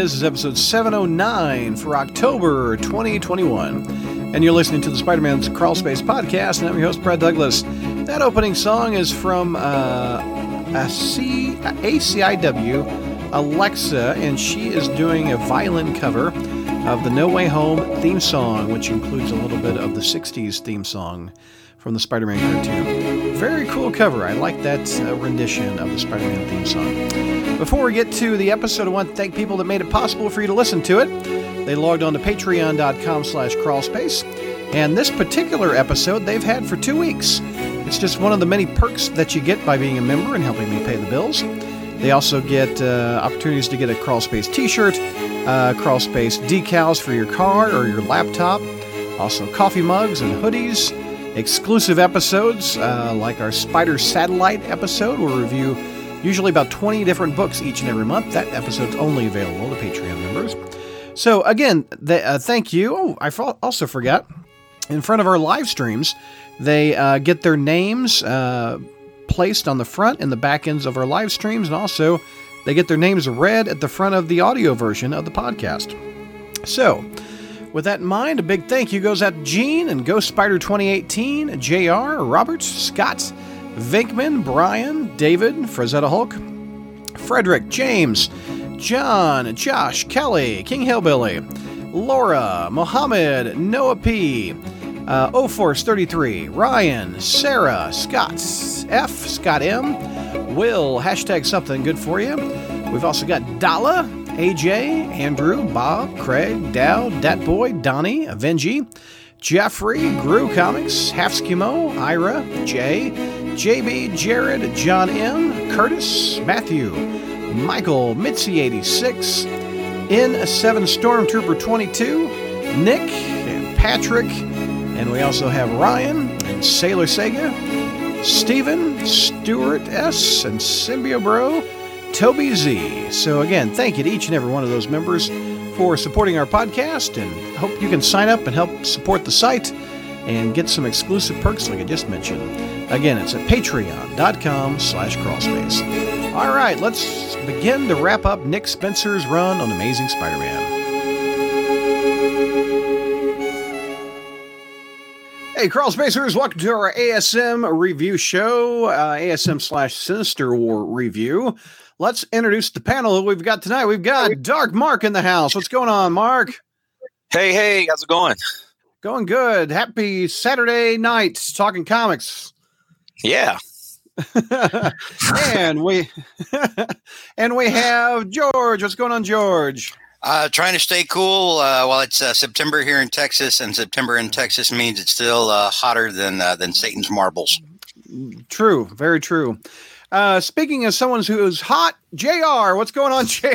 This is episode 709 for October 2021. And you're listening to the Spider Man's Crawl Space podcast, and I'm your host, Brad Douglas. That opening song is from uh, a C- ACIW Alexa, and she is doing a violin cover of the No Way Home theme song, which includes a little bit of the 60s theme song from the Spider Man cartoon. Very cool cover. I like that uh, rendition of the Spider Man theme song. Before we get to the episode, I want to thank people that made it possible for you to listen to it. They logged on to patreon.com slash crawlspace. And this particular episode they've had for two weeks. It's just one of the many perks that you get by being a member and helping me pay the bills. They also get uh, opportunities to get a Crawlspace t shirt, uh, Crawlspace decals for your car or your laptop, also coffee mugs and hoodies, exclusive episodes uh, like our Spider Satellite episode. We'll review usually about 20 different books each and every month. That episode's only available to Patreon members. So, again, the, uh, thank you. Oh, I also forgot in front of our live streams, they uh, get their names uh, placed on the front and the back ends of our live streams, and also they get their names read at the front of the audio version of the podcast. So, with that in mind, a big thank you goes out to Gene and Ghost Spider 2018, JR, Roberts, Scott, Venkman, Brian, David, Frazetta Hulk, Frederick, James, John, Josh, Kelly, King Hillbilly, Laura, Mohammed, Noah P., uh, Oforce 33, Ryan, Sarah, Scott, F, Scott M, Will, hashtag something good for you. We've also got Dala, AJ, Andrew, Bob, Craig, Dow, Datboy, Donnie, Avengi, Jeffrey, Gru Comics, Halfskimo, Ira, Jay, JB, Jared, John M, Curtis, Matthew, Michael, Mitzi86, N7 Stormtrooper 22, Nick, and Patrick, and we also have Ryan and Sailor Sega, Stephen, Stuart S, and Symbio Bro, Toby Z. So again, thank you to each and every one of those members for supporting our podcast, and hope you can sign up and help support the site and get some exclusive perks like I just mentioned. Again, it's at patreon.com slash crawlspace. All right, let's begin to wrap up Nick Spencer's run on Amazing Spider-Man. Hey, Crawl Spacers, welcome to our ASM review show, uh, ASM slash Sinister War review. Let's introduce the panel that we've got tonight. We've got Dark Mark in the house. What's going on, Mark? Hey, hey, how's it going? Going good. Happy Saturday night talking comics. Yeah. and we and we have George. What's going on, George? Uh, trying to stay cool uh, while it's uh, September here in Texas, and September in Texas means it's still uh, hotter than uh, than Satan's marbles. True, very true. Uh, speaking of someone who's hot, Jr. What's going on, Jr.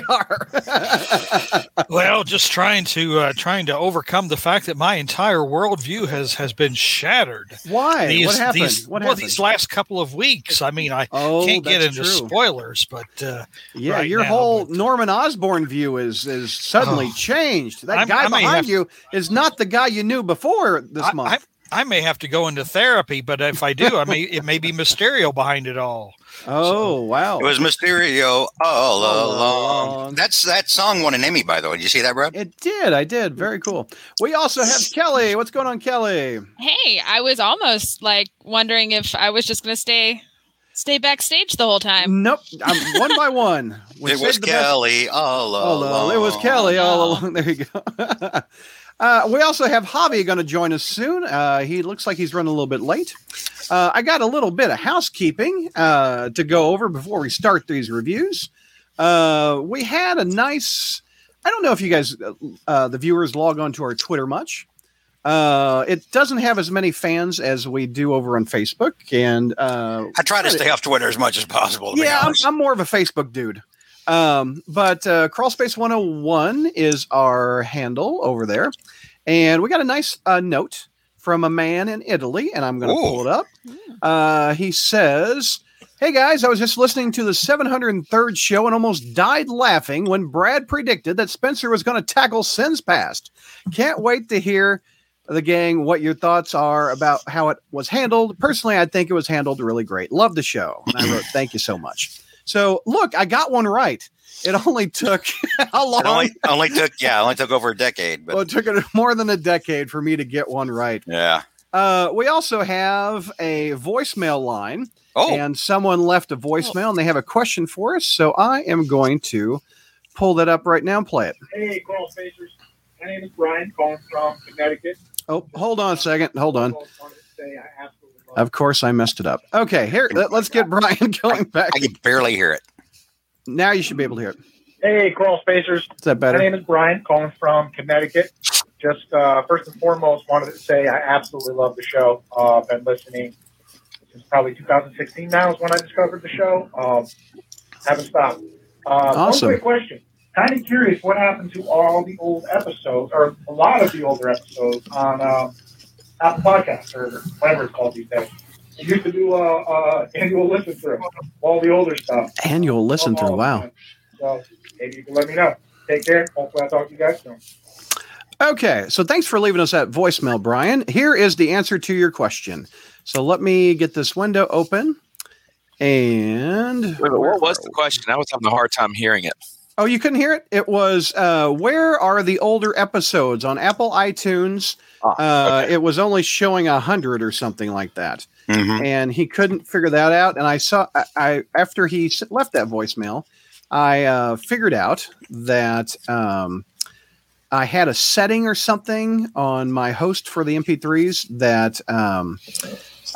well, just trying to uh, trying to overcome the fact that my entire worldview has has been shattered. Why? These, what happened? These, what well, happened? these last couple of weeks. I mean, I oh, can't get into true. spoilers, but uh, yeah, right your now, whole but, Norman Osborn view is is suddenly Oh. changed. That I'm- guy I behind you is not the guy you knew before this I, month. I, I may have to go into therapy, but if I do, I may it may be Mysterio behind it all. Oh wow! It was Mysterio all All along. along. That's that song won an Emmy, by the way. Did you see that, Brad? It did. I did. Very cool. We also have Kelly. What's going on, Kelly? Hey, I was almost like wondering if I was just gonna stay stay backstage the whole time. Nope. I'm one by one. We it was the best- Kelly all all along. along. It was Kelly all along. There you go. uh, we also have Javi going to join us soon. Uh, he looks like he's running a little bit late. Uh, I got a little bit of housekeeping uh, to go over before we start these reviews. Uh, we had a nice. I don't know if you guys, uh, the viewers, log on to our Twitter much. Uh, it doesn't have as many fans as we do over on Facebook, and uh, I try to stay off Twitter as much as possible. Yeah, I'm. I'm more of a Facebook dude. Um, but uh, Crawlspace 101 is our handle over there. And we got a nice uh, note from a man in Italy, and I'm going to pull it up. Uh, he says, Hey guys, I was just listening to the 703rd show and almost died laughing when Brad predicted that Spencer was going to tackle Sins Past. Can't wait to hear the gang what your thoughts are about how it was handled. Personally, I think it was handled really great. Love the show. And I wrote, Thank you so much. So look, I got one right. It only took how long? It only, only took yeah, only took over a decade. But well, it took more than a decade for me to get one right. yeah. Uh, we also have a voicemail line, Oh, and someone left a voicemail, and they have a question for us. So I am going to pull that up right now and play it. Hey, Crawl Spacers. My name is Brian, calling from Connecticut. Oh, hold on a second. Hold on. Wanted to say I absolutely love Of course, I messed it up. Okay, here. let- Let's get Brian going back. I can barely hear it. Now you should be able to hear it. Hey, Crawl Spacers. Is that better? My name is Brian, calling from Connecticut. Just uh, first and foremost, wanted to say I absolutely love the show. Uh, been listening since probably 2016 now is when I discovered the show. Um, haven't stopped. Uh, Awesome. One quick question. Kind of curious what happened to all the old episodes, or a lot of the older episodes on uh, Apple Podcasts, or whatever it's called these days. You used to do uh, uh, annual listen through all the older stuff. Annual listen through. Wow. of. So maybe you can let me know. Take care. Hopefully, I'll talk to you guys soon. Okay, so thanks for leaving us that voicemail, Brian. Here is the answer to your question. So let me get this window open. And Wait, what was the question? I was having a hard time hearing it. Oh, you couldn't hear it? It was uh, where are the older episodes on Apple iTunes? Ah, Uh. It was only showing a hundred or something like that, Mhm. and he couldn't figure that out. And I saw, I, I after he left that voicemail, I uh, figured out that um, I had a setting or something on my host for the MP3s that um,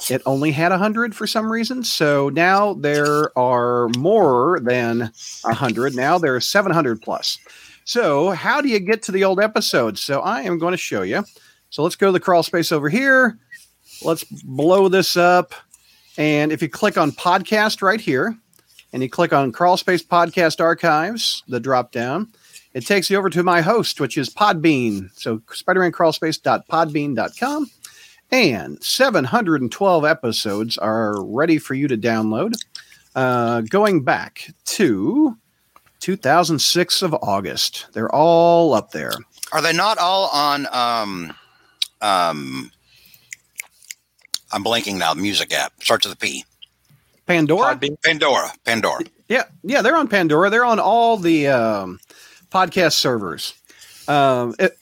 it only had 100 for some reason. So now there are more than 100. Now there are 700 plus. So, how do you get to the old episodes? So, I am going to show you. So, let's go to the crawl space over here. Let's blow this up. And if you click on podcast right here, and you click on Crawl Space Podcast Archives, the drop down, it takes you over to my host, which is Podbean. So SpidermanCrawlspace.podbean.com. And 712 episodes are ready for you to download. Uh, going back to 2006 of August. They're all up there. Are they not all on? Um, um, I'm blanking now. Music app starts with a P. Pandora? Podbean. Pandora. Pandora. Yeah, yeah, they're on Pandora. They're on all the um, podcast servers. Um, it, it-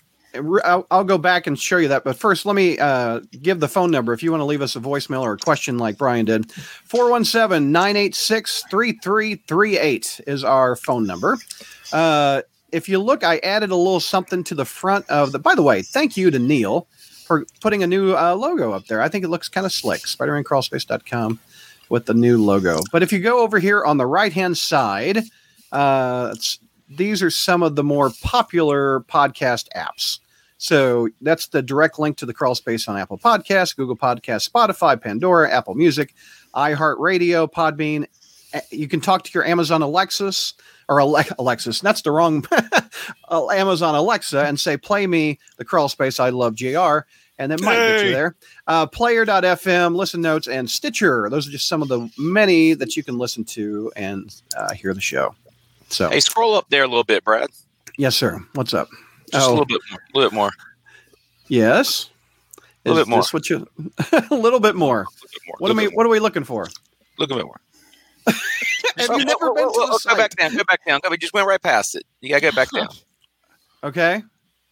I'll, I'll go back and show you that, but first, let me uh, give the phone number if you want to leave us a voicemail or a question like Brian did. 417 986 3338 is our phone number. Uh, if you look, I added a little something to the front of the. By the way, thank you to Neil for putting a new uh, logo up there. I think it looks kind of slick. SpidermanCrawlspace.com with the new logo. But if you go over here on the right hand side, uh, these are some of the more popular podcast apps. So that's the direct link to the crawl space on Apple Podcasts, Google Podcasts, Spotify, Pandora, Apple Music, iHeartRadio, Podbean. You can talk to your Amazon Alexis or Ale- Alexis. That's the wrong Amazon Alexa and say, "Play me the crawl space." I love Jr. And that might get you there. Uh, Player.fm, Listen Notes, and Stitcher. Those are just some of the many that you can listen to and uh, hear the show. So, Hey, scroll up there a little bit, Brad. yes, sir. What's up? Just Oh. a little oh. bit more. A little bit more. Yes. A little Is bit more. what you a little bit more. A little bit more. What are little we what are we looking for? Look a bit more. Have Oh, you never oh, been oh, to oh, oh the Go back down. Go back down. Go. We just went right past it. You gotta get back down. Okay.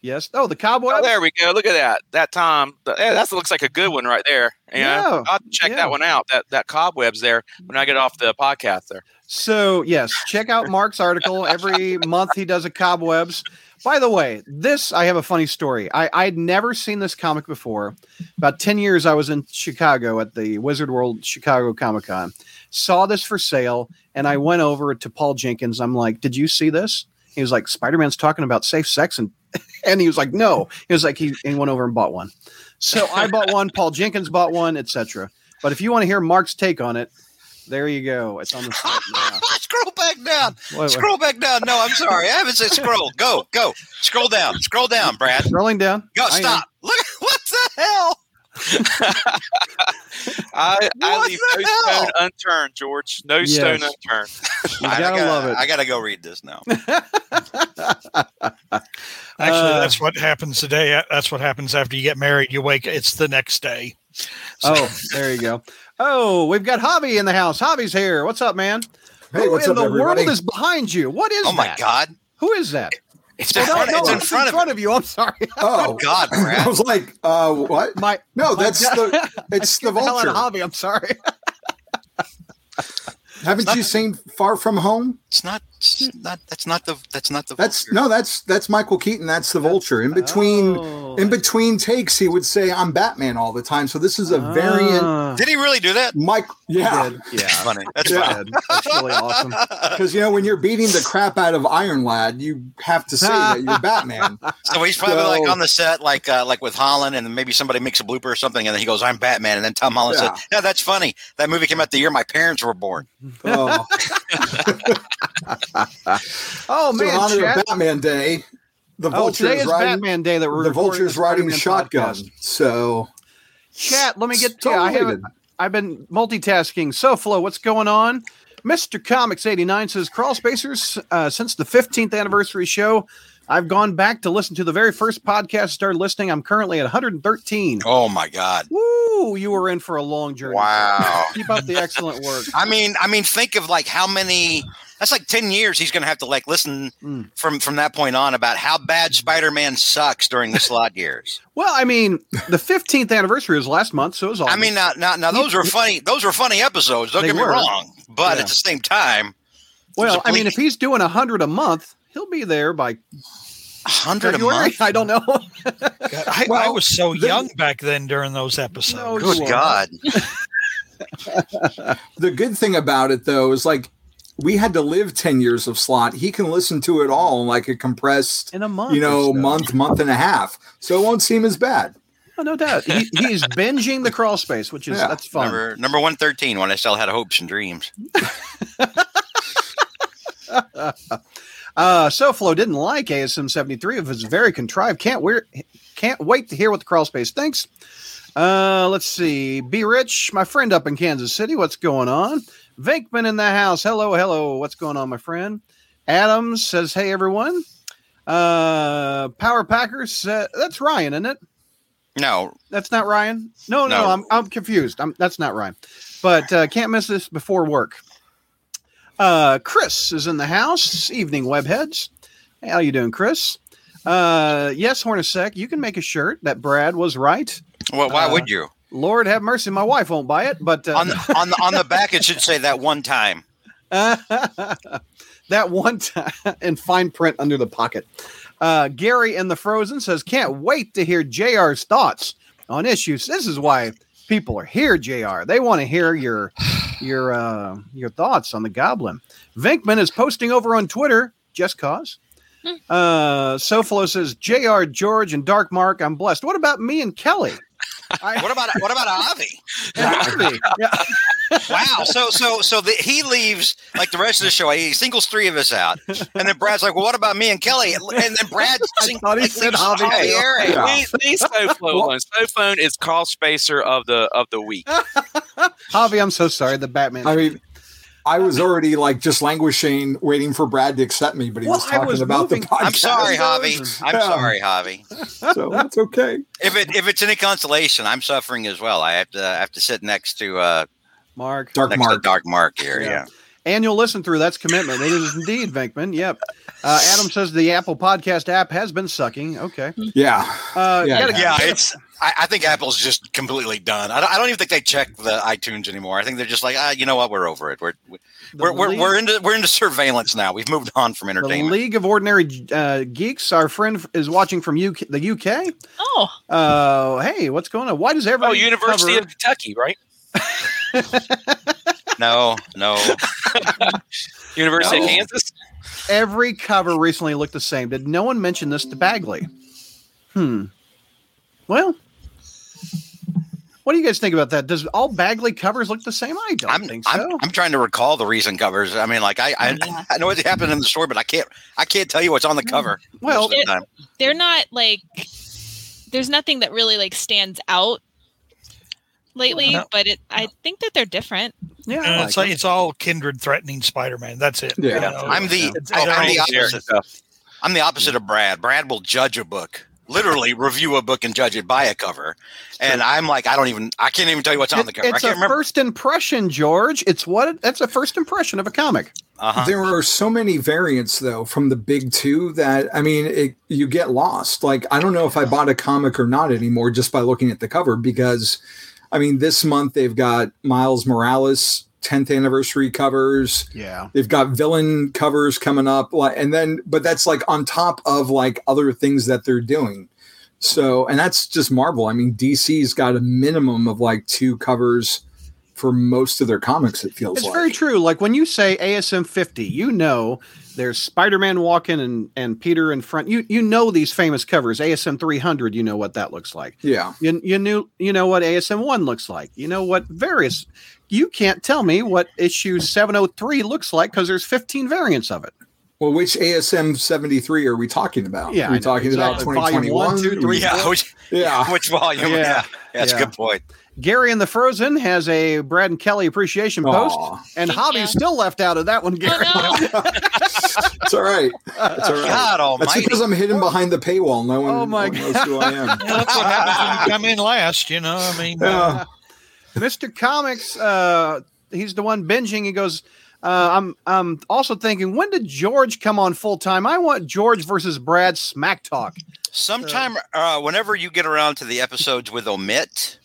Yes. Oh, the cobweb. Oh, there we go. Look at that. That Tom. Yeah, that looks like a good one right there. You know, Yeah, I'll check yeah. that one out. That that cobwebs there when I get off the podcast there. So yes, check out Mark's article. Every month he does a cobwebs. By the way, this I have a funny story. I I'd never seen this comic before. About ten years I was in Chicago at the Wizard World Chicago Comic Con. Saw this for sale, and I went over to Paul Jenkins. I'm like, "Did you see this?" He was like, "Spider Man's talking about safe sex," and and he was like, "No." He was like, he, he went over and bought one. So I bought one. Paul Jenkins bought one, etc. But if you want to hear Mark's take on it, there you go. It's on the site now. scroll back down. Wait, wait. Scroll back down. No, I'm sorry. I haven't said scroll. Go, go. Scroll down. Scroll down, Brad. Scrolling down. Go. I am. Stop. Look. What the hell? I, I leave the no hell? stone unturned, George. No Yes. stone unturned. You I gotta gotta, love it. I gotta go read this now. Actually, Uh, that's what happens today. That's what happens after you get married. You wake. It's the next day. So- Oh, there you go. Oh, we've got Javi in the house. Javi's here. What's up, man? Hey, Who what's in up, the everybody? world is behind you? What is that? Oh my that? God! Who is that? It's Oh, in no, front, no, it's in it's front, of, of you. I'm sorry. oh, God, Brad. I was like, uh, what? My No, my that's God. the it's the scared hell vulture. Javi. I'm sorry. Haven't you seen Far From Home? It's not. It's not. That's not the. That's not the. That's vulture. no, that's that's Michael Keaton. That's the vulture. In between, Oh. in between takes, he would say, "I'm Batman" all the time. So this is a variant. Ah. Did he really do that? Mike, yeah, Did. Yeah. funny. That's Yeah. funny. That's really awesome. because you know when you're beating the crap out of Iron Lad, you have to say that you're Batman. So he's probably So- like on the set, like uh, like with Holland, and maybe somebody makes a blooper or something, and then he goes, "I'm Batman," and then Tom Holland Yeah. said, "Yeah, that's funny. That movie came out the year my parents were born." Oh, Oh so in man, honor chat. of Batman Day, the Oh, vulture today is is riding. Batman Day that we're The vulture's riding a shotgun. podcast. So Chat, let me get to so you. I related. haven't, I've been multitasking. SoFlo, what's going on? Mr. Comics 89 says, Crawl Spacers, uh, since the 15th anniversary show, I've gone back to listen to the very first podcast started listening. I'm currently at 113. Oh my God! Woo, you were in for a long journey. Wow. Keep up the excellent work. I mean, I mean, think of like how many. That's like ten years. He's going to have to like listen Mm. from from that point on about how bad Spider-Man sucks during the Slott years. Well, I mean, the 15th anniversary was last month, so it was all. I mean, now, now, now, those were funny. Those were funny episodes. Don't They get me were. wrong. But Yeah. at the same time, well, I mean, if he's doing 100 a month, he'll be there by hundred a month. I don't know. God, I, I was so the- young back then during those episodes. No, Good. God! the good thing about it though is like we had to live 10 years of Slott he can listen to it all in like a compressed In a month. you know so. month month and a half so it won't seem as bad Oh, no doubt. He, he's binging the crawl space, which is Yeah. that's fun. Number number one thirteen. When I still had hopes and dreams. Uh, SoFlo didn't like ASM 73 of his very contrived. Can't wait, can't wait to hear what the crawl space thinks. Uh, let's see. Be Rich, my friend up in Kansas City. What's going on? Venkman in the house. Hello, hello. What's going on, my friend? Adams says, hey, everyone. Uh, Power Packers. Uh, that's Ryan, isn't it? No, That's not Ryan. No, no, No. I'm I'm confused. I'm that's not Ryan. But uh, can't miss this before work. Uh, Chris is in the house. Evening webheads. Hey, how you doing, Chris? Uh, yes, Hornacek, you can make a shirt that Brad was right. well, why Uh, would you? Lord have mercy, my wife won't buy it, but uh, On the, on the on the back, it should say that one time. that one time in fine print under the pocket. Uh, Gary in the Frozen says, "Can't wait to hear Jr's thoughts on issues. This is why people are here, Jr. They want to hear your your uh, your thoughts on the Goblin." Venkman is posting over on Twitter, just cause. Uh, Soflo says, "Jr. George and Dark Mark, I'm blessed. What about me and Kelly?" I, What about what about Avi? yeah. Wow. So so so the, he leaves like the rest of the show. He singles three of us out, and then Brad's like, "Well, what about me and Kelly?" And then Brad sing, thought he like, said leaves Javi. Javier and- Yeah. Leave, leave SoFlo alone. SoFlo is call spacer of the of the week. Javi, I'm so sorry. The Batman. i mean i was already like just languishing waiting for brad to accept me but he Well, was talking was about moving- the podcast I'm sorry, Javi. I'm Yeah. sorry, Javi. so that's okay If it if it's any consolation, I'm suffering as well. I have to I have to sit next to uh Mark. dark next to mark Dark Mark here. Yeah. Yeah. Annual listen through. That's commitment. It is indeed, Venkman. Yep. Uh, Adam says the Apple Podcast app has been sucking. Okay. yeah Uh, Yeah, gotta- Yeah, gotta- it's. I, I think Apple's just completely done. I don't, I don't even think they check the iTunes anymore. I think they're just like, ah, you know what, we're over it. We're the we're, we're, League- we're into we're into surveillance now. We've moved on from the entertainment. League of Ordinary uh, Geeks. Our friend is watching from UK, the UK. Oh, Uh, hey, what's going on? Why does everyone Oh, everybody? University cover- of Kentucky, right? No, no. University No. of Kansas. every cover recently looked the same. Did no one mention this to Bagley? Hmm. Well, what do you guys think about that? Does all Bagley covers look the same? I don't I'm, think so. I'm I'm trying to recall the recent covers. I mean, like I I, Yeah. I know what happened in the store, but I can't I can't tell you what's on the cover. Well, most of the they're not like. There's nothing that really like stands out lately, No. but it. I think that they're different. yeah, I And like it's like it's all kindred threatening Spider-Man. That's it. Yeah. You know? I'm the It's- I, I'm the opposite. stuff. I'm the opposite of Brad. Brad will judge a book literally review a book and judge it by a cover. And I'm like, I don't even, I can't even tell you what's on the cover. I it's a can't remember. first impression, George. It's what that's a first impression of a comic. Uh-huh. There are so many variants though from the big two that I mean, it, you get lost. Like I don't know if I bought a comic or not anymore just by looking at the cover because, I mean, this month they've got Miles Morales 10th anniversary covers. Yeah. They've got villain covers coming up, and then but that's like on top of like other things that they're doing. So, and that's just Marvel. I mean, DC's got a minimum of like two covers for most of their comics. It feels It's like. very true. Like when you say ASM 50, you know there's Spider-Man walking and and Peter in front. You you know these famous covers. ASM 300, you know what that looks like. yeah. You you knew you know what ASM 1 looks like. You know what various you can't tell me what issue 703 looks like because there's 15 variants of it. Well, which ASM 73 are we talking about? Yeah, Are we know, talking about exactly. Volume one, 2021? two, three, Yeah, which, Yeah. which volume? Yeah. Yeah, that's Yeah. a good point. Gary and the Frozen has a Brad and Kelly appreciation post, and Thank Javi's you. still left out of that one, Gary. Oh, no. it's all right. It's all right. God That's because I'm hidden behind the paywall. No one, Oh my no one knows who I am. Yeah, that's what happens when you come in last. You know, I mean, Yeah. Mr. Comics, uh, he's the one binging. He goes, uh, I'm I'm also thinking, when did George come on full time? I want George versus Brad smack talk. Sometime, uh, whenever you get around to the episodes with omit,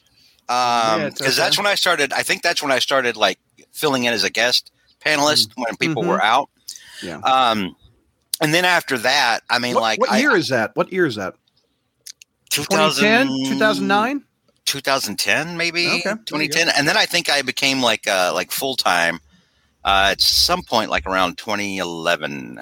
because Omit, okay. that's when I started. I think that's when I started like filling in as a guest panelist when people Mhm. were out. Yeah. Um, and then after that, I mean, What, like what I- year is that? What year is that? 2000 2010, 2009? 2010 maybe Okay, 2010 and then i think i became like uh like full-time uh at some point like around 2011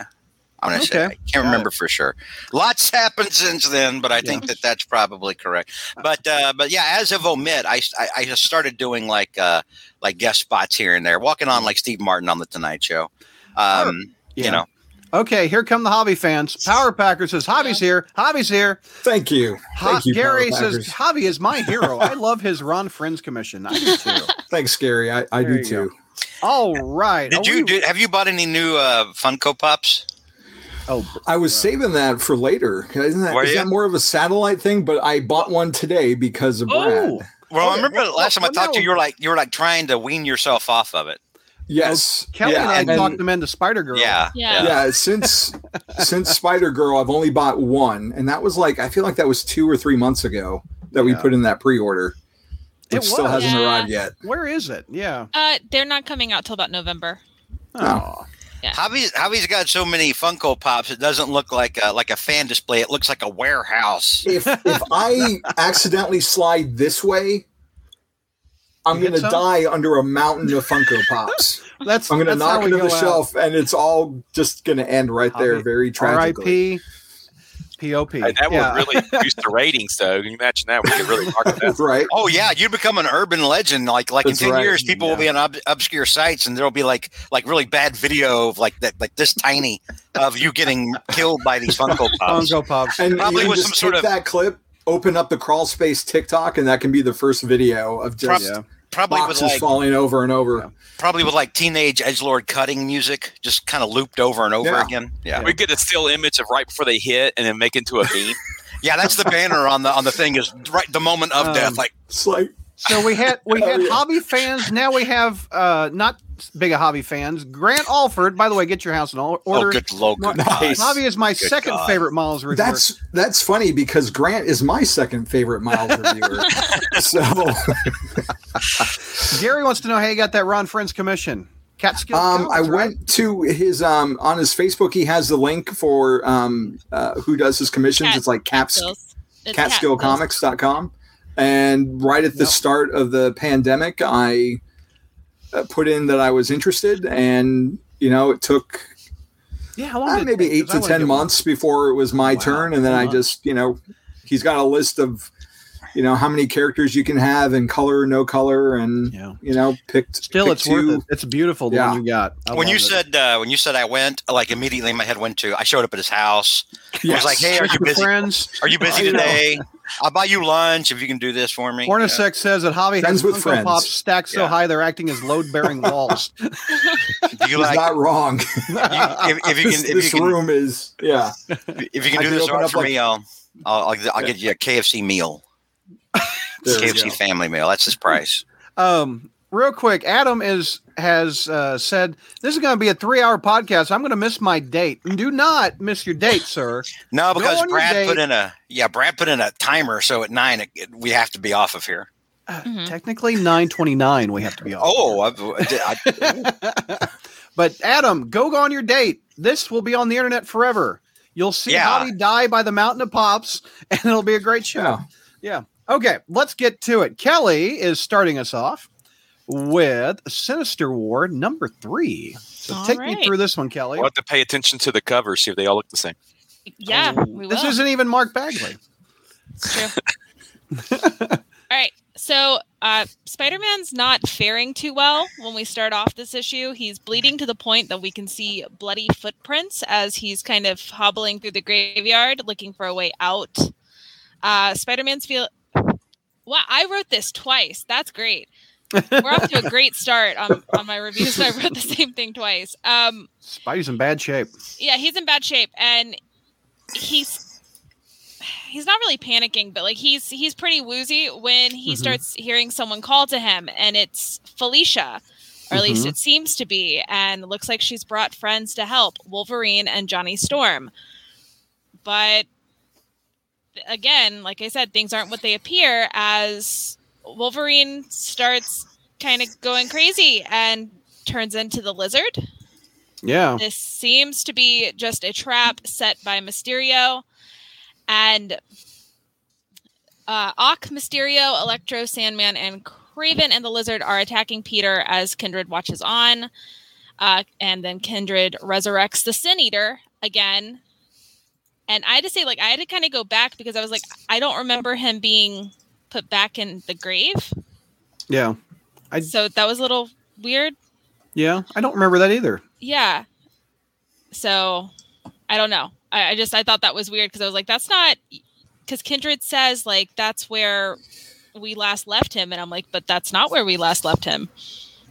i'm gonna say i can't remember for sure lots happened since then but i think that that's probably correct but uh but yeah as of omit i i, I just started doing like uh like guest spots here and there walking on like steve martin on the tonight show um Yeah. you know Okay, here come the Javi fans. Power Packer says, Javi's here. Javi's here. Thank you. Ho- Thank you, Gary Power says, Packers. Javi is my hero. I love his Ron Frenz commission. I do too. Thanks, Gary. I, I do you too. All right. did Are you we- do have you bought any new uh funko pops Oh, I was saving that for later. Isn't that, Were is you? that more of a satellite thing? But I bought one today because of Brad. oh. well Oh, i remember well, the last time i well, talked to you you were like you were like trying to wean yourself off of it Yes. Kelly yeah, and I and talked him into Spider Girl. yeah Yeah. yeah since since spider girl i've only bought one and that was like i feel like that was two or three months ago that we put in that pre-order It still was. hasn't Yeah. arrived yet Where is it? Yeah. Uh, they're not coming out till about November. Oh. Javi's Javi's got so many Funko Pops. It doesn't look like a, like a fan display. It looks like a warehouse. if if i accidentally slide this way i'm gonna die under a mountain of funko pops That's i'm gonna knock we into the go out. shelf and it's all just gonna end right there very tragically R.I.P. P.O.P. Hey, that Yeah. would really boost the ratings, though. Can you imagine that? We could really market that. right Oh yeah, you become an urban legend. Like like That's in ten right. years, people will be on ob- obscure sites, and there'll be like like really bad video of like that like this tiny of you getting killed by these Funko Pops. Funko Pops. and Probably with some sort of- that clip open up the crawl space tiktok and that can be the first video of just Yeah. Probably with boxes like falling over and over Yeah. probably with like teenage edge lord cutting music, just kind of looped over and over Yeah. again. Yeah. We get a still image of right before they hit, and then make into a beam. yeah, that's the banner on the on the thing is right the moment of Um, death. Like It's like So we had we Oh, had yeah. Javi fans. Now we have uh not big of Javi fans. Grant Alford, by the way, get your house in or- oh order. good lord, good Nice. Javi is my Good second God. favorite Miles reviewer. that's that's funny because Grant is my second favorite Miles reviewer. so Gary wants to know how you got that Ron Frenz commission. Catskill. um, I right? went to his um on his Facebook. He has the link for um uh, who does his commissions. Cat- it's like caps Skills. It's Cat catskillcomics.com. And right at the Yep. start of the pandemic, I put in that I was interested, and you know it took Yeah, how long Uh, did it maybe take? eight 'Cause I to ten get one. months before it was my Wow. turn, and then I just, you know, he's got a list of, you know, how many characters you can have in color, no color, and Yeah. you know, picked. Still, picked it's worth it. It's beautiful. The Yeah. one you got. I when you it. said uh, when you said I went, like immediately my head went to I showed up at his house. I was like, "Hey, are you busy? friends, Are you busy today? I'll buy you lunch if you can do this for me." Hornacek says that hobby Friends has with Funko. Pops stacked so Yeah. high they're acting as load-bearing walls. Do you He's like not wrong. you, if, if you this can if this you can room is yeah. if you can do this art for like- me, I'll I'll, I'll, I'll get you a KFC meal. KFC family meal. That's his price. Um, real quick, Adam is has uh, said this is going to be a three hour podcast. I'm going to miss my date. Do not miss your date, sir. No, because Brad put in a yeah, Brad put in a timer, so at nine it, it- we have to be off of here. Uh, Mhm. Technically, nine twenty nine. We have to be off. Oh, I, I, but Adam, go on your date. This will be on the internet forever. You'll see Yeah. Bobby die by the mountain of pops, and it'll be a great show. Yeah. Yeah. Okay, let's get to it. Kelly is starting us off with Sinister War number three. So All take me through this one, Kelly. We'll have to pay attention to the cover, see if they all look the same. Yeah, Oh, we will. this isn't even Mark Bagley. It's true. All right. So uh, Spider Man's not faring too well when we start off this issue. He's bleeding to the point that we can see bloody footprints as he's kind of hobbling through the graveyard looking for a way out. Uh, Spider Man's feel. Wow, I wrote this twice. That's great. We're off to a great start on, on my reviews. I wrote the same thing twice. Um, Spidey's in bad shape. yeah, he's in bad shape, and he's he's not really panicking, but like he's he's pretty woozy when he Mhm. starts hearing someone call to him, and it's Felicia, or at least Mhm. it seems to be, and looks like she's brought friends to help Wolverine and Johnny Storm, but again, like I said, things aren't what they appear as Wolverine starts kind of going crazy and turns into the lizard. Yeah. This seems to be just a trap set by Mysterio. And uh, Ock, Mysterio, Electro, Sandman, and Kraven and the Lizard are attacking Peter as Kindred watches on. Uh, and then Kindred resurrects the Sin Eater again. And I had to say, like, I had to kind of go back because I was like, I don't remember him being put back in the grave. Yeah. I- So that was a little weird. Yeah. I don't remember that either. Yeah. So I don't know. I, I just I thought that was weird because I was like, that's not because Kindred says like that's where we last left him, and I'm like, but that's not where we last left him.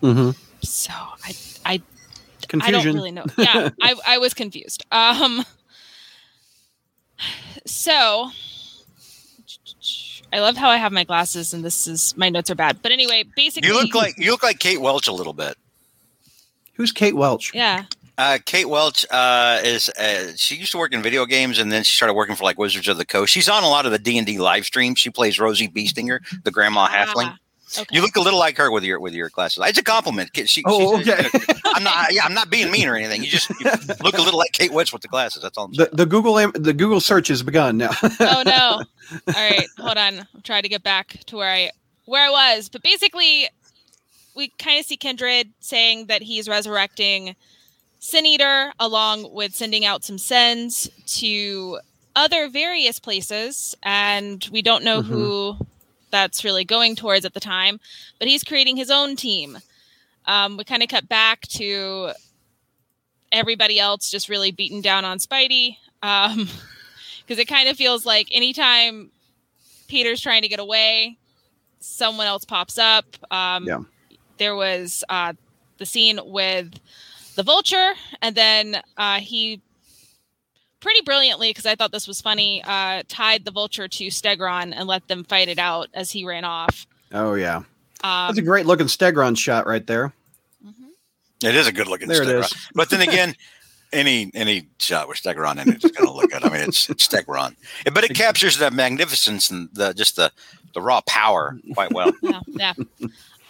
Mm-hmm. So I I I don't really know. Yeah, I I was confused. Um. So. I love how I have my glasses and this is my notes are bad. But anyway, basically you look like you look like Kate Welch a little bit. Who's Kate Welch? Yeah. Uh, Kate Welch uh, is uh, she used to work in video games and then she started working for like Wizards of the Coast. She's on a lot of the D and D live streams. She plays Rosie Beestinger, the grandma halfling. Ah, okay. You look a little like her with your with your glasses. It's a compliment. She, she- Oh, okay. I'm not. Yeah, I'm not being mean or anything. You just you look a little like Kate Welch with the glasses. That's all. I'm the the Google im- the Google search has begun now. oh no. All right, hold on. I'm trying to get back to where I where I was. But basically, we kind of see Kindred saying that he's resurrecting Sin Eater, along with sending out some sends to other various places, and we don't know mm-hmm. who that's really going towards at the time. But he's creating his own team. Um, we kind of cut back to everybody else just really beaten down on Spidey. Um, because it kind of feels like anytime Peter's trying to get away, someone else pops up. Um, Yeah. There was uh, the scene with the vulture, and then uh, he pretty brilliantly, because I thought this was funny, uh, tied the vulture to Stegron and let them fight it out as he ran off. oh yeah. Um, That's a great looking Stegron shot right there. mhm. It is a good looking There it Stegron. is. But then again, any any shot with Stegron in it is going to look good. I mean, it's, it's Stegron, but it captures the magnificence and the just the the raw power quite well. Yeah, yeah.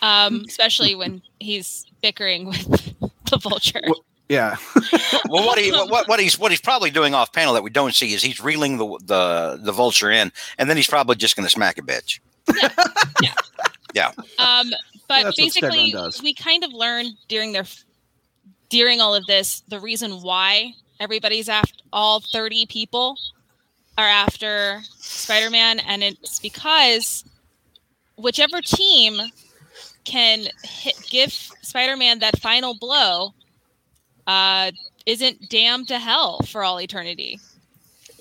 Um, especially when he's bickering with the vulture. Well- Yeah. well, what he what, what he's what he's probably doing off panel that we don't see is he's reeling the the the vulture in, and then he's probably just going to smack a bitch. Yeah. yeah. yeah. Um, but That's basically, we kind of learned during their during all of this the reason why everybody's after all 30 people are after Spider-Man, and it's because whichever team can hit, give Spider-Man that final blow uh, isn't damned to hell for all eternity.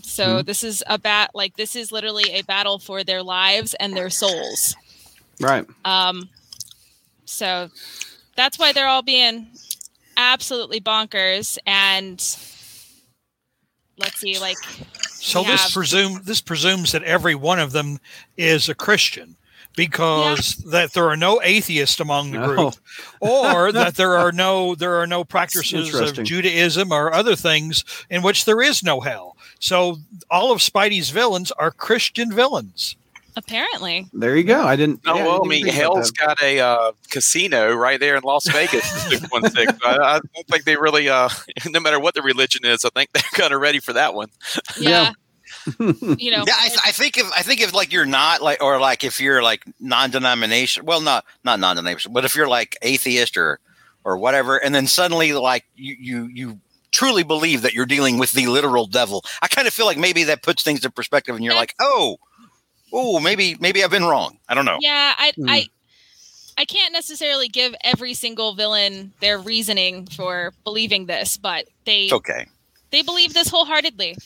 So this is a bat like this is literally a battle for their lives and their souls. Right. Um, so that's why they're all being absolutely bonkers. And let's see, like So this have- presume this presumes that every one of them is a Christian because that there are no atheists among the No. group or that there are no there are no practices of Judaism or other things in which there is no hell. So all of Spidey's villains are Christian villains. Apparently. There you go. I didn't. Oh yeah, well, I didn't mean, think about Hell's that. got a uh, casino right there in Las Vegas. Six one six. I I don't think they really, uh, no matter what the religion is, I think they're kind of ready for that one. Yeah. you know. Yeah, I, I think if I think if like you're not like or like if you're like non-denomination, well, not not non-denomination, but if you're like atheist or or whatever, and then suddenly like you you you truly believe that you're dealing with the literal devil, I kind of feel like maybe that puts things in perspective, and you're like, oh, oh, maybe maybe I've been wrong. I don't know. Yeah, I Hmm. I I can't necessarily give every single villain their reasoning for believing this, but they It's okay. they believe this wholeheartedly.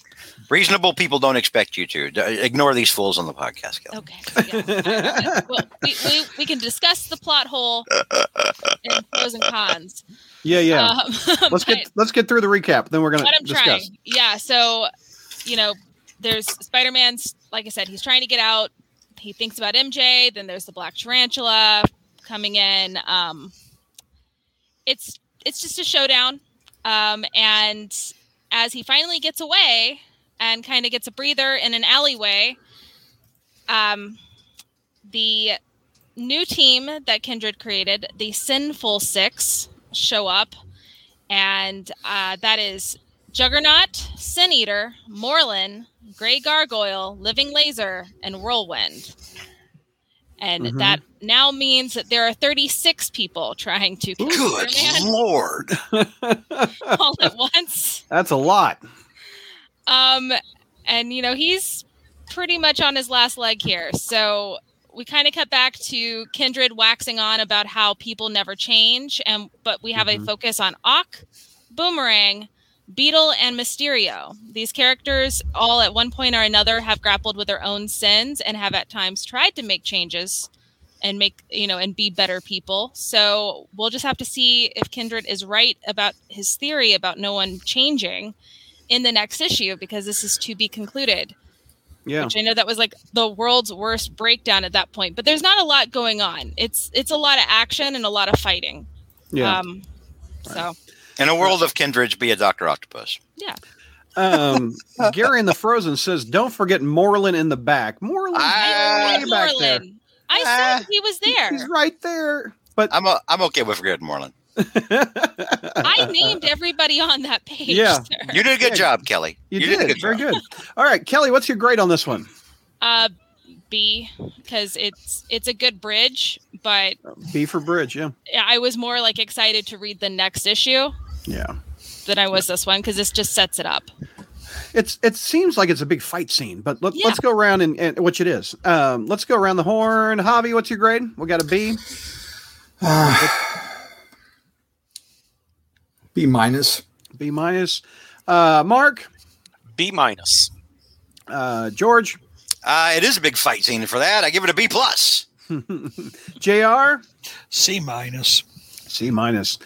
Reasonable people don't expect you to D- ignore these fools on the podcast. Kelly. Okay. yeah. well, we, we, we can discuss the plot hole and pros and cons. Yeah, yeah. Um, let's but- get let's get through the recap. Then we're gonna but I'm discuss. trying. Yeah. So, you know, there's Spider Man's, like I said, he's trying to get out. He thinks about MJ. Then there's the Black Tarantula coming in. Um, it's it's just a showdown. Um, and as he finally gets away and kind of gets a breather in an alleyway, um, the new team that Kindred created, the Sinful Six, show up, and uh, that is Juggernaut, Sin Eater, Morlun, Gray Gargoyle, Living Laser, and Whirlwind. And Mhm. that now means that there are 36 people trying to kill Good Spider-Man lord! all at once. That's a lot. Um, and you know he's pretty much on his last leg here. So we kind of cut back to Kindred waxing on about how people never change, and but we have Mhm. a focus on Ock, Boomerang, Beetle, and Mysterio. These characters all at one point or another have grappled with their own sins and have at times tried to make changes and make you know and be better people. So we'll just have to see if Kindred is right about his theory about no one changing in the next issue because this is to be concluded. Yeah. Which I know that was like the world's worst breakdown at that point, but there's not a lot going on. It's it's a lot of action and a lot of fighting. Yeah. Um, so In a world of kindred, be a Doctor Octopus. Yeah. Um, Gary in the Frozen says, "Don't forget Morlun in the back. Morlun, I- way I, back there. I Ah. said he was there. He's right there." But I'm a, I'm okay with forgetting Morlun. I named everybody on that page. Yeah. sir. You did a good Yeah. job, Kelly. you, did, did, a good very job. good. All right, Kelly, what's your grade on this one? Uh, B because it's it's a good bridge, but B for Bridge. Yeah, I was more like excited to read the next issue yeah. than I was this one because this just sets it up. It's it seems like it's a big fight scene, but let, Yeah. let's go around and, and which it is. Um, let's go around the horn. Javi, what's your grade? We got a B. B minus. B minus. Uh, Mark, B minus. uh, George, Uh, it is a big fight scene for that. I give it a B plus. Jr. C minus. C minus.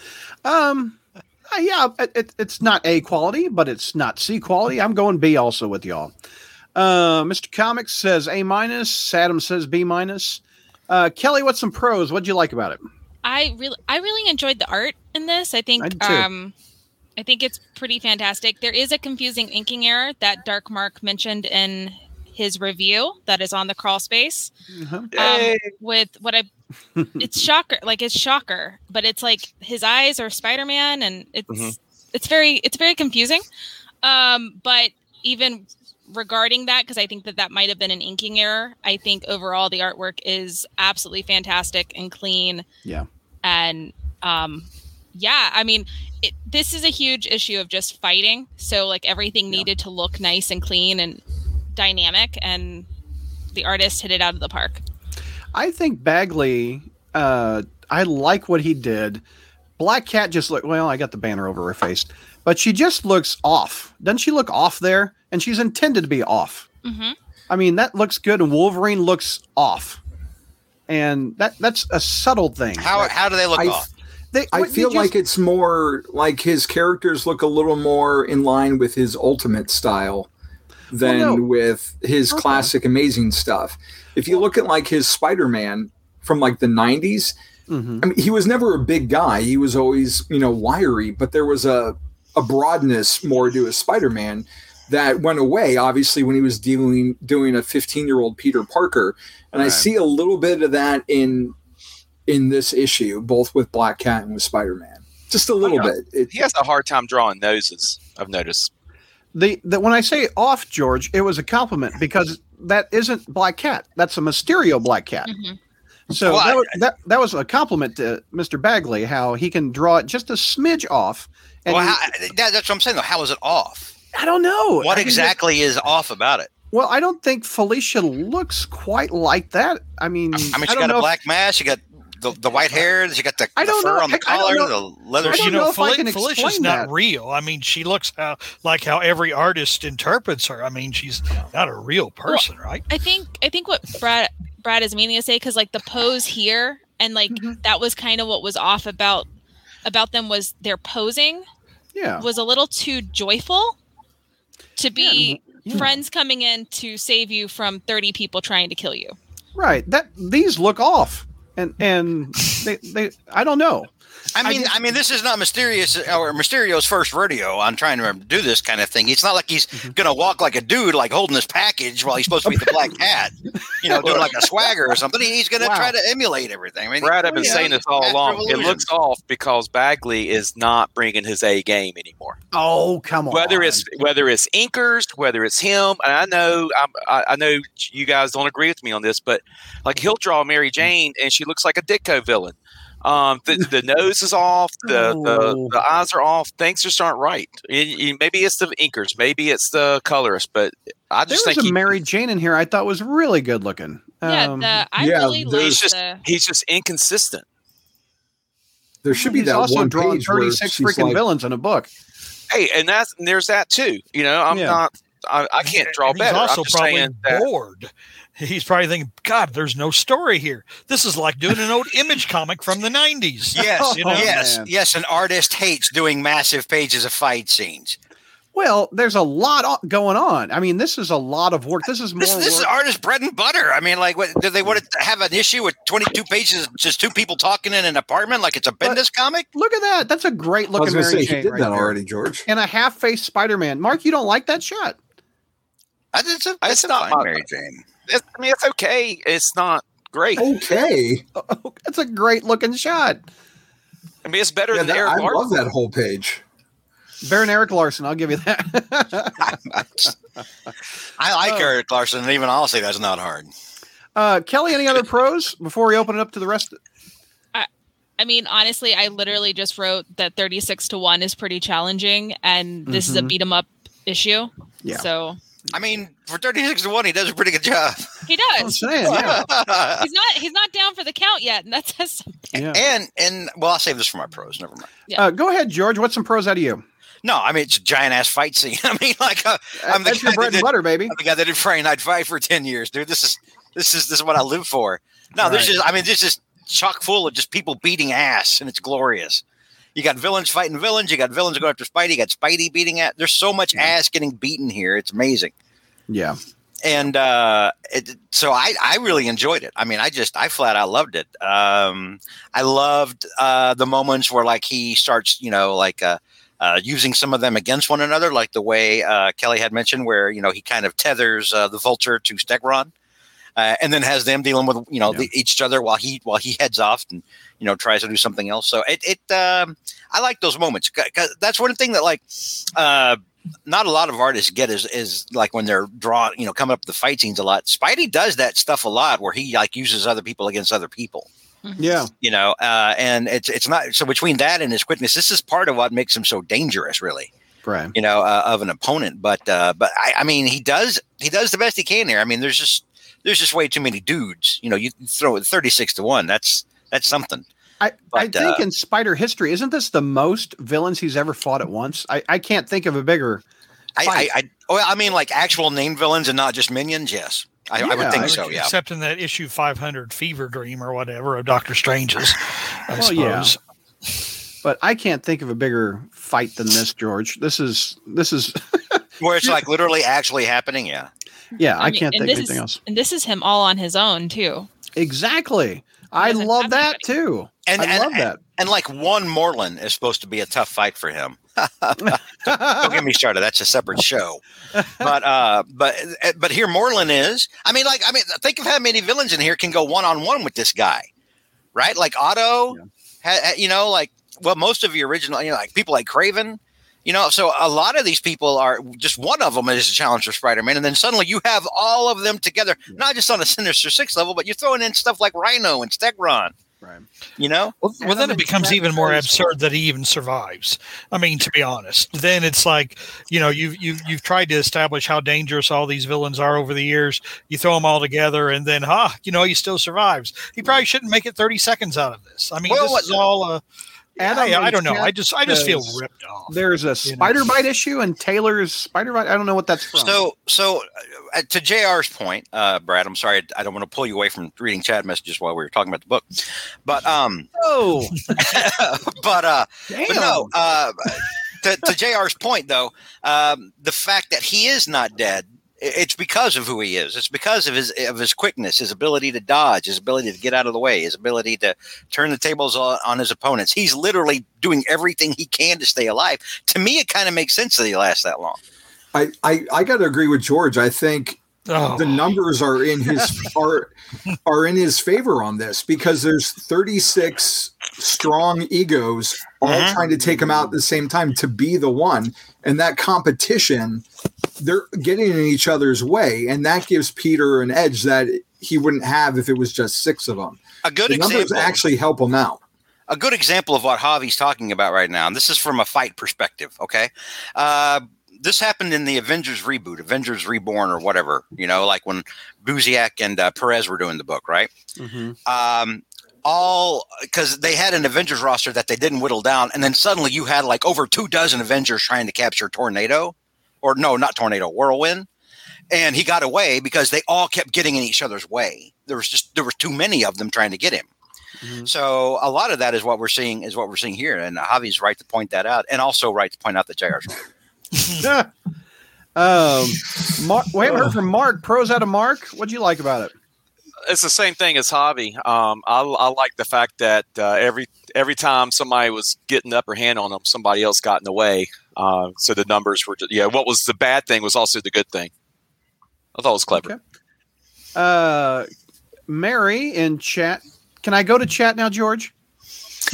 Um, uh, yeah, it, it, it's not A quality, but it's not C quality. I'm going B also with y'all. Uh, Mr. Comics says A minus. Adam says B minus. Uh, Kelly, what's some pros? What'd you like about it? I really I really enjoyed the art in this. I think I um I think it's pretty fantastic. There is a confusing inking error that Dark Mark mentioned in his review that is on the crawl space. Uh-huh. Um, with what I it's shocker like it's shocker, but it's like his eyes are Spider-Man and it's Mhm. it's very it's very confusing. Um but even regarding that because I think that that might have been an inking error. I think overall the artwork is absolutely fantastic and clean Yeah. and um yeah i mean it, this is a huge issue of just fighting so like everything Yeah. needed to look nice and clean and dynamic and the artist hit it out of the park I think Bagley, uh, I like what he did. Black Cat just look well, I got the banner over her face, but she just looks off. Doesn't she look off there? And she's intended to be off. hmm I mean, that looks good, and Wolverine looks off. And that that's a subtle thing. How how do they look I, off? They, I feel you like it's more like his characters look a little more in line with his ultimate style. than Well, no. with his Okay. classic amazing stuff. If you look at like his Spider-Man from like the 90s, Mhm. I mean, he was never a big guy. He was always, you know, wiry, but there was a a broadness more to his Spider-Man that went away, obviously, when he was dealing doing a 15-year-old Peter Parker. And I see a little bit of that in in this issue, both with Black Cat and with Spider-Man. Just a little bit. It, He has a hard time drawing noses. I've noticed. The, the when I say off, George, it was a compliment because that isn't Black Cat. That's a Mysterio Black Cat. Mhm. So Well, that, I- was, that that was a compliment to Mr. Bagley, how he can draw it just a smidge off. And well, you- how, that, that's what I'm saying though. How is it off? I don't know What I mean, exactly is off about it? Well, I don't think Felicia looks quite like that. I mean, I mean, I don't got know a if- black mask. She got the, the white hair. You got the, I don't fur know. on the I- I don't collar, know. the leather. I don't you know know, Fel- Felicia's not that. real. I mean, she looks how, like how every artist interprets her. I mean, she's not a real person, right? I think I think what Brad Brad is meaning to say because like the pose here and like Mhm. that was kind of what was off about about them was their posing Yeah. was a little too joyful to be yeah. friends coming in to save you from 30 people trying to kill you. Right. That these look off, and and they they I don't know. I mean, just- I, mean, this is not Mysterious or Mysterio's first rodeo on trying to do this kind of thing. It's not like he's Mm-hmm. gonna walk like a dude, like holding his package while he's supposed to be the black cat, you know, doing like a swagger or something. He's gonna Wow. try to emulate everything. I mean, Brad, I've been yeah, saying this all along. of It looks off because Bagley is not bringing his A game anymore. Oh come on. Whether it's whether it's inkers, whether it's him, and I know I'm, I, I know you guys don't agree with me on this, but like he'll draw Mary Jane and she looks like a Ditko villain. Um, the, the nose is off, the, Oh. the the eyes are off. Things just aren't right. It- it- maybe it's the inkers, maybe it's the colorist, but I there just was think a he- Mary Jane in here. I thought was really good looking. yeah, Um, the, I yeah, really there's like he's just the he's just inconsistent. there should be he's that also one drawn page 36 freaking like, villains in a book. Hey, and that's and there's that too. You know, I'm Yeah. not. I, I can't draw And better. Also I'm just probably saying that bored. He's probably thinking, God, there's no story here. This is like doing an old image comic from the 90s. Yes, You know? yes, oh, man. yes. An artist hates doing massive pages of fight scenes. Well, there's a lot going on. I mean, this is a lot of work. This is more This, this is artist bread and butter. I mean, like, what, do they want to have an issue with 22 pages, just two people talking in an apartment, like it's a Bendis comic? Look at that. That's a great I was looking going to Mary say, Jane he did right that there. already, George. And a half-faced Spider-Man. Mark, you don't like that shot? I- It's, a, It's it's, not my- Mary Jane. It's, I mean, it's okay. It's not great. Okay. it's a great looking shot. I mean, it's better Yeah, than that- Erik I Larsen. love that whole page. Baron Erik Larsen, I'll give you that. I like Oh. Erik Larsen, and even I'll say that's not hard. uh, Kelly, any other pros before we open it up to the rest? I mean, honestly, I literally just wrote that 36 to 1 is pretty challenging and this is a Mhm. beat 'em up issue. Yeah. So I mean, for 36 to 1, he does a pretty good job. he I'm does. saying, yeah. He's not he's not down for the count yet, and that says something. yeah. and, and, well, I'll save this for my pros. Never mind. Uh, go ahead, George. What's some pros out of you? No, I mean, it's a giant ass fight scene. I mean, like, uh, I'm the That's your guy bread that and did- butter, baby. I'm the guy that did Friday Night Fight for 10 years, dude. This is, this is, this is what I live for. No, this Right. is, I mean, this is chock full of just people beating ass, and it's glorious. You got villains fighting villains. You got villains going after Spidey. You got Spidey beating at. There's so much ass getting beaten here. It's amazing. Yeah. and uh it, so I, I really enjoyed it. I mean, I just I flat out loved it. Um, I loved uh, the moments where like he starts, you know, like uh, uh, using some of them against one another, like the way uh, Kelly had mentioned, where you know he kind of tethers uh, the Vulture to Stegron, uh, and then has them dealing with you know Yeah. the, each other while he while he heads off and you know tries to do something else. So it it um, I like those moments 'cause that's one thing that like. Uh, not a lot of artists get is is like when they're drawing, you know, coming up with the fight scenes a lot. Spidey does that stuff a lot, where he like uses other people against other people, Yeah. you know, uh, and it's it's not so between that and his quickness, this is part of what makes him so dangerous, really, Right. you know, uh, of an opponent. But uh, but I, I mean, he does he does the best he can there. I mean, there's just there's just way too many dudes, you know. You throw it thirty six to one, that's that's something. I, I think uh, in Spider history, isn't this the most villains he's ever fought at once? I, I can't think of a bigger. I, I, I well, I mean, like actual named villains and not just minions. Yes, I, I would think I- so. Yeah. Except in that issue 500 Fever Dream or whatever of Doctor Strange's, I Well, yeah. But I can't think of a bigger fight than this, George. This is this is Where it's like literally actually happening. Yeah. Yeah, I, mean, can't think of this anything is, else. And this is him all on his own too. Exactly. I love that too. And- I and- love that. And like one Morlun is supposed to be a tough fight for him. Don't get me started. That's a separate show. But uh, but but here Morlun is. I mean, like I mean, think of how many villains in here can go one on one with this guy, right? Like Otto, ha, ha- you know, like well, most of the original, you know, like people like Kraven. You know, so a lot of these people are just one of them is a challenge for Spider-Man, and then suddenly you have all of them together, not just on a Sinister Six level, but you're throwing in stuff like Rhino and Stegron. Right. You know, Well, well, then it becomes even more Jack absurd that he even survives. I mean, to be honest, then it's like you know you've you've you've tried to establish how dangerous all these villains are over the years. You throw them all together, and then ha, you know he still survives. He probably shouldn't make it thirty seconds out of this. I mean, Well, this what- is all. Uh, Adam I, I don't know. I just I just feel ripped off. There's a You know. spider bite issue and Taylor's spider bite. I don't know what that's from. So, so uh, to Jr's point, uh, Brad, I'm sorry, I don't want to pull you away from reading chat messages while we were talking about the book, but um, oh, but uh, damn. but no, uh, to, to Jr's point though, um, the fact that he is not dead, i- it's because of who he is. It's because of his of his quickness, his ability to dodge, his ability to get out of the way, his ability to turn the tables on, on his opponents. He's literally doing everything he can to stay alive. To me, it kind of makes sense that he lasts that long. I, I, I got to agree with George. I think Oh, the numbers are in his are are in his favor on this because there's 36 strong egos all Mhm. trying to take him out at the same time to be the one and that competition they're getting in each other's way and that gives Peter an edge that he wouldn't have if it was just six of them. A good The numbers example. actually help him out. a good example of what Javi's talking about right now, and this is from a fight perspective, okay? Uh, this happened in the Avengers reboot, Avengers Reborn, or whatever, you know, like when Busiek and uh, Perez were doing the book, right? Mhm. Um, all because they had an Avengers roster that they didn't whittle down, and then suddenly you had like over two dozen Avengers trying to capture Tornado, or no, not Tornado, Whirlwind. And he got away because they all kept getting in each other's way. There was just there were too many of them trying to get him. Mhm. So a lot of that is what we're seeing is what we're seeing here, and Javi's right to point that out, and also right to point out that JR's right. um, Mark, we haven't heard from Mark. Pros out of Mark. What'd you like about it? it's the same thing as Javi. Um, I, I like the fact that uh, every every time somebody was getting the upper hand on them, somebody else got in the way. Uh, so the numbers were, yeah. What was the bad thing was also the good thing. I thought it was clever. Okay. Uh, Mary in chat. Can I go to chat now, George?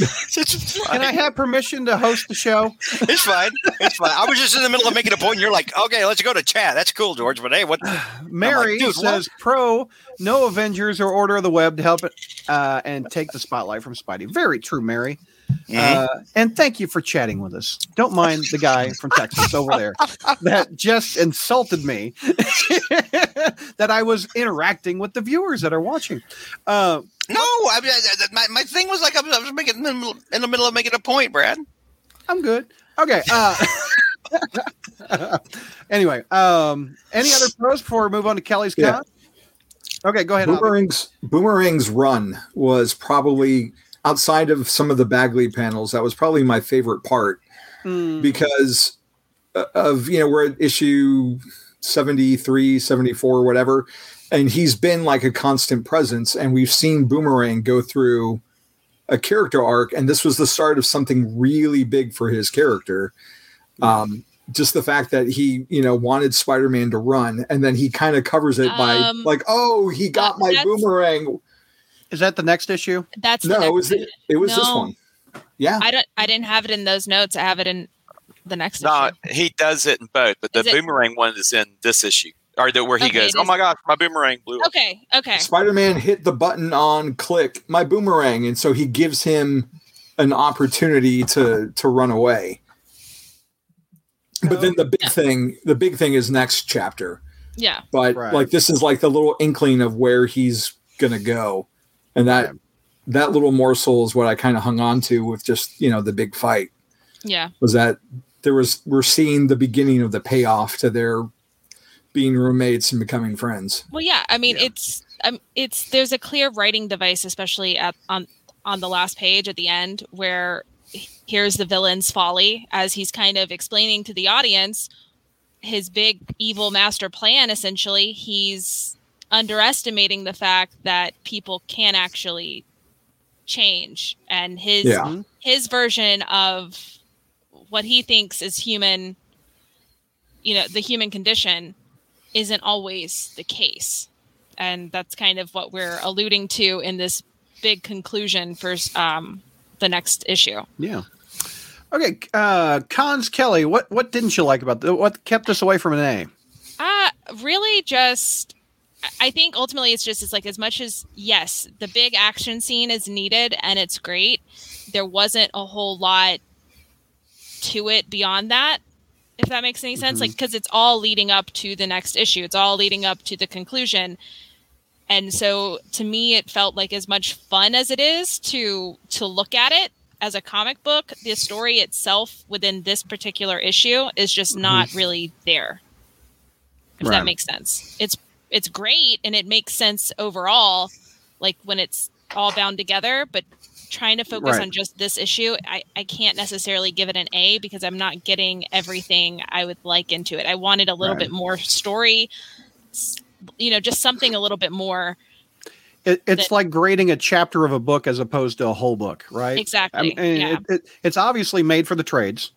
it's. Can I have permission to host the show? it's fine. It's fine. I was just in the middle of making a point, and you're like, "Okay, let's go to chat." That's cool, George. But hey, what? Mary dude, says, "Pro, no Avengers or Order of the Web to help it uh, and take the spotlight from Spidey." Very true, Mary. Mhm. Uh, and thank you for chatting with us. Don't mind the guy from Texas over there that just insulted me that I was interacting with the viewers that are watching. Uh, no, I mean, I- I- my, my thing was like I was, I was making in the, middle, in the middle of making a point, Brad. I'm good. Okay. Uh, anyway, um, any other pros before we move on to Kelly's Yeah. comment? Okay, go ahead. Javi. Boomerang's Boomerang's run was probably outside of some of the Bagley panels. That was probably my favorite part Hmm. because uh, of you know we're at issue 73 74 whatever and he's been like a constant presence and we've seen boomerang go through a character arc and this was the start of something really big for his character um just the fact that he you know wanted spider-man to run and then he kind of covers it by Um, like oh he got that- my boomerang Is that the next issue? That's no it was one. it was this one yeah I don't. I didn't have it in those notes. I have it in the next No, issue. he does it in both, but the it- boomerang one is in this issue, or the, where he Okay, goes, "Oh my gosh, my boomerang blew up." Okay. Okay. Spider-Man hit the button on click my boomerang, and so he gives him an opportunity to to run away. But then the big Yeah. thing, the big thing is next chapter. Yeah. But Right. like this is like the little inkling of where he's gonna go, and that Right. that little morsel is what I kind of hung on to with just you know the big fight Yeah. was that there was we're seeing the beginning of the payoff to their being roommates and becoming friends. Well, yeah. I mean, Yeah. it's um, it's there's a clear writing device, especially at on on the last page at the end, where here's the villain's folly as he's kind of explaining to the audience his big evil master plan essentially he's underestimating the fact that people can actually change and his Yeah. his version of what he thinks is human you know the human condition isn't always the case and that's kind of what we're alluding to in this big conclusion for um, the next issue Yeah. Okay, uh, Cons Kelly, what what didn't you like about the, what kept us away from an A? Uh really just I- I think ultimately it's just it's like as much as yes, the big action scene is needed and it's great, there wasn't a whole lot to it beyond that. If that makes any sense, Mhm. like because it's all leading up to the next issue, it's all leading up to the conclusion, and so to me, it felt like as much fun as it is to to look at it as a comic book. The story itself within this particular issue is just not really there if Right. that makes sense. It's it's great and it makes sense overall, like when it's all bound together. But trying to focus Right. on just this issue, I, I can't necessarily give it an A because I'm not getting everything I would like into it. I wanted a little Right. bit more story, you know, just something a little bit more It, it's That- like grading a chapter of a book as opposed to a whole book, right? exactly. I mean, yeah. it, it, it's obviously made for the trades,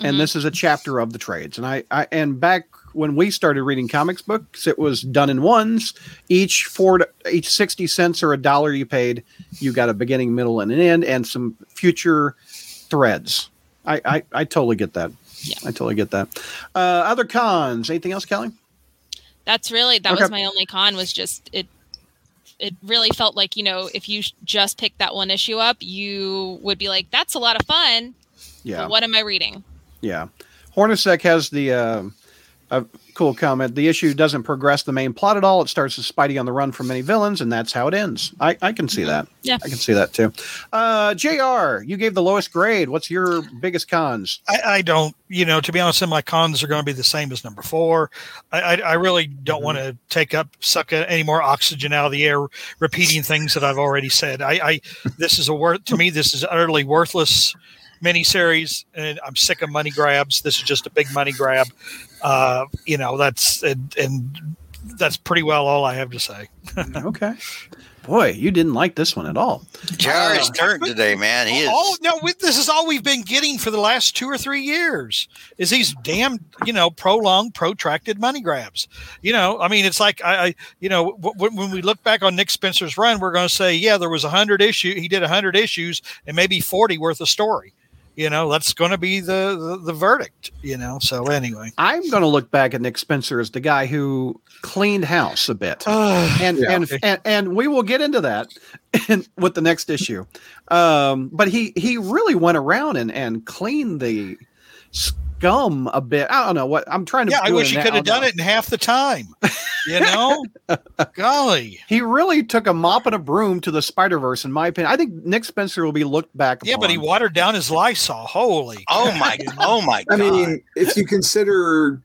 and Mhm. this is a chapter of the trades. And I, I and back when we started reading comics books, it was done in ones. Each four, to- each sixty cents or a dollar you paid, you got a beginning, middle, and an end, and some future threads. I, I, I totally get that. Yeah. I totally get that. Uh, other cons? Anything else, Kelly? That's really that Okay. was my only con was just it it really felt like, you know, if you just picked that one issue up, you would be like, that's a lot of fun. Yeah. What am I reading? Yeah. Hornacek has the uh, a cool comment. The issue doesn't progress the main plot at all. It starts with Spidey on the run from many villains, and that's how it ends. I, I can see that. Yeah. I can see that too. Uh, JR, you gave the lowest grade. What's your biggest cons? I, I don't, you know, to be honest, my cons are going to be the same as number four. I, I, I really don't Mm-hmm. want to take up, suck any more oxygen out of the air, repeating things that I've already said. I, I this is a worth to me. This is utterly worthless miniseries, and I'm sick of money grabs. This is just a big money grab. Uh, you know, that's and, and that's pretty well all I have to say. okay. Boy, you didn't like this one at all. JR's turn today, man. He is. Oh no, we, this is all we've been getting for the last two or three years. Is these damn, you know, prolonged, protracted money grabs. You know, I mean, it's like I, I you know, w- w- when we look back on Nick Spencer's run, we're going to say, yeah, there was a hundred issue. He did a hundred issues and maybe forty worth of story. You know, that's going to be the, the the verdict. You know, so anyway. I'm going to look back at Nick Spencer as the guy who cleaned house a bit. and, Yeah. and and and we will get into that in, with the next issue. Um, but he he really went around and and cleaned the scum a bit. I don't know what I'm trying to. yeah, I wish he could have done it in half the time. You know, golly. He really took a mop and a broom to the Spider Verse, in my opinion. I think Nick Spencer will be looked back. Yeah, but he watered down his Lysol. Holy. Oh my! Oh my! God. I mean, if you consider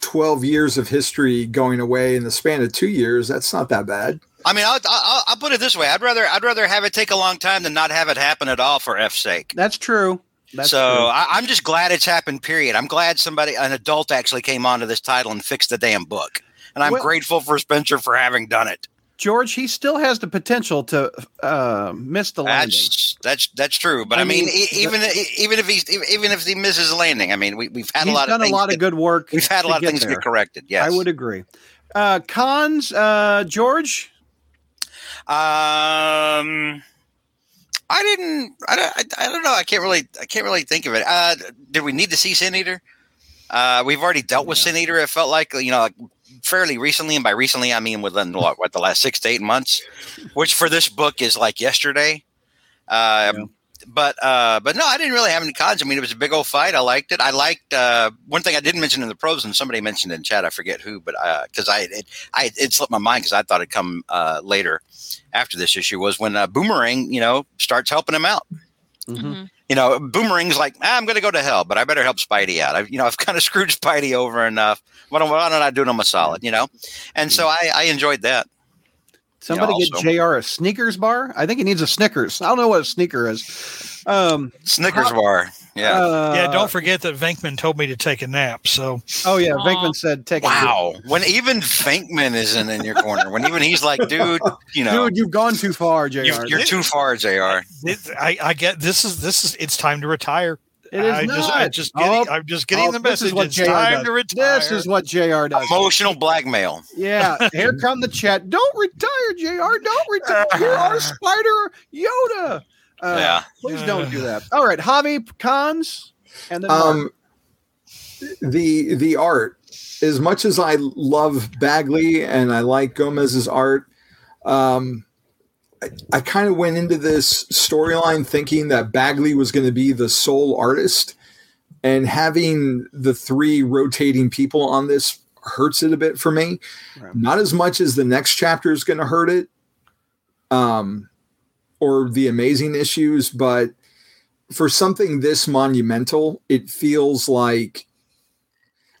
12 years of history going away in the span of two years, that's not that bad. I mean, I'll, I'll, I'll put it this way: I'd rather I'd rather have it take a long time than not have it happen at all for F's sake. That's true. That's so true. I, I'm just glad it's happened. Period. I'm glad somebody, an adult, actually came onto this title and fixed the damn book, and I'm Well- grateful for Spencer for having done it. George, he still has the potential to uh, miss the landing. That's that's that's true. But I I, mean, mean, e- even even if he's even if he misses the landing, I mean, we, we've had a lot done of a lot of good work. We've had a lot of things there. get corrected. Yes, I would agree. Uh, cons, uh, George. Um, I didn't. I don't. I, I don't know. I can't really. I can't really think of it. Uh, did we need to see Sin Eater? Uh, we've already dealt with Sin Eater. It felt like you know, like fairly recently, and by recently I mean within what, what the last six to eight months, which for this book is like yesterday. Um, But uh, but no, I didn't really have any cons. I mean, it was a big old fight. I liked it. I liked uh, one thing I didn't mention in the pros, and somebody mentioned in chat. I forget who, but because I it, I it slipped my mind because I thought it'd come uh, later after this issue was when uh, Boomerang, you know, starts helping him out. Mhm. Mhm. You know, Boomerang's like, ah, I'm going to go to hell, but I better help Spidey out. I've, you know, I've kind of screwed Spidey over enough. Why don't, why don't I do him a solid? You know, and so I, I enjoyed that. Somebody Yeah, get Jr. a Snickers bar. I think he needs a Snickers. I don't know what a sneaker is. Um, Snickers Huh? bar. Yeah. Uh, yeah, don't forget that Venkman told me to take a nap. So Oh yeah, Aw. Venkman said, "Take a nap. Wow. When even Venkman isn't in your corner, when even he's like, dude, you know, dude, you've gone too far, Jr. you, you're too far, Jr. I, I get this is this is it's time to retire. It is I not. just, I just getting, Oh, I'm just getting oh, the this is message. what It's JR time does. to retire. This is what Jr. does. Emotional blackmail. Yeah, here come the chat. Don't retire, Jr. Don't retire. You're our Spider Yoda. Uh, Yeah. Please don't do that. All right, Javi cons, and then Mark. Um, the the art, as much as I love Bagley and I like Gomez's art, um, I, I kind of went into this storyline thinking that Bagley was going to be the sole artist, and having the three rotating people on this hurts it a bit for me. Right. Not as much as the next chapter is going to hurt it, um, or the amazing issues, but for something this monumental, it feels like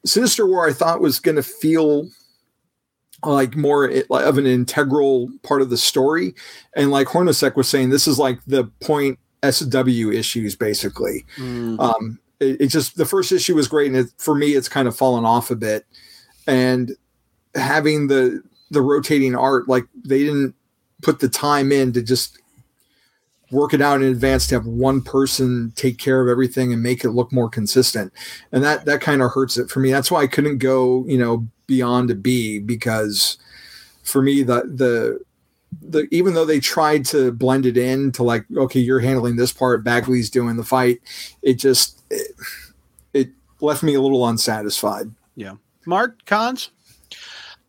Sinister War. I thought was going to feel like more of an integral part of the story, and like Hornacek was saying, this is like the point SW issues basically. Mm, Um, it, it just the first issue was great, and it, for me, it's kind of fallen off a bit. And having the the rotating art, like they didn't put the time in to just work it out in advance to have one person take care of everything and make it look more consistent, and that that kind of hurts it for me. That's why I couldn't go, you know, beyond a B because for me the the the even though they tried to blend it in to like okay you're handling this part bagley's doing the fight it just it, it left me a little unsatisfied Yeah. Mark cons.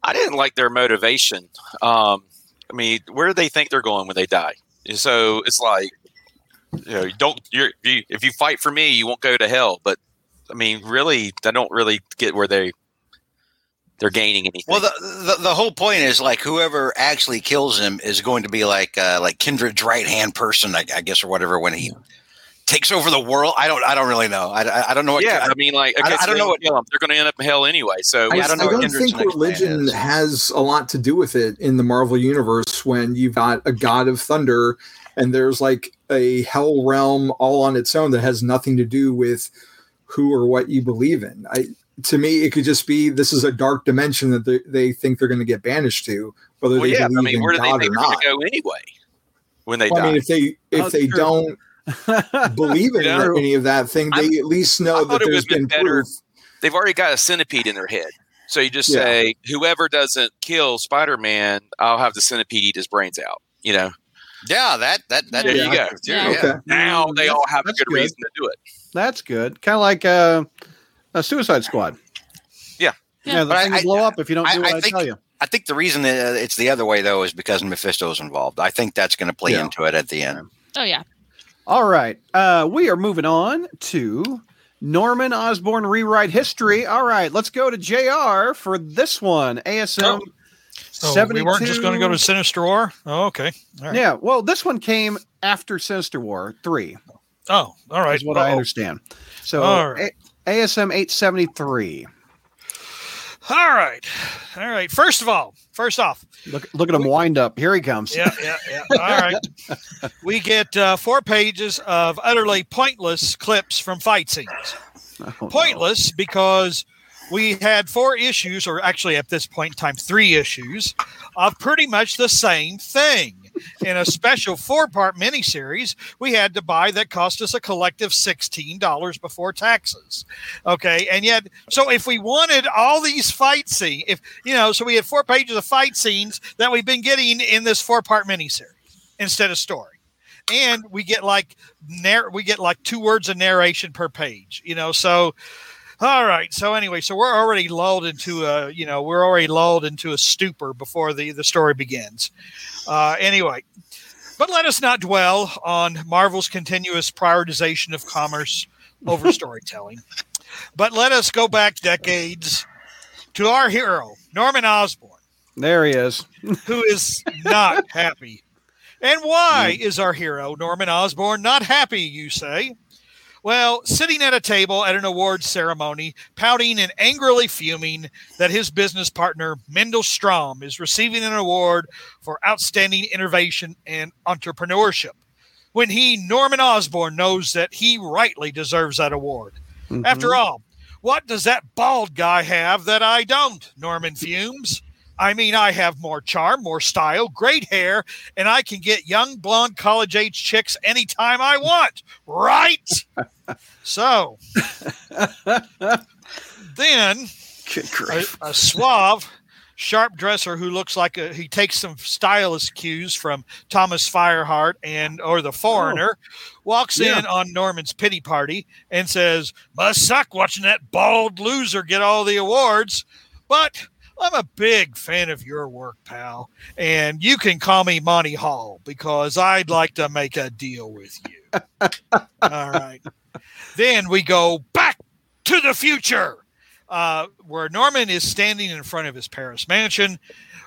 I didn't like their motivation. Um, I mean, where do they think they're going when they die? And so it's like, you know, you don't you're, you if you fight for me, you won't go to hell. But I mean, really, I don't really get where they they're gaining anything. Well, the, the the whole point is like whoever actually kills him is going to be like uh, like Kindred's right hand person, I, I guess, or whatever. When he takes over the world, I don't I don't really know. I, I, I don't know what. yeah, I, I mean, like, I- okay, I so don't know what- kill 'em. they're going to end up in hell anyway. So I, I don't know I don't Kindred's think religion has a lot to do with it in the Marvel universe when you've got a god of thunder and there's like a hell realm all on its own that has nothing to do with who or what you believe in. I to me, it could just be this is a dark dimension that they, they think they're going to get banished to, whether well, they yeah, believe I mean, in where do they think or they're going not. to go anyway when they Well, I mean, if they if Oh, they true. don't believe in Yeah. any of that thing, they at least know that there's been been better- proof. They've already got a centipede in their head. So you just Yeah. say, whoever doesn't kill Spider Man, I'll have the centipede eat his brains out. You know, yeah, that that that. There you go. Yeah. Yeah. Okay. now they all have a good, good. reason to do it. That's good. Kind of like uh, a Suicide Squad. Yeah. Yeah, the But I- thing I- blow up if you don't I- do what I I, think- tell you. I think the reason it's the other way though is because Mephisto's involved. I think that's going to play Yeah. into it at the end. Oh yeah. All right. Uh, we are moving on to Norman Osborn rewrite history. All right, let's go to JR for this one. ASM Oh, 72. we weren't just going to go to Sinister War. Oh, okay. All right. Yeah, well, this one came after Sinister War 3, Oh, all right. is what I Uh-oh. understand. So right. A- ASM 873. All right. All right. First of all, first off, Look, look at him wind up. Here he comes. yeah, yeah, yeah. All right. We get uh, four pages of utterly pointless clips from fight scenes. Oh, no. Pointless because we had four issues, or actually at this point in time, three issues of pretty much the same thing. In a special four part miniseries, we had to buy that cost us a collective $16 before taxes. Okay. And yet, so if we wanted all these fight scenes, if, you know, so we had four pages of fight scenes that we've been getting in this four part miniseries instead of story. And we get like narr- we get like two words of narration per page, you know. So, all right. So anyway, so we're already lulled into a, you know, we're already lulled into a stupor before the the story begins. Uh, anyway, but let us not dwell on Marvel's continuous prioritization of commerce over storytelling. But let us go back decades to our hero, Norman Osborn, There he is. who is not happy. And why is our hero, Norman Osborn, not happy, you say? Well, sitting at a table at an awards ceremony, pouting and angrily fuming that his business partner, Mendel Stromm, is receiving an award for outstanding innovation and entrepreneurship. when he, Norman Osborn, knows that he rightly deserves that award. Mhm. After all, what does that bald guy have that I don't? Norman fumes. I mean, I have more charm, more style, great hair, and I can get young, blonde, college age chicks anytime I want, right? so then a, a suave, sharp dresser who looks like a, he takes some stylist cues from Thomas Fireheart and or the oh. Foreigner, walks Yeah. in on Norman's pity party and says, "Must suck watching that bald loser get all the awards, but." I'm a big fan of your work, pal, and you can call me Monty Hall because I'd like to make a deal with you. All right. Then we go back to the future uh, where Norman is standing in front of his Paris mansion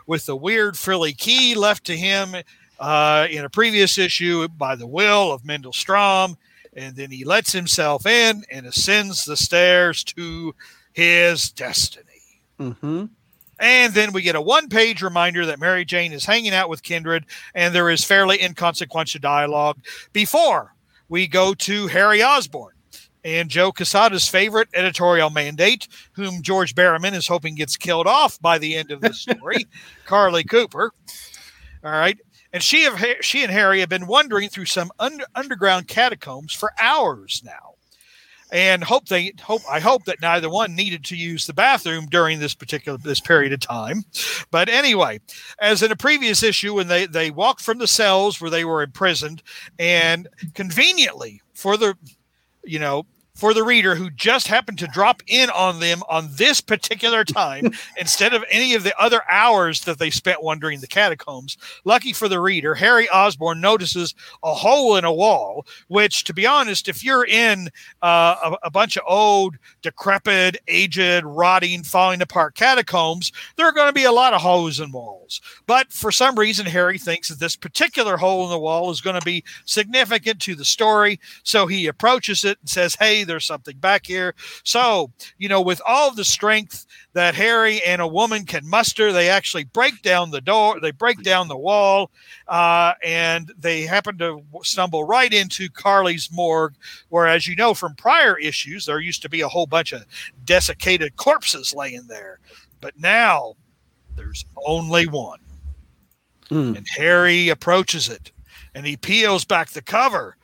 with the weird frilly key left to him uh, in a previous issue by the will of Mendel Stromm. And then he lets himself in and ascends the stairs to his destiny. Mm-hmm. And then we get a one page reminder that Mary Jane is hanging out with Kindred, and there is fairly inconsequential dialogue before we go to Harry Osborn and Joe Quesada's favorite editorial mandate, whom George Barrowman is hoping gets killed off by the end of the story, Carly Cooper. All right. And she, have, she and Harry have been wandering through some under, underground catacombs for hours now and hope they hope I hope that neither one needed to use the bathroom during this particular this period of time. But anyway, as in a previous issue, when they they walked from the cells where they were imprisoned, and conveniently for the you know for the reader who just happened to drop in on them on this particular time instead of any of the other hours that they spent wandering the catacombs. Lucky for the reader, Harry Osborn notices a hole in a wall, which, to be honest, if you're in uh, a, a bunch of old, decrepit, aged, rotting, falling apart catacombs, there are going to be a lot of holes in walls. But for some reason, Harry thinks that this particular hole in the wall is going to be significant to the story. So he approaches it and says, Hey, there's something back here. So, you know, with all the strength that Harry and a woman can muster, they actually break down the door, they break down the wall, uh, and they happen to stumble right into Carly's morgue, where, as you know from prior issues, there used to be a whole bunch of desiccated corpses laying there. But now there's only one. Mm. And Harry approaches it and he peels back the cover.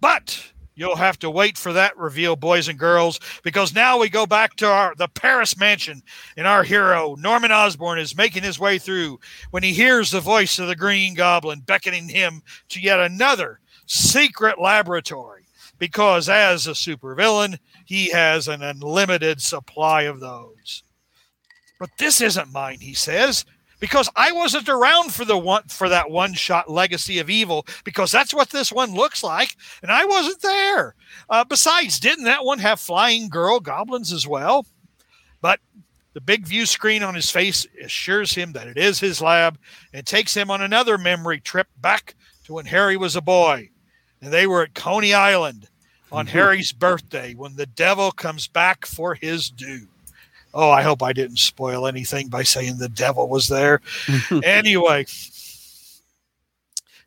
But you'll have to wait for that reveal, boys and girls, because now we go back to our the Paris mansion, and our hero, Norman Osborn, is making his way through when he hears the voice of the Green Goblin beckoning him to yet another secret laboratory. Because as a supervillain, he has an unlimited supply of those. But this isn't mine, he says because I wasn't around for the one for that one shot legacy of evil because that's what this one looks like, and I wasn't there. Uh, besides, didn't that one have flying girl goblins as well? But the big view screen on his face assures him that it is his lab and takes him on another memory trip back to when Harry was a boy, and they were at Coney Island on Harry's birthday when the devil comes back for his due. Oh, I hope I didn't spoil anything by saying the devil was there. anyway,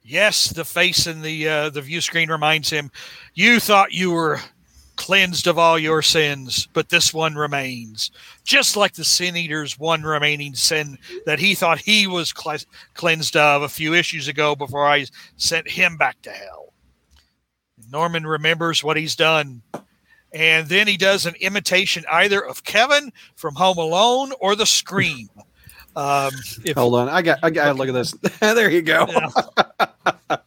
yes, the face in the uh, the view screen reminds him, "You thought you were cleansed of all your sins, but this one remains." Just like the sin eater's one remaining sin that he thought he was cle- cleansed of a few issues ago before I sent him back to hell. Norman remembers what he's done and then he does an imitation either of Kevin from Home Alone or The Scream. Um, if, Hold on, I got, I got. Look at this. there you go. Yeah.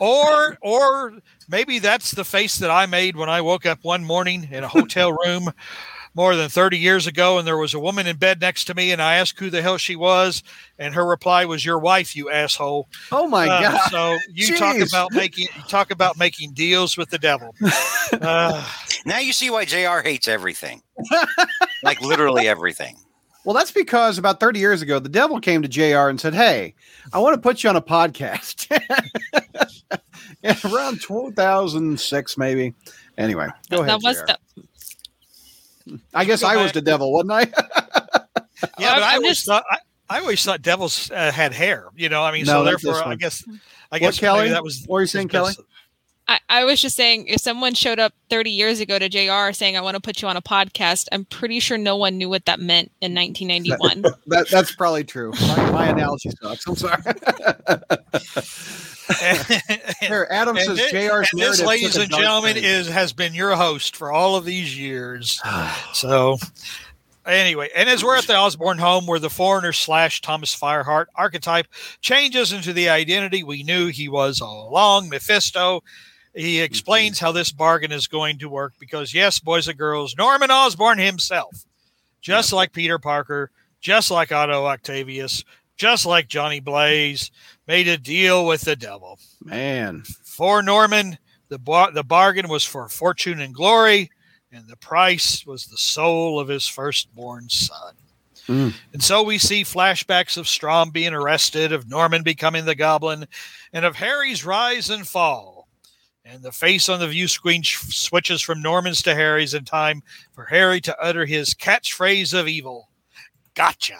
or or maybe that's the face that I made when I woke up one morning in a hotel room more than 30 years ago and there was a woman in bed next to me and I asked who the hell she was and her reply was your wife you asshole. Oh my Uh, god. So you talk about making you talk about making deals with the devil. Uh, Now you see why JR hates everything. like literally everything. Well, that's because about 30 years ago, the devil came to JR and said, Hey, I want to put you on a podcast. around 2006, maybe. Anyway, go ahead. that was JR. the, I guess I was back. the devil, wasn't I? Yeah, but I always just- thought I, I always thought devils uh, had hair. You know, I mean, No, so therefore, I guess I guess Kelly? that was. What were you saying, Kelly? I, I was just saying, if someone showed up 30 years ago to JR saying, I want to put you on a podcast, I'm pretty sure no one knew what that meant in 1991. That, that's probably true. My, my analogy sucks. I'm sorry. Here, Adam And says thi- JR's and this, ladies and gentlemen, turn. is has been your host for all of these years. so, anyway, and as we're at the Osborn home, where the foreigner slash Thomas Fireheart archetype changes into the identity we knew he was all along, Mephisto. He mm-hmm. explains how this bargain is going to work because, yes, boys and girls, Norman Osborn himself, just like Peter Parker, just like Otto Octavius, just like Johnny Blaze, made a deal with the devil. Man, For Norman, the bar- the bargain was for fortune and glory, and the price was the soul of his firstborn son. Mm. And so we see flashbacks of Stromm being arrested, of Norman becoming the Goblin, and of Harry's rise and fall. And the face on the view screen sh- switches from Norman's to Harry's in time for Harry to utter his catchphrase of evil Gotcha.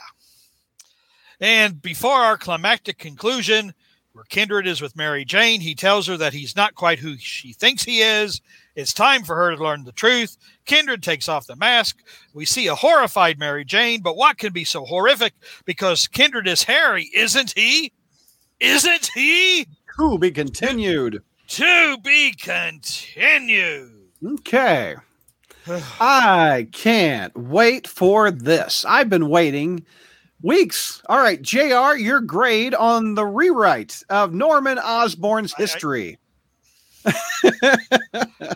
And before our climactic conclusion, where Kindred is with Mary Jane, he tells her that he's not quite who she thinks he is. It's time for her to learn the truth. Kindred takes off the mask. We see a horrified Mary Jane, but what can be so horrific? Because Kindred is Harry, isn't he? Isn't he? to be continued. To be continued. Okay. I can't wait for this. I've been waiting weeks. All right, JR, your grade on the rewrite of Norman Osborn's I- I- history.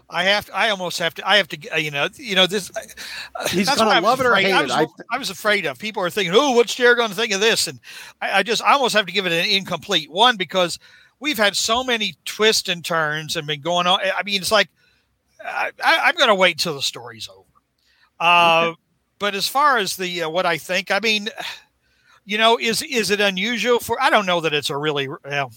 I have to, I almost have to I have to uh, you know you know this uh, He's gonna I was love it or afraid- hate I it. was, I- I was afraid of people are thinking oh what's Jared going to think of this and I, I just I almost have to give it an incomplete one because we've had so many twists and turns and been going on I mean it's like I, I, I'm going to wait till the story's over uh, but as far as the uh, what I think I mean you know is is it unusual for I don't know that it's a really well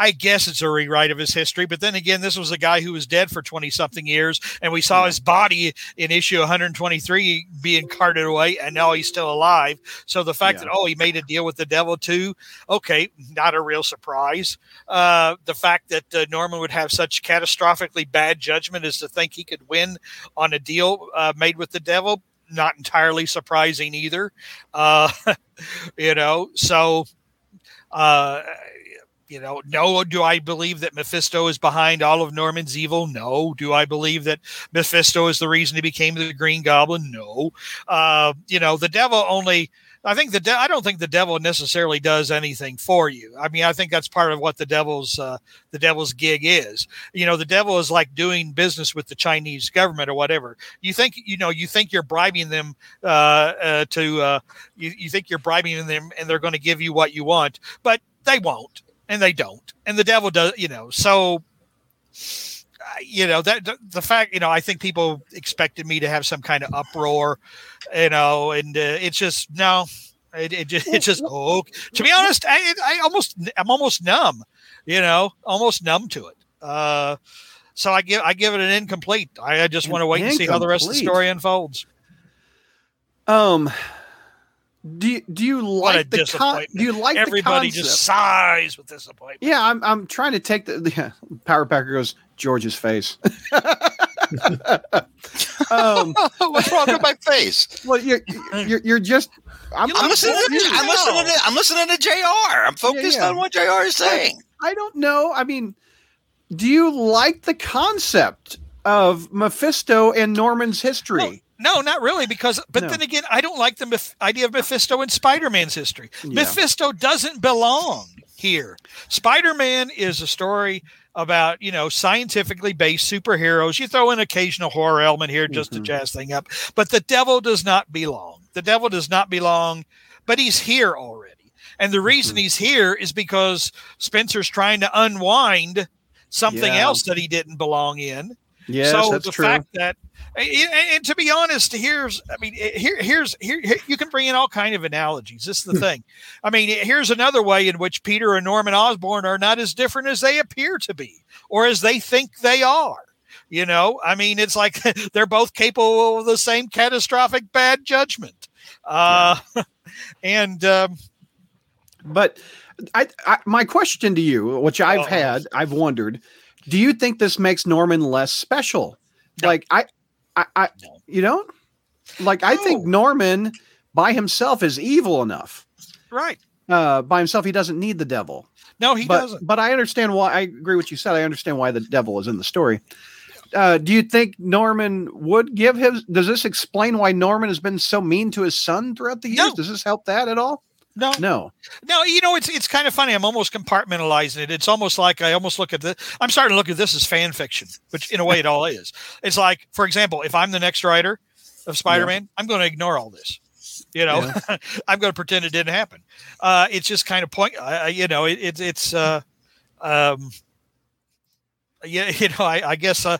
I guess it's a rewrite of his history, but then again, this was a guy who was dead for 20 something years, and we saw his body in issue 123 being carted away, and now he's still alive. So the fact Yeah. that, oh, he made a deal with the devil too, okay, not a real surprise. Uh, the fact that uh, Norman would have such catastrophically bad judgment as to think he could win on a deal uh, made with the devil, not entirely surprising either. Uh, you know, so. Uh, you know, no, do I believe that Mephisto is behind all of Norman's evil? No. Do I believe that Mephisto is the reason he became the Green Goblin? No. Uh, you know, the devil only. I think the de- I don't think the devil necessarily does anything for you. I mean, I think that's part of what the devil's uh, the devil's gig is. You know, the devil is like doing business with the Chinese government or whatever. You think you know, you think you're bribing them uh, uh, to uh, you, you think you're bribing them and they're going to give you what you want, but they won't and they don't and the devil does you know so you know that the, the fact you know i think people expected me to have some kind of uproar you know and uh, it's just no it, it just it's just oh to be honest I, I almost i'm almost numb you know almost numb to it. Uh so i give i give it an incomplete. I, I just want to wait and see how the rest of the story unfolds. Um, do you, do you like the con- do you like everybody just sighs with disappointment. Yeah, I'm I'm trying to take the yeah, Power Packer goes George's face. um, What's wrong with my face? well, you're you're, you're just I'm, I'm listening. To. I'm listening. To, I'm listening to Jr. I'm focused yeah. on what Jr. is saying. I don't know. I mean, do you like the concept of Mephisto and Norman's history? No, not really, because but No. then again, I don't like the Meph- idea of Mephisto in Spider-Man's history. Yeah. Mephisto doesn't belong here. Spider-Man is a story about you know scientifically based superheroes. You throw an occasional horror element here just Mhm. to jazz thing up, but the devil does not belong. The devil does not belong, but he's here already. And the reason Mhm. he's here is because Spencer's trying to unwind something Yeah. else that he didn't belong in Yes, so that's the true. fact that and, and- to be honest here's i mean here here's here, here you can bring in all kind of analogies this is Hmm. the thing i mean here's another way in which peter and norman osborn are not as different as they appear to be or as they think they are you know i mean it's like they're both capable of the same catastrophic bad judgment uh and um but I, I my question to you, which I've Oh. had, I've wondered, do you think this makes Norman less special? No. Like I, I, I No. you don't like. I think Norman by himself is evil enough. Right. Uh, by himself, he doesn't need the devil. No, he but, doesn't. But I understand why. I agree with what you said. I understand why the devil is in the story. Uh, do you think Norman would give his? Does this explain why Norman has been so mean to his son throughout the years? No. Does this help that at all? No, No. no. You know, it's it's kind of funny. I'm almost compartmentalizing it. It's almost like I almost look at the. I'm starting to look at this as fan fiction, which in a way it all is. It's like, for example, if I'm the next writer of Spider-Man, I'm going to ignore all this. You know, I'm going to pretend it didn't happen. Uh, it's just kind of point. I- you know, it, it, it's. Uh, um, yeah, you know, I, I guess. Uh,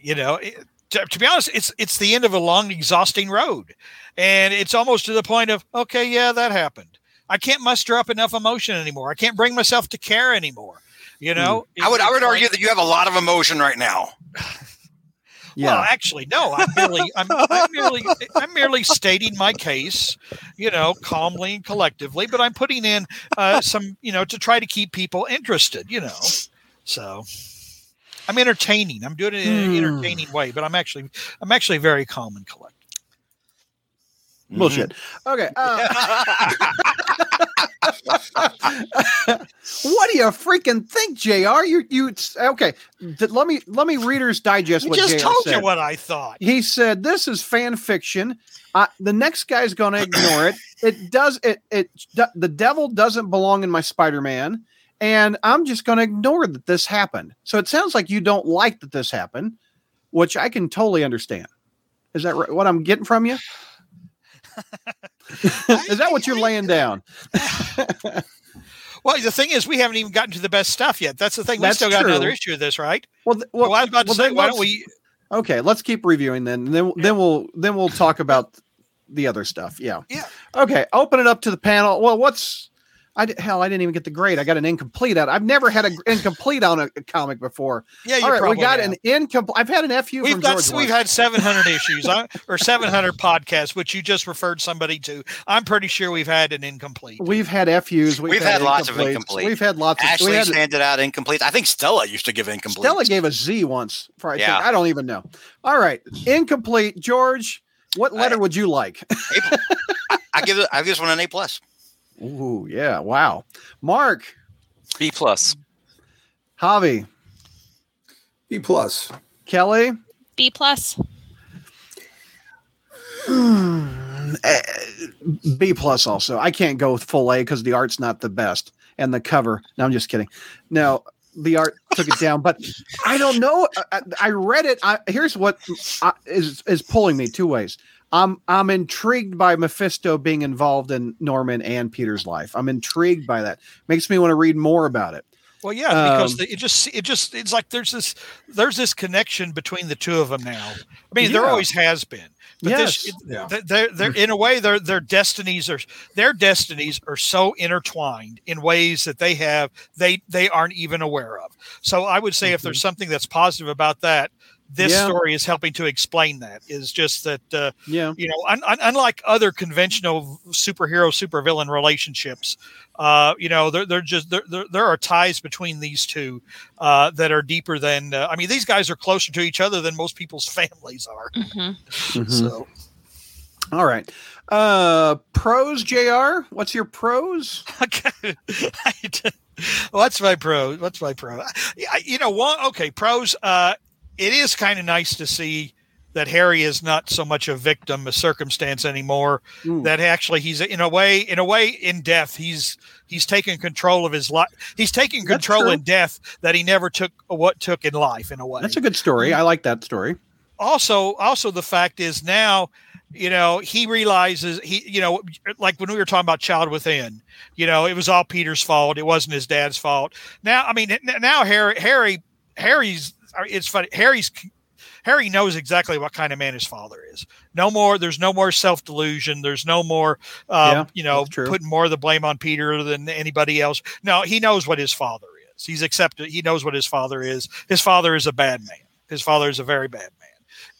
you know, it, to, to be honest, it's it's the end of a long, exhausting road, and it's almost to the point of okay, yeah, that happened. I can't muster up enough emotion anymore. I can't bring myself to care anymore. You know, I would I would like- argue that you have a lot of emotion right now. Yeah. Well, actually, no. I'm merely, I'm, I'm merely, I'm merely stating my case, you know, calmly and collectively. But I'm putting in uh, some, you know, to try to keep people interested, you know. So I'm entertaining. I'm doing it in an Hmm. entertaining way, but I'm actually, I'm actually very calm and collected. Bullshit. Okay. Uh, what do you freaking think, Jr? You you okay? th- let me let me Reader's Digest I what just JR told said. you what I thought. He said this is fan fiction. Uh, the next guy's going to ignore it. It does it it the devil doesn't belong in my Spider-Man, and I'm just going to ignore that this happened. So it sounds like you don't like that this happened, which I can totally understand. Is that right, what I'm getting from you? is that what you're laying down? Well, the thing is, we haven't even gotten to the best stuff yet. That's the thing. We still got true. another issue of this, right? Well, th- Well, I was about to well, say, why don't we? Okay, let's keep reviewing then. and Then then we'll then we'll talk about the other stuff. Yeah. Yeah. Okay, open it up to the panel. Well, what's I hell I didn't even get the grade. I got an incomplete out. I've never had an incomplete on a, a comic before. Yeah, you All right, we probably got have. an incomplete. I've had an FU We've from got George. we've once. had 700 issues uh, or 700 podcasts, which you just referred somebody to. I'm pretty sure we've had an incomplete. We've had FUs. We've, We've had lots of incomplete. We've had lots of. Ashley we had, handed out incomplete. I think Stella used to give incomplete. Stella gave a Z once. For, I, Yeah. think. I don't even know. All right, incomplete. George, what letter I- would you like? I give it. I give this one an A plus. Ooh, yeah. Wow. Mark, B plus. Javi, B plus. Kelly. B plus. Eh, B plus also. I can't go with full A because the art's not the best and the cover. No, I'm just kidding. No, the art took it down, but I don't know. I, I- I read it. I, here's what uh, is is pulling me two ways. I'm I'm intrigued by Mephisto being involved in Norman and Peter's life. I'm intrigued by that. Makes me want to read more about it. Well, yeah, because Um, the, it just it just it's like there's this there's this connection between the two of them now. I mean, there always has been. But Yes. this, Yeah. th- they're, they're in a way their their destinies are their destinies are so intertwined in ways that they have they they aren't even aware of. So I would say if there's something that's positive about that, this Yeah. story is helping to explain that. Is just that uh, Yeah. you know, un- un- unlike other conventional superhero supervillain relationships, uh, you know, there, they're just there, there, there are ties between these two uh, that are deeper than. Uh, I mean, these guys are closer to each other than most people's families are. hmm Mhm. So All right. Uh pros, JR. What's your pros? okay, what's my pro? What's my pro? I- You know, one okay pros. Uh, it is kind of nice to see that Harry is not so much a victim of circumstance anymore. Mm. That actually he's in a way, in a way, in death, he's he's taking control of his life. He's taking control in death that he never took what took in life. In a way, That's a good story. I like that story. also also the fact is now you know he realizes he you know like when we were talking about child within you know it was all peter's fault it wasn't his dad's fault now i mean now harry harry harry's it's funny. Harry's harry knows exactly what kind of man his father is. No more there's no more self-delusion. There's no more um, Yeah, you know putting more of the blame on peter than anybody else. No he knows what his father is. He's accepted he knows what his father is. His father is a bad man. His father is a very bad man.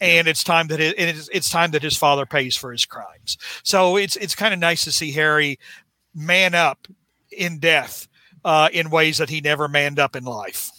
And it's time that it, it is, it's time that his father pays for his crimes. So it's it's kind of nice to see Harry man up in death uh, in ways that he never manned up in life.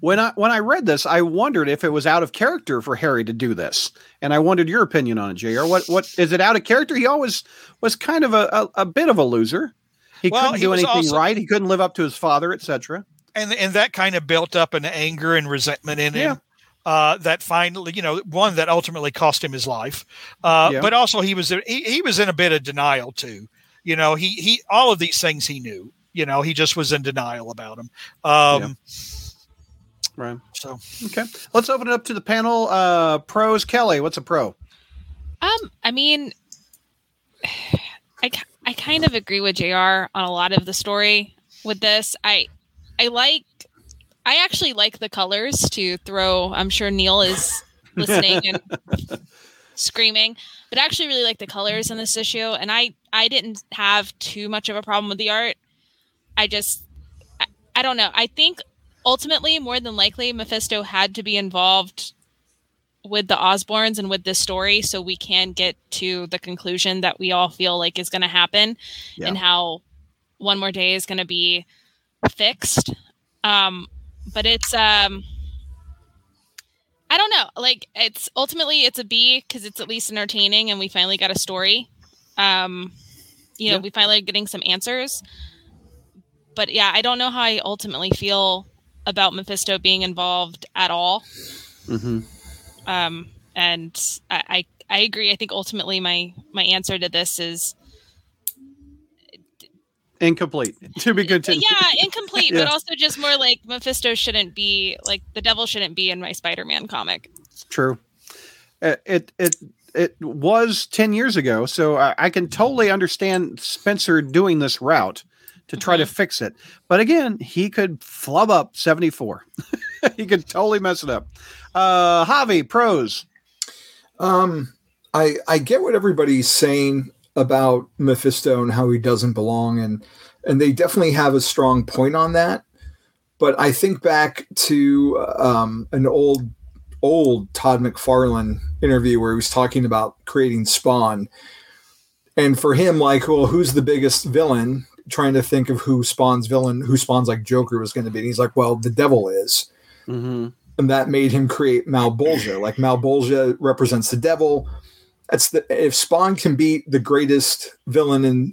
When I when I read this, I wondered if it was out of character for Harry to do this, and I wondered your opinion on it, Jr. What what is it out of character? He always was kind of a, a, a bit of a loser. He Well, couldn't do was anything also- right. He couldn't live up to his father, etc. and and that kind of built up an anger and resentment in Yeah. him uh, that finally you know one that ultimately cost him his life uh, Yeah. but also he was he, he was in a bit of denial too you know he he all of these things he knew you know he just was in denial about them um Right. so Okay. Let's open it up to the panel. Uh, pros. Kelly, what's a pro? Um, I mean, I, I kind of agree with Jr. on a lot of the story with this. I I like I actually like the colors to throw. I'm sure Neil is listening and screaming, but I actually really like the colors in this issue. And I I didn't have too much of a problem with the art. I just I, I don't know. I think ultimately, more than likely, Mephisto had to be involved with the Osborns and with this story so we can get to the conclusion that we all feel like is going to happen Yeah. and how one more day is going to be fixed um but it's um I don't know like it's ultimately it's a B cuz it's at least entertaining and we finally got a story um you know Yeah. we finally getting some answers but yeah I don't know how I ultimately feel about Mephisto being involved at all Mm-hmm. um, and I, I I agree. I think ultimately my my answer to this is Incomplete. To be continued. yeah incomplete, Yeah. but also just more like Mephisto shouldn't be like the devil shouldn't be in my Spider-Man comic. True. It it it, it was ten years ago, so I, I can totally understand Spencer doing this route to try to fix it. But again, he could flub up seventy four. he could totally mess it up. Uh, Javi pros. Um, I I get what everybody's saying about Mephisto and how he doesn't belong, and and they definitely have a strong point on that. But I think back to um, an old old Todd McFarlane interview where he was talking about creating Spawn, and for him, like, well, who's the biggest villain? Trying to think of who Spawn's villain, who Spawn's like Joker was going to be. And he's like, well, the devil is Mm-hmm. and that made him create Malebolgia. Like Malebolgia represents the devil. That's the if Spawn can beat the greatest villain in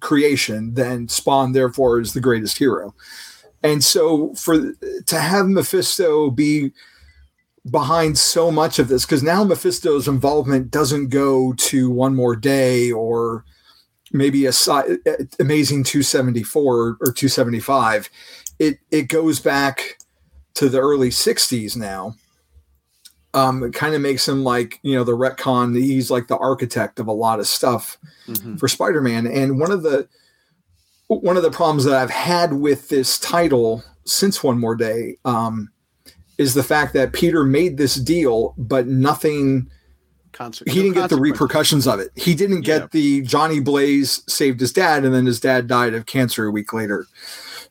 creation, then Spawn therefore is the greatest hero. And so for to have Mephisto be behind so much of this, because now Mephisto's involvement doesn't go to one more day or maybe a si- amazing 274 or 275. It it goes back to the early 60s now um it kind of makes him like you know the retcon he's like the architect of a lot of stuff Mm-hmm. for spider-man and one of the one of the problems that i've had with this title since one more day um is the fact that peter made this deal but nothing Concert. he didn't get the repercussions of it he didn't get Yeah. the johnny blaze saved his dad and then his dad died of cancer a week later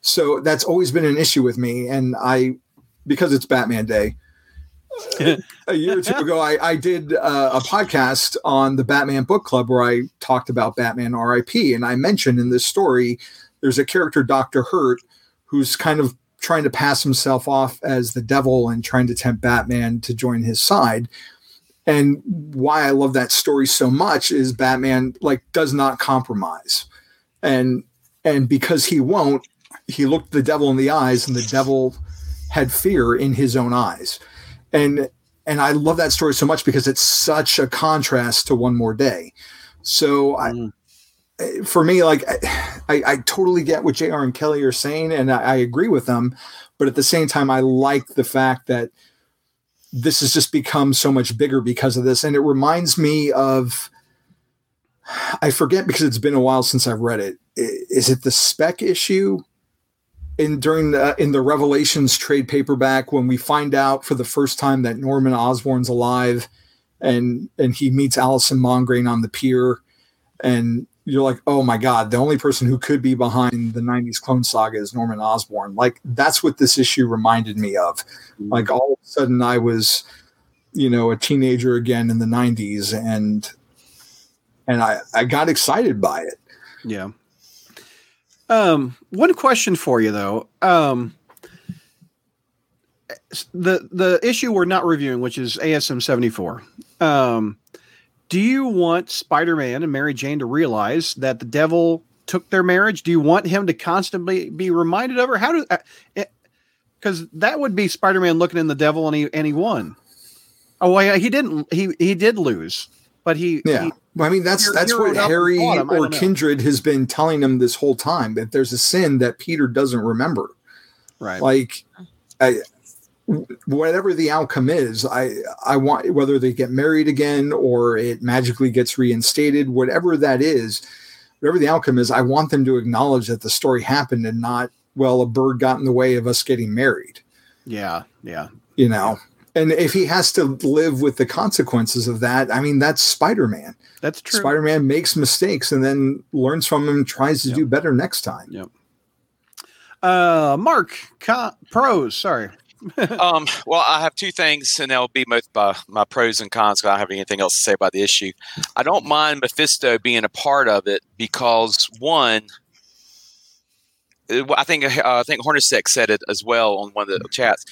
so that's always been an issue with me and i because it's batman day a year or two ago i, I did uh, a podcast on the batman book club where i talked about batman rip and i mentioned in this story there's a character dr hurt who's kind of trying to pass himself off as the devil and trying to tempt batman to join his side and why i love that story so much is batman like does not compromise. And and because he won't he looked the devil in the eyes and the devil had fear in his own eyes. And and i love that story so much because it's such a contrast to one more day. So i Mm. for me like I, I totally get what jr and kelly are saying and I, I agree with them. But at the same time i like the fact that this has just become so much bigger because of this and it reminds me of i forget because it's been a while since i've read it. Is it the spec issue in during the in the revelations trade paperback when we find out for the first time that norman osborn's alive and and he meets alison mongrain on the pier and you're like oh my god the only person who could be behind the 90s clone saga is norman osborn like that's what this issue reminded me of like all of a sudden i was you know a teenager again in the 90s and and i i got excited by it Yeah. Um, one question for you though. Um, the the issue we're not reviewing, which is ASM seventy four. Um, do you want Spider Man and Mary Jane to realize that the devil took their marriage? Do you want him to constantly be reminded of her? How do because uh, that would be Spider Man looking in the devil and he and he won. Oh, yeah, he didn't. He he did lose, but he yeah. He, I mean, that's that's what Harry or Kindred has been telling him this whole time that there's a sin that Peter doesn't remember. Right. Like, I, whatever the outcome is, I I want whether they get married again or it magically gets reinstated, whatever that is, whatever the outcome is, I want them to acknowledge that the story happened and not well, a bird got in the way of us getting married. Yeah, yeah. You know, and if he has to live with the consequences of that, I mean, that's Spider Man. That's true. Spider Man makes mistakes and then learns from them tries to yep. do better next time. Yep. Uh, Mark, con- pros. Sorry. um, well, I have two things, and they'll be both by my pros and cons. Cause I don't have anything else to say about the issue. I don't mind Mephisto being a part of it because one, I think uh, I think Hornacek said it as well on one of the chats.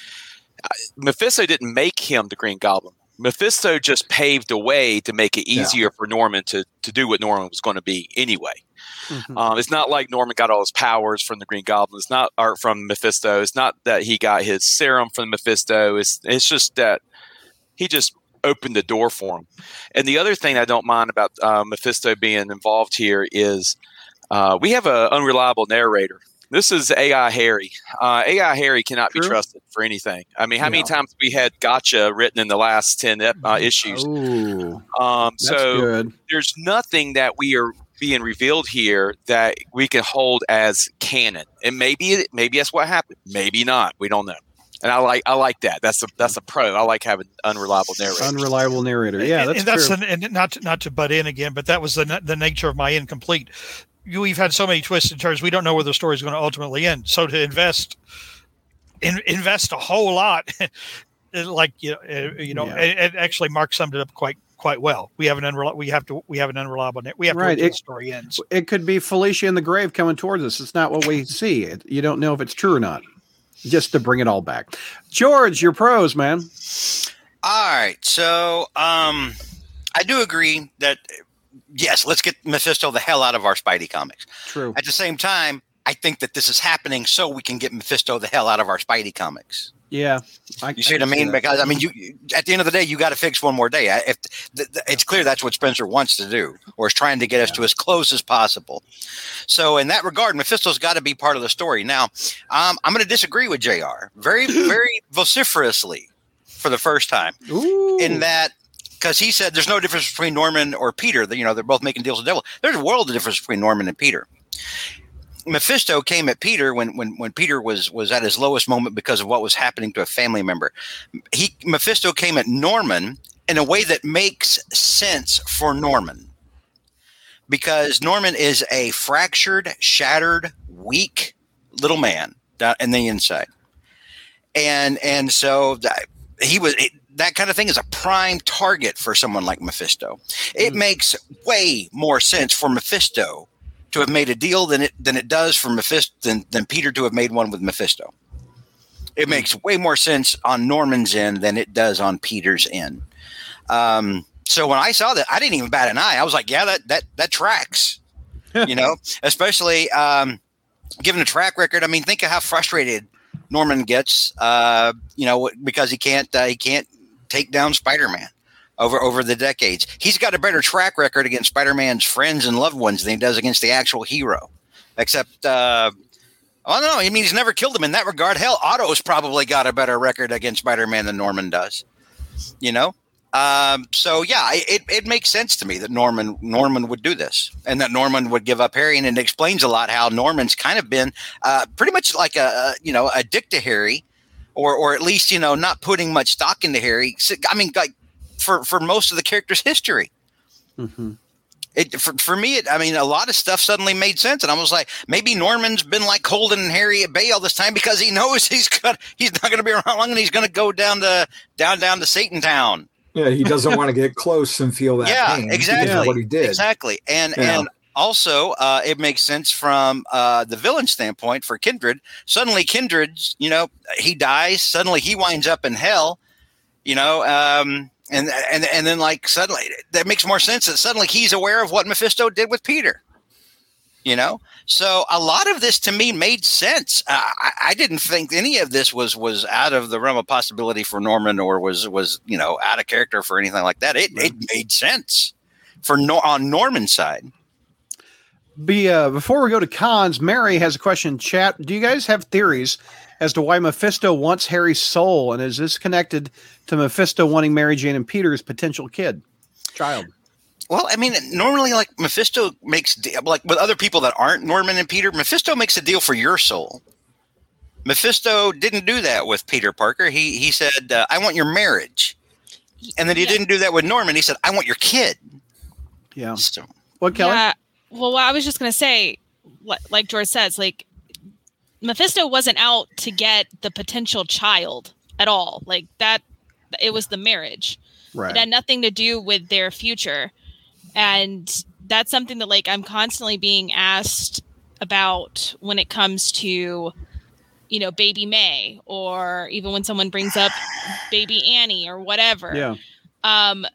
Mephisto didn't make him the Green Goblin. Mephisto just paved the way to make it easier yeah. for Norman to to do what Norman was going to be anyway. Mm-hmm. Um, it's not like Norman got all his powers from the Green Goblin. It's not art from Mephisto. It's not that he got his serum from Mephisto. It's it's just that he just opened the door for him. And the other thing I don't mind about uh, Mephisto being involved here is uh, we have an unreliable narrator this is AI Harry. Uh, AI Harry cannot True. be trusted for anything. I mean, how many times we had gotcha written in the last 10 uh, mm-hmm. issues? Ooh, um, so good. there's nothing that we are being revealed here that we can hold as canon. And maybe maybe that's what happened. Maybe not. We don't know. And I like I like that. That's a that's a pro. I like having unreliable narrator. Unreliable narrator. Yeah, that's and, that's true. An, and not to, not to butt in again, but that was the the nature of my incomplete we've had so many twists and turns. We don't know where the story is going to ultimately end. So to invest, in, invest a whole lot, like you know, uh, you know, yeah. it, it, actually Mark summed it up quite quite well. We have an unreliable. We have to. We have an unreliable. We have right. to. It, the story ends. It could be Felicia in the grave coming towards us. It's not what we see. It, you don't know if it's true or not. Just to bring it all back, George, your pros, man. All right, so um, I do agree that yes, let's get Mephisto the hell out of our Spidey comics. True. At the same time, I think that this is happening so we can get Mephisto the hell out of our Spidey comics. Yeah, I, you see I what I mean? Because I mean, you at the end of the day, you got to fix one more day. If th- th- it's clear that's what Spencer wants to do, or is trying to get us to as close as possible. So, in that regard, Mephisto's got to be part of the story. Now, um, I'm going to disagree with Jr. very, very vociferously for the first time Ooh. in that because he said there's no difference between Norman or Peter. You know, they're both making deals with the devil. There's a world of difference between Norman and Peter. Mephisto came at Peter when, when when Peter was was at his lowest moment because of what was happening to a family member. He Mephisto came at Norman in a way that makes sense for Norman. Because Norman is a fractured, shattered, weak little man in the inside. And and so he was that kind of thing is a prime target for someone like Mephisto. It mm. makes way more sense for Mephisto to have made a deal than it than it does for Mephisto than, than Peter to have made one with Mephisto. It mm. makes way more sense on Norman's end than it does on Peter's end. Um, so when I saw that, I didn't even bat an eye. I was like, "Yeah, that that that tracks." you know, especially um, given the track record. I mean, think of how frustrated Norman gets, uh, you know, because he can't uh, he can't take down Spider-Man over over the decades. He's got a better track record against Spider-Man's friends and loved ones than he does against the actual hero. Except, uh, I don't know. I mean, he's never killed him in that regard. Hell, Otto's probably got a better record against Spider-Man than Norman does. You know. Um, so yeah, it, it makes sense to me that Norman Norman would do this, and that Norman would give up Harry, and it explains a lot how Norman's kind of been uh, pretty much like a you know a dick to Harry or or at least you know not putting much stock into Harry. I mean, like for for most of the character's history. Mm-hmm. It for, for me, it, I mean, a lot of stuff suddenly made sense, and I was like, maybe Norman's been like holding Harry at bay all this time because he knows he's got he's not going to be around long, and he's going to go down to down down to Satan Town. Yeah, he doesn't want to get close and feel that. Yeah, pain exactly. What he did exactly, and yeah. and also, uh, it makes sense from uh, the villain standpoint for Kindred. Suddenly, Kindred, you know, he dies. Suddenly, he winds up in hell. You know, um, and and and then like suddenly that makes more sense that suddenly he's aware of what Mephisto did with Peter. You know, so a lot of this to me made sense. Uh, I, I didn't think any of this was was out of the realm of possibility for Norman or was was you know out of character for anything like that. It it made sense for on Norman's side. Be uh, before we go to cons, Mary has a question in chat. Do you guys have theories as to why Mephisto wants Harry's soul, and is this connected to Mephisto wanting Mary Jane and Peter's potential kid, child? Well, I mean, normally, like Mephisto makes de- like with other people that aren't Norman and Peter. Mephisto makes a deal for your soul. Mephisto didn't do that with Peter Parker. He he said, uh, "I want your marriage," and then he Yeah. didn't do that with Norman. He said, "I want your kid." Yeah. So, What Kelly? Yeah. Well, I was just gonna say, like George says, like Mephisto wasn't out to get the potential child at all. Like that, it was the marriage. Right. It had nothing to do with their future, and that's something that like I'm constantly being asked about when it comes to, you know, baby May, or even when someone brings up baby Annie or whatever Yeah. um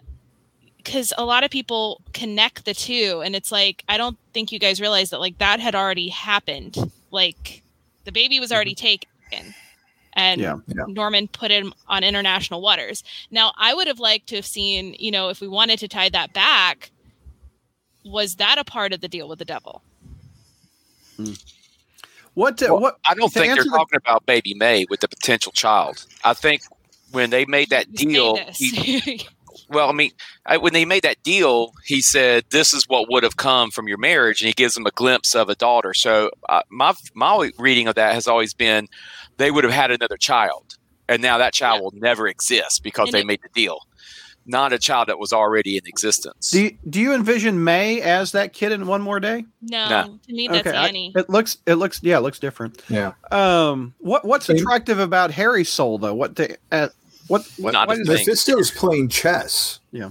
because a lot of people connect the two and it's like i don't think you guys realize that like that had already happened like the baby was already taken and Yeah. Yeah. norman put him on international waters now i would have liked to have seen you know if we wanted to tie that back was that a part of the deal with the devil What? Uh, Well, what? I don't think they're the- talking about baby May with the potential child. I think when they made that Say deal, he, well, I mean, I, when they made that deal, he said, "This is what would have come from your marriage," and he gives them a glimpse of a daughter. So uh, my my reading of that has always been they would have had another child, and now that child Yeah. will never exist because And they it- made the deal, not a child that was already in existence. do you, Do you envision May as that kid in One More Day? no, No. to me that's I- annie it looks. It looks. Yeah, it looks different. Yeah. Um. What? What's Same. attractive about Harry's soul, though? What? The, uh, what? What? Not why a does- thing. Mephisto's playing chess. Yeah.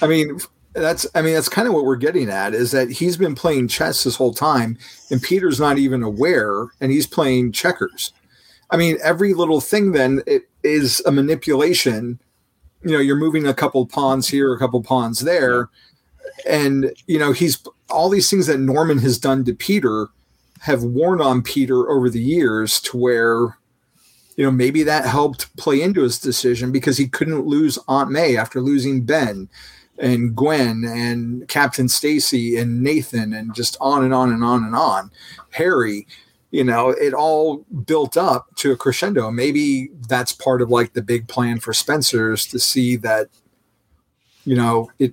I mean, that's I mean that's kind of what we're getting at is that he's been playing chess this whole time, and Peter's not even aware, and he's playing checkers. I mean, every little thing then it is a manipulation. You know, you're moving a couple pawns here, a couple pawns there, and you know he's all these things that Norman has done to Peter have worn on Peter over the years to where you know, maybe that helped play into his decision because he couldn't lose Aunt May after losing Ben and Gwen and Captain Stacy and Nathan and just on and on and on and on. Harry, you know, it all built up to a crescendo. Maybe that's part of like the big plan for Spencer's to see that, you know, it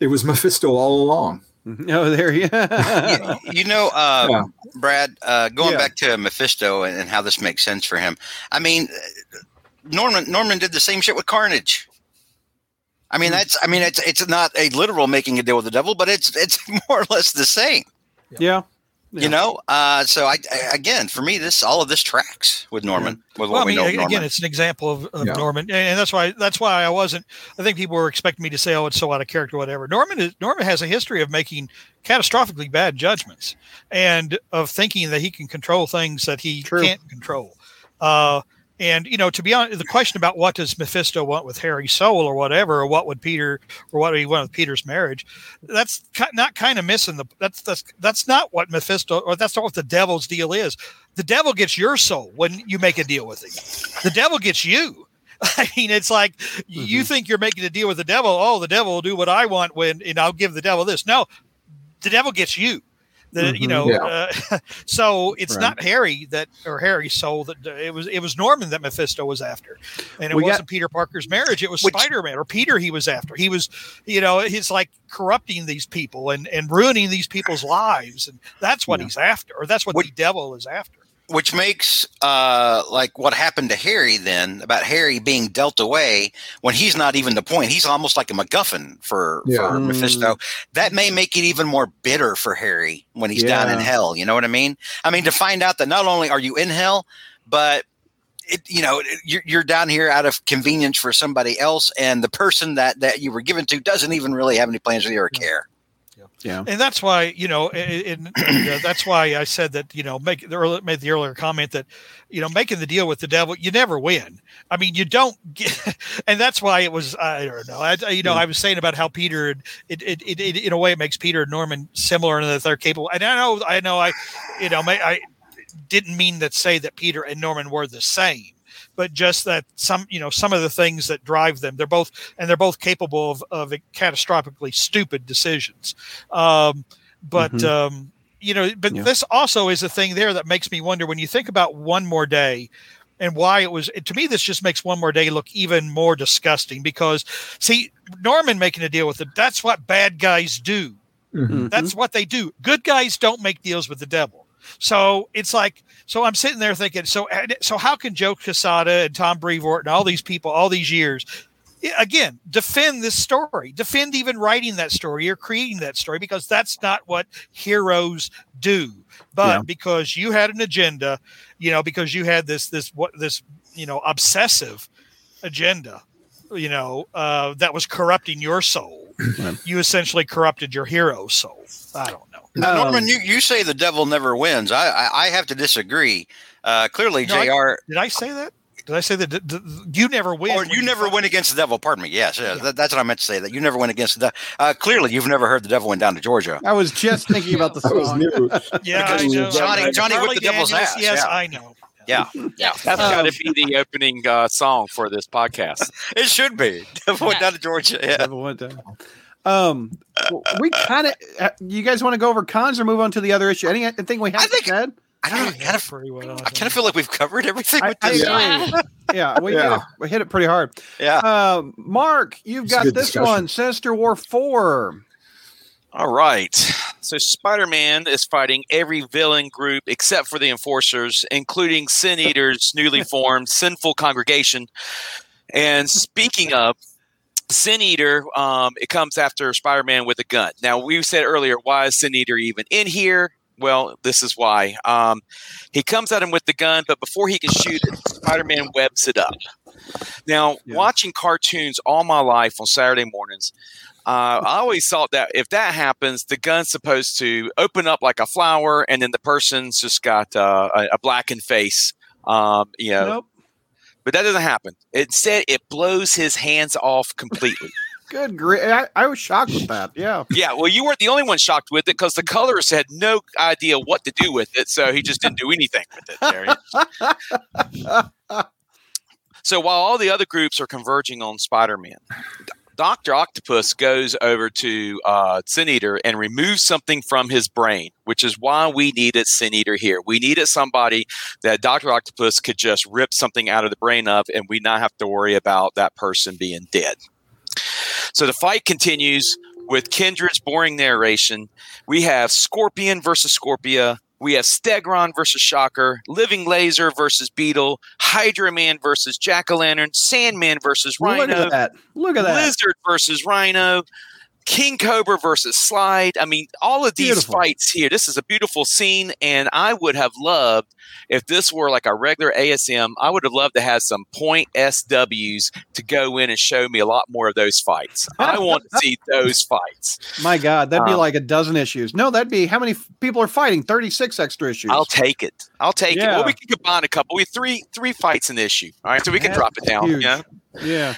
it was Mephisto all along. Oh, there you. you, you know, uh, Yeah. Brad, uh, going Yeah. back to Mephisto and, and how this makes sense for him. I mean, Norman Norman did the same shit with Carnage. I mean, that's I mean, it's it's not a literal making a deal with the devil, but it's it's more or less the same. yeah. Yeah. You know, uh, so I, I again for me, this all of this tracks with Norman with what Well, I we mean, know. Of Norman. again, it's an example of, of Yeah. Norman, and- and that's why that's why I wasn't. I think people were expecting me to say, "Oh, it's so out of character," whatever. Norman is Norman has a history of making catastrophically bad judgments and of thinking that he can control things that he True. can't control. Uh, and you know, to be honest, the question about what does Mephisto want with Harry's soul or whatever, or what would Peter or what do he want with Peter's marriage? That's not kind of missing the. That's that's that's not what Mephisto or that's not what the devil's deal is. The devil gets your soul when you make a deal with him. The devil gets you. I mean, it's like you mm-hmm. think you're making a deal with the devil. Oh, the devil will do what I want when, and I'll give the devil this. No, the devil gets you. The, you Mhm. know, Yeah. uh, so it's Right. not Harry that or Harry's soul that it was. It was Norman that Mephisto was after, and it We wasn't Peter Parker's marriage. It was Spider Man or Peter. He was after. He was, you know, he's like corrupting these people and and ruining these people's lives, and that's what Yeah. he's after, or that's what Which- the devil is after. Which makes uh like what happened to Harry then about Harry being dealt away when he's not even the point. He's almost like a MacGuffin for Yeah. for Mm. Mephisto. That may make it even more bitter for Harry when he's down in hell. You know what I mean? I mean to find out that not only are you in hell, but it, you know you're, you're down here out of convenience for somebody else, and the person that that you were given to doesn't even really have any plans with you or care. Yeah. and that's why you know, and, uh, that's why I said that you know, make the early, made the earlier comment that you know, making the deal with the devil, you never win. I mean, you don't get, and that's why it was. I don't know. I, you know, Yeah. I was saying about how Peter, it, it, it, it, in a way, it makes Peter and Norman similar in that they're capable. And I know, I know, I, you know, may, I didn't mean to say that Peter and Norman were the same. But just that some, you know, some of the things that drive them, they're both, and they're both capable of, of catastrophically stupid decisions. Um, but Mhm. um, you know, but Yeah. this also is a thing there that makes me wonder when you think about one more day and why it was to me this just makes one more day look even more disgusting because see norman making a deal with it that's what bad guys do Mhm. that's what they do good guys don't make deals with the devil so it's like so i'm sitting there thinking so so how can joe quesada and tom brevoort and all these people all these years again defend this story defend even writing that story or creating that story? Because that's not what heroes do. But Yeah. because you had an agenda you know because you had this this what this you know obsessive agenda you know uh that was corrupting your soul. Right. you essentially corrupted your hero's soul. I don't know Now, Um, Norman, you, you say the devil never wins. I I, I have to disagree. Uh, clearly, No, I- Jr. did i say that did i say that d- d- you never win or when you never fight? win against the devil. Pardon me. Yes, yeah, Yeah. that- that's what I meant to say. That you never win against the devil. Uh, clearly, you've never heard the devil went down to Georgia. I was just thinking about the song. new. yeah I know. Johnny- I- Johnny Harley whipped the devil's Daniels, ass, yes yeah. i know Yeah, Yeah. That's Um, got to be the opening uh, song for this podcast. it should be. Devil went down to Georgia. Yeah. Devil went down. Um, we kind of. You guys want to go over cons or move on to the other issue? Anything we I haven't think- said? I don't know. I kind of, pretty well I kind of feel like we've covered everything I, with I this. agree. Yeah. Yeah, we, Yeah. Hit it, we hit it pretty hard. yeah. Uh, Mark, you've It's a got this discussion. one, Sinister War Four. All right. So Spider Man is fighting every villain group except for the Enforcers, including Sin Eater's newly formed Sinful Congregation. And speaking of Sin Eater, um, it comes after Spider Man with a gun. Now, we said earlier, why is Sin Eater even in here? Well, this is why. Um, he comes at him with the gun, but before he can shoot it, Spider Man webs it up. Now, Yeah. watching cartoons all my life on Saturday mornings, uh, I always thought that if that happens, the gun's supposed to open up like a flower, and then the person's just got uh, a, a blackened face. Um, you know, Nope. But that doesn't happen. Instead, it blows his hands off completely. Good grief. I, I was shocked with that. Yeah. yeah, well, you weren't the only one shocked with it because the colorist had no idea what to do with it, so he just didn't do anything with it. So while all the other groups are converging on Spider-Man, Doctor Octopus goes over to uh, Sin Eater and removes something from his brain, which is why we needed Sin Eater here. We needed somebody that Doctor Octopus could just rip something out of the brain of, and we not have to worry about that person being dead. So the fight continues with Kindred's boring narration. We have Scorpion versus Scorpia. We have Stegron versus Shocker, Living Laser versus Beetle, Hydra Man versus Jack o' Lantern, Sandman versus Look Rhino, at that. Look at that. Lizard versus Rhino, King Cobra versus Slyde. I mean, all of these Beautiful. fights here. This is a beautiful scene, and I would have loved if this were like a regular ASM. I would have loved to have some point SWs to go in and show me a lot more of those fights. I want to see those fights. My God, that'd be Um, like a dozen issues. No, that'd be how many f- people are fighting? 36 extra issues. I'll take it. I'll take it. Well, we can combine a couple. We have three three fights in the issue. All right, so we can That's drop it down. huge. Yeah. yeah.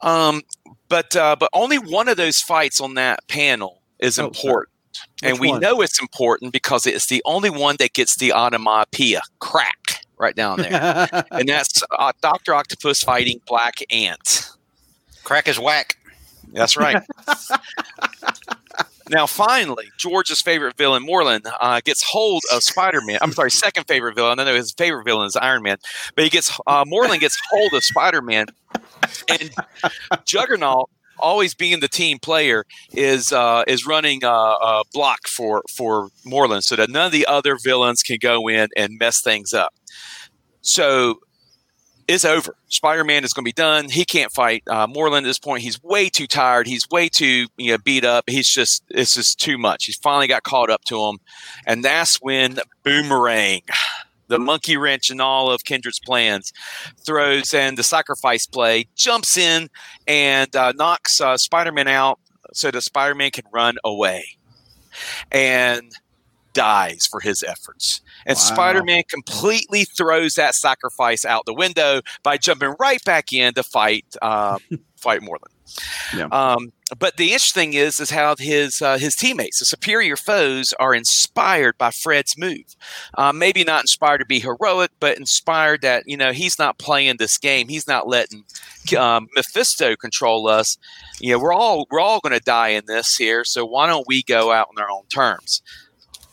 Um, but uh, but only one of those fights on that panel is Oh, important, and we one? know it's important because it's the only one that gets the onomatopoeia crack right down there, and that's uh, Doctor Octopus fighting Black Ant. Crack is whack. That's right. now, finally, George's favorite villain, Morlun, uh, gets hold of Spider Man. I'm sorry, second favorite villain. I know his favorite villain is Iron Man, but he gets uh, Morlun gets hold of Spider Man, and Juggernaut, always being the team player, is uh, is running uh, a block for for Morlun so that none of the other villains can go in and mess things up. So it's over. Spider Man is going to be done. He can't fight uh, Morlun at this point. He's way too tired. He's way too you know beat up. He's just it's just too much. He's finally got caught up to him, and that's when Boomerang, the monkey wrench in all of Kindred's plans, throws in the sacrifice play, jumps in, and uh, knocks uh, Spider Man out so that Spider Man can run away. and dies for his efforts. And Wow. Spider Man completely throws that sacrifice out the window by jumping right back in to fight um, fight Morlun. Yeah. Um, but the interesting is is how his uh, his teammates, the superior foes, are inspired by Fred's move. Uh, maybe not inspired to be heroic, but inspired that you know he's not playing this game. He's not letting um, Mephisto control us. You know, we're all we're all going to die in this here. So why don't we go out on our own terms?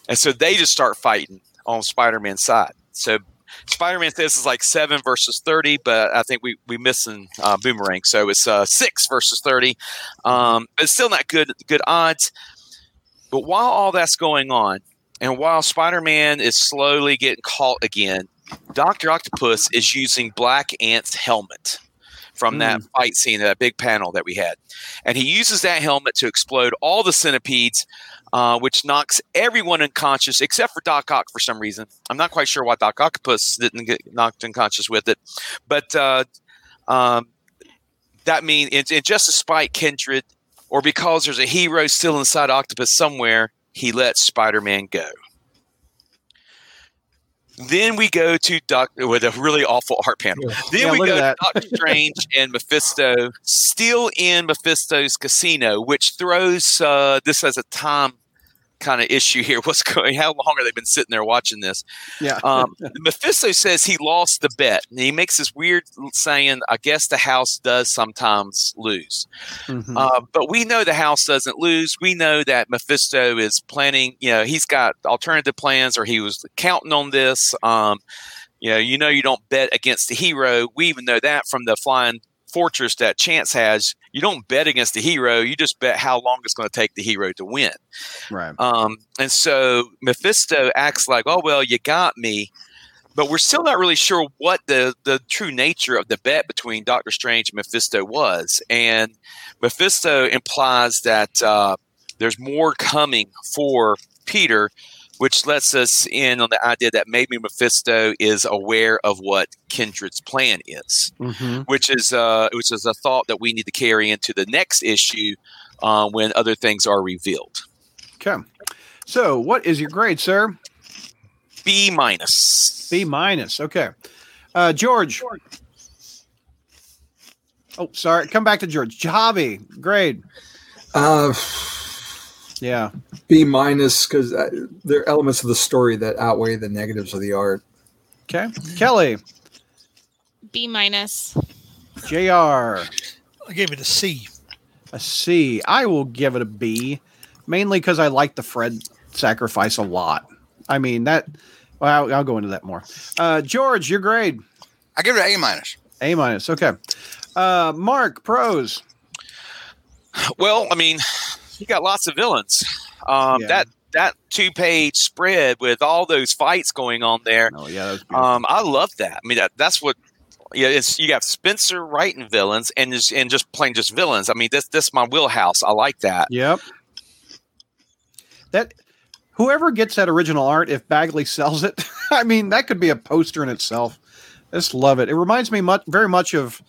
And so they just start fighting on Spider-Man's side. So Spider-Man says it's like seven versus thirty, but I think we we missing uh, Boomerang, so it's uh, six versus thirty. Um, but it's still not good good odds. But while all that's going on, and while Spider-Man is slowly getting caught again, Doctor Octopus is using Black Ant's helmet from that fight scene, that big panel that we had, and he uses that helmet to explode all the centipedes uh, which knocks everyone unconscious except for Doc Ock for some reason. I'm not quite sure why Doc Octopus didn't get knocked unconscious with it, but uh, um, that means and, and just to spite Kindred, or because there's a hero still inside Octopus somewhere, he lets Spider-Man go. Then we go to Doc with a really awful art panel. Then Yeah, we go to Doctor Strange and Mephisto still in Mephisto's casino, which throws uh, this as a time kind of issue here. What's going? How long have they been sitting there watching this? Yeah. Um, Mephisto says he lost the bet, and he makes this weird saying, "I guess the house does sometimes lose." Mhm. Uh, but we know the house doesn't lose. We know that Mephisto is planning. You know, he's got alternative plans, or he was counting on this. Um, you know, you know, you don't bet against the hero. We even know that from the flying fortress that Chance has. You don't bet against the hero. You just bet how long it's going to take the hero to win. right. Um, and so Mephisto acts like, "Oh well, you got me," but we're still not really sure what the the true nature of the bet between Doctor Strange and Mephisto was. And Mephisto implies that uh, there's more coming for Peter, which lets us in on the idea that maybe Mephisto is aware of what Kindred's plan is hmm which is uh, which is a thought that we need to carry into the next issue uh, when other things are revealed. Okay. So, what is your grade, sir? B minus. B minus. Okay. Uh, George. Oh, sorry. Come back to George. Javi, grade. Uh, Yeah. B minus because there are elements of the story that outweigh the negatives of the art. Okay. Kelly, B minus. JR, I gave it a C. a C. I will give it a B, mainly because I like the Fred sacrifice a lot. I mean, that, well, I'll, I'll go into that more. Uh, George, your grade. I give it an A minus. A minus. Okay. Uh, Mark, pros. Well, I mean, you got lots of villains. Um, Yeah. That that two page spread with all those fights going on there. Oh, yeah. Um, I love that. I mean, that, that's what. Yeah, it's you got Spencer writing villains and just and just plain just villains. I mean, this this my wheelhouse. I like that. Yep. That whoever gets that original art, if Bagley sells it, I mean that could be a poster in itself. I just love it. It reminds me much, very much of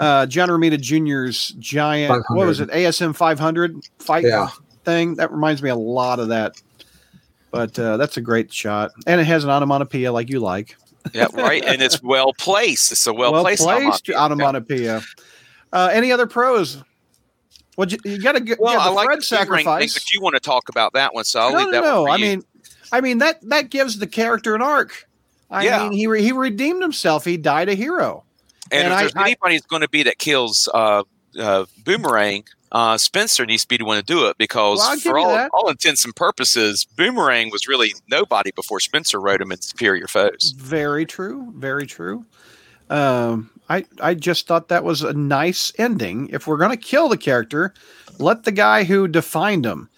uh, John Romita Jr.'s giant. What was it? ASM 500 fight Yeah. thing. That reminds me a lot of that. But uh, that's a great shot, and it has an onomatopoeia like you like. Yeah, right. and it's well placed. It's a well, placed. placed onomatopoeia. onomatopoeia. Uh, any other pros? Well, you, you got to get Well, yeah, I the like Fred the sacrifice, sacrifice. but you want to talk about that one, so I'll no, leave no, that no. one for I you. mean, I mean that that gives the character an arc. I Yeah. mean, he re- he redeemed himself. He died a hero. And, and if I- there's I- anybody that's going to be that kills uh, uh, Boomerang, uh, Spencer needs to be the one to do it because, Well, for all, all intents and purposes, Boomerang was really nobody before Spencer wrote him in Superior Foes. Very true. Very true. Um, I I just thought that was a nice ending. If we're gonna kill the character, let the guy who defined him.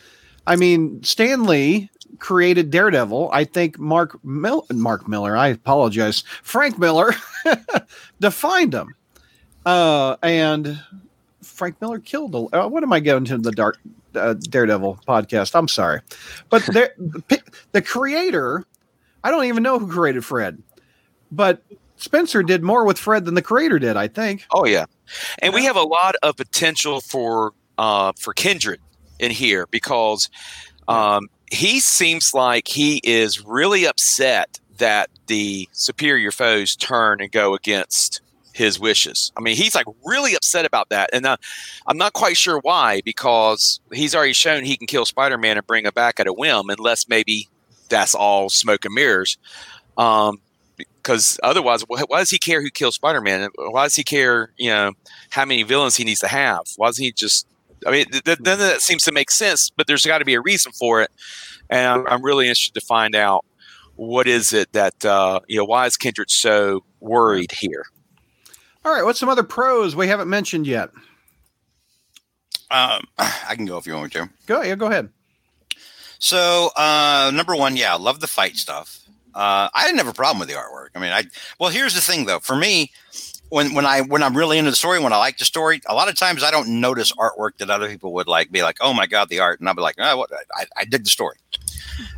I mean, Stan Lee created Daredevil. I think Mark Mil- Mark Miller. I apologize. Frank Miller defined him. Uh, and Frank Miller killed. The, uh, what am I going to the dark uh, Daredevil podcast? I'm sorry, but there, the, the creator. I don't even know who created Fred, but Spencer did more with Fred than the creator did. I think. Oh yeah, and we have a lot of potential for uh, for Kindred in here because um, he seems like he is really upset that the superior foes turn and go against his wishes. I mean, he's like really upset about that, and uh, I'm not quite sure why because he's already shown he can kill Spider-Man and bring him back at a whim, unless maybe that's all smoke and mirrors. Um, because otherwise, why does he care who kills Spider-Man? Why does he care, you know, how many villains he needs to have? Why doesn't he just? I mean, th- th- then that seems to make sense, but there's got to be a reason for it, and I'm, I'm really interested to find out what is it that uh, you know why is Kindred so worried here? All right, what's some other pros we haven't mentioned yet? Um, I can go if you want me to. Go, yeah, go ahead. So, uh, number one, yeah, love the fight stuff. Uh, I didn't have a problem with the artwork. I mean, I well, here's the thing though. For me, when when I when I'm really into the story, when I like the story, a lot of times I don't notice artwork that other people would like. Be like, oh my god, the art, and I'll be like, oh, what? I, I dig the story.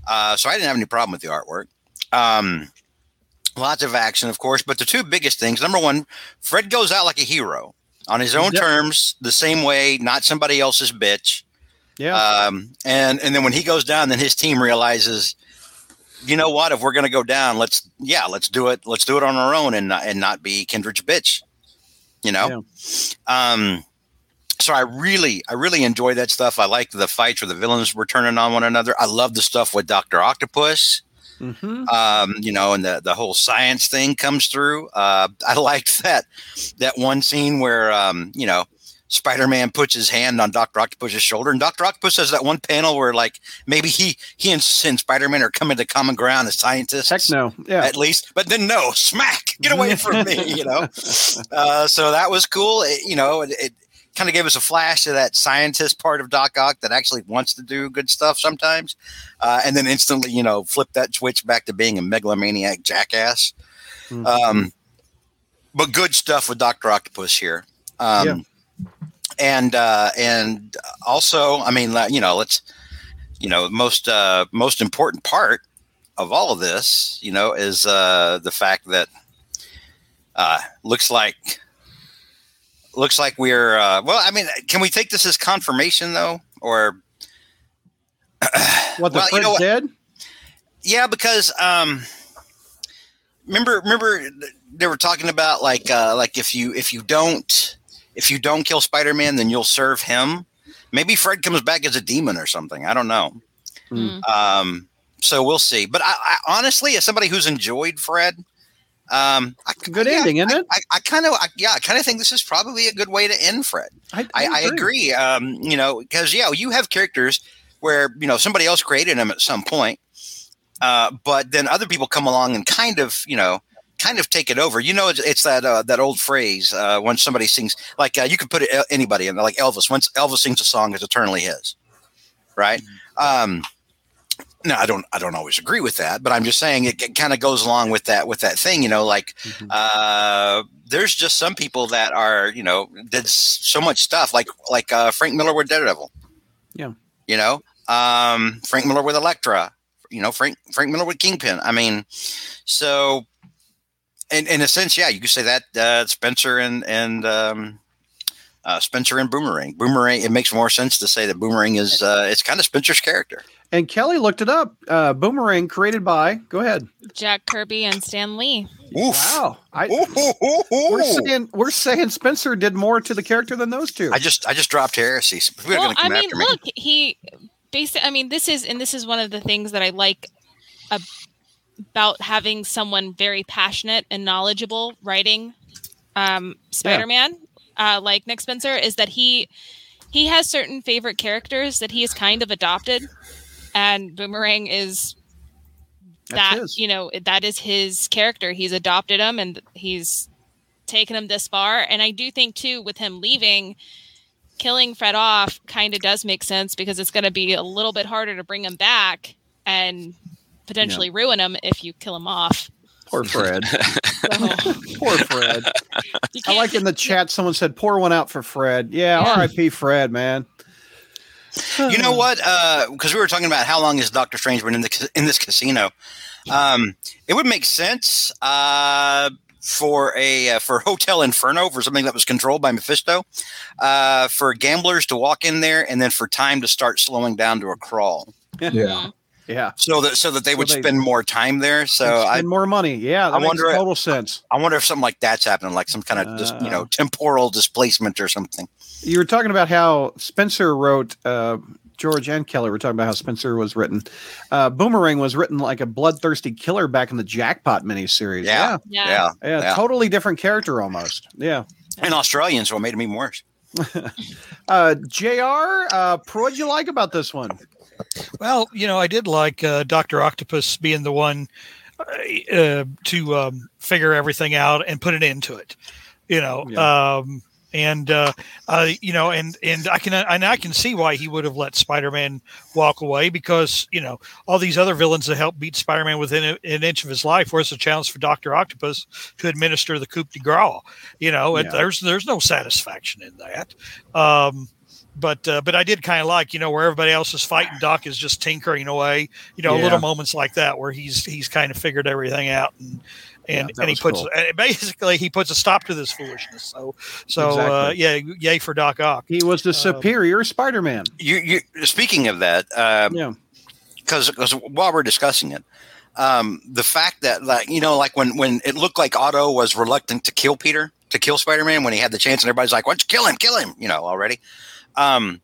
Uh, so I didn't have any problem with the artwork. Um, lots of action, of course, but the two biggest things. Number one, Fred goes out like a hero on his own Yep. terms, the same way, not somebody else's bitch. Yeah, Um, and and then when he goes down, then his team realizes, you know what? If we're going to go down, let's yeah, let's do it. Let's do it on our own and not, and not be Kindred's bitch. You know. Um, so I really I really enjoy that stuff. I like the fights where the villains were turning on one another. I love the stuff with Doctor Octopus. hmm Um, you know, and the the whole science thing comes through. Uh, I liked that that one scene where um, you know Spider-Man puts his hand on Doctor Octopus's shoulder, and Doctor Octopus has that one panel where like maybe he he and, and Spider-Man are coming to common ground as scientists. Heck no. Yeah. At least, but then no, smack, get away from me, you know. Uh, so that was cool. It, you know, it, it kind of gave us a flash of that scientist part of Doc Ock that actually wants to do good stuff sometimes, uh, and then instantly, you know, flip that switch back to being a megalomaniac jackass. Mhm. Um, but good stuff with Doctor Octopus here. Um, Yeah. And uh, and also, I mean, you know, let's you know, most uh, most important part of all of this, you know, is uh, the fact that uh, looks like looks like we're uh, well. I mean, can we take this as confirmation though, or what the well, you know what? dead? yeah, because um, remember, remember they were talking about like uh, like if you if you don't if you don't kill Spider Man, then you'll serve him. Maybe Fred comes back as a demon or something. I don't know. Hmm. Um, so we'll see. But I, I honestly, as somebody who's enjoyed Fred, um, I, Good yeah, ending, isn't I, it? I, I kind of, I, yeah, I kind of think this is probably a good way to end Fred. I, I agree. Um, you know, because yeah, you have characters where you know somebody else created them at some point, uh, but then other people come along and kind of, you know, kind of take it over. You know, it's, it's that uh, that old phrase uh, when somebody sings, like uh, you could put it, anybody in, like Elvis. Once Elvis sings a song, it's eternally his, right? Um, no, I don't. I don't always agree with that, but I'm just saying it, it kind of goes along with that with that thing. You know, like Mhm. uh, there's just some people that are, you know, did so much stuff, like like uh, Frank Miller with Daredevil. Yeah. You know, um, Frank Miller with Elektra. You know, Frank Frank Miller with Kingpin. I mean, so in in a sense, yeah, you could say that uh, Spencer and and um, uh, Spencer and Boomerang. Boomerang. It makes more sense to say that Boomerang is uh, it's kind of Spencer's character. And Kelly looked it up. Uh, Boomerang created by. Go ahead. Jack Kirby and Stan Lee. Oof. Wow. I, Ooh, we're saying we're saying Spencer did more to the character than those two. I just I just dropped heresy. So well, going to I mean, after me. look, he basically. I mean, this is and this is one of the things that I like ab- about having someone very passionate and knowledgeable writing um, Spider-Man, uh, like Nick Spencer, is that he he has certain favorite characters that he has kind of adopted, and Boomerang is that you know that is his character. He's adopted him and he's taken him this far. And I do think too, with him leaving, killing Fred off kind of does make sense because it's going to be a little bit harder to bring him back and potentially ruin him if you kill him off. Poor Fred. So Poor Fred. I like in the chat someone said pour one out for Fred. Yeah, Yeah. R.I.P. Fred, man. You know what? Because we were talking about how long has Doctor Strange been in the in this casino. Um, it would make sense uh, for a uh, for Hotel Inferno for something that was controlled by Mephisto, uh, for gamblers to walk in there, and then for time to start slowing down to a crawl. Yeah. Yeah. So that so that they So would they- spend more time there. So And I spend more money. Yeah, that I makes wonder- total sense. I wonder if something like that's happening, like some kind of just you know Uh. temporal displacement or something. You were talking about how Spencer wrote. Uh, George and Kelly were talking about how Spencer was written. Uh, Boomerang was written like a bloodthirsty killer back in the Jackpot miniseries. Yeah, Yeah. yeah. yeah, Yeah. totally different character almost. Yeah. And Australian, so it made him even worse. Uh, Jr. Uh, what'd you like about this one? Well, you know, I did like uh, Doctor Octopus being the one uh, uh, to um, figure everything out and put an end to it. You know, um, and uh, uh, you know, and and I can and I can see why he would have let Spider-Man walk away because you know all these other villains that helped beat Spider-Man within a, an inch of his life. was the challenge for Doctor Octopus to administer the coup de grace? You know, and there's there's no satisfaction in that. Um, but uh, but I did kind of like you know where everybody else is fighting, Doc is just tinkering away. You know, Yeah. little moments like that where he's he's kind of figured everything out and. And, Yeah, and he puts cool. and basically he puts a stop to this foolishness. So so uh, yeah, yay for Doc Ock. He was the Um, superior Spider-Man. You, you speaking of that, um, Yeah. because while we're discussing it, um, the fact that like you know, like when when it looked like Otto was reluctant to kill Peter, to kill Spider Man when he had the chance, and everybody's like, "Why don't you kill him? Kill him!" You know, already. Um,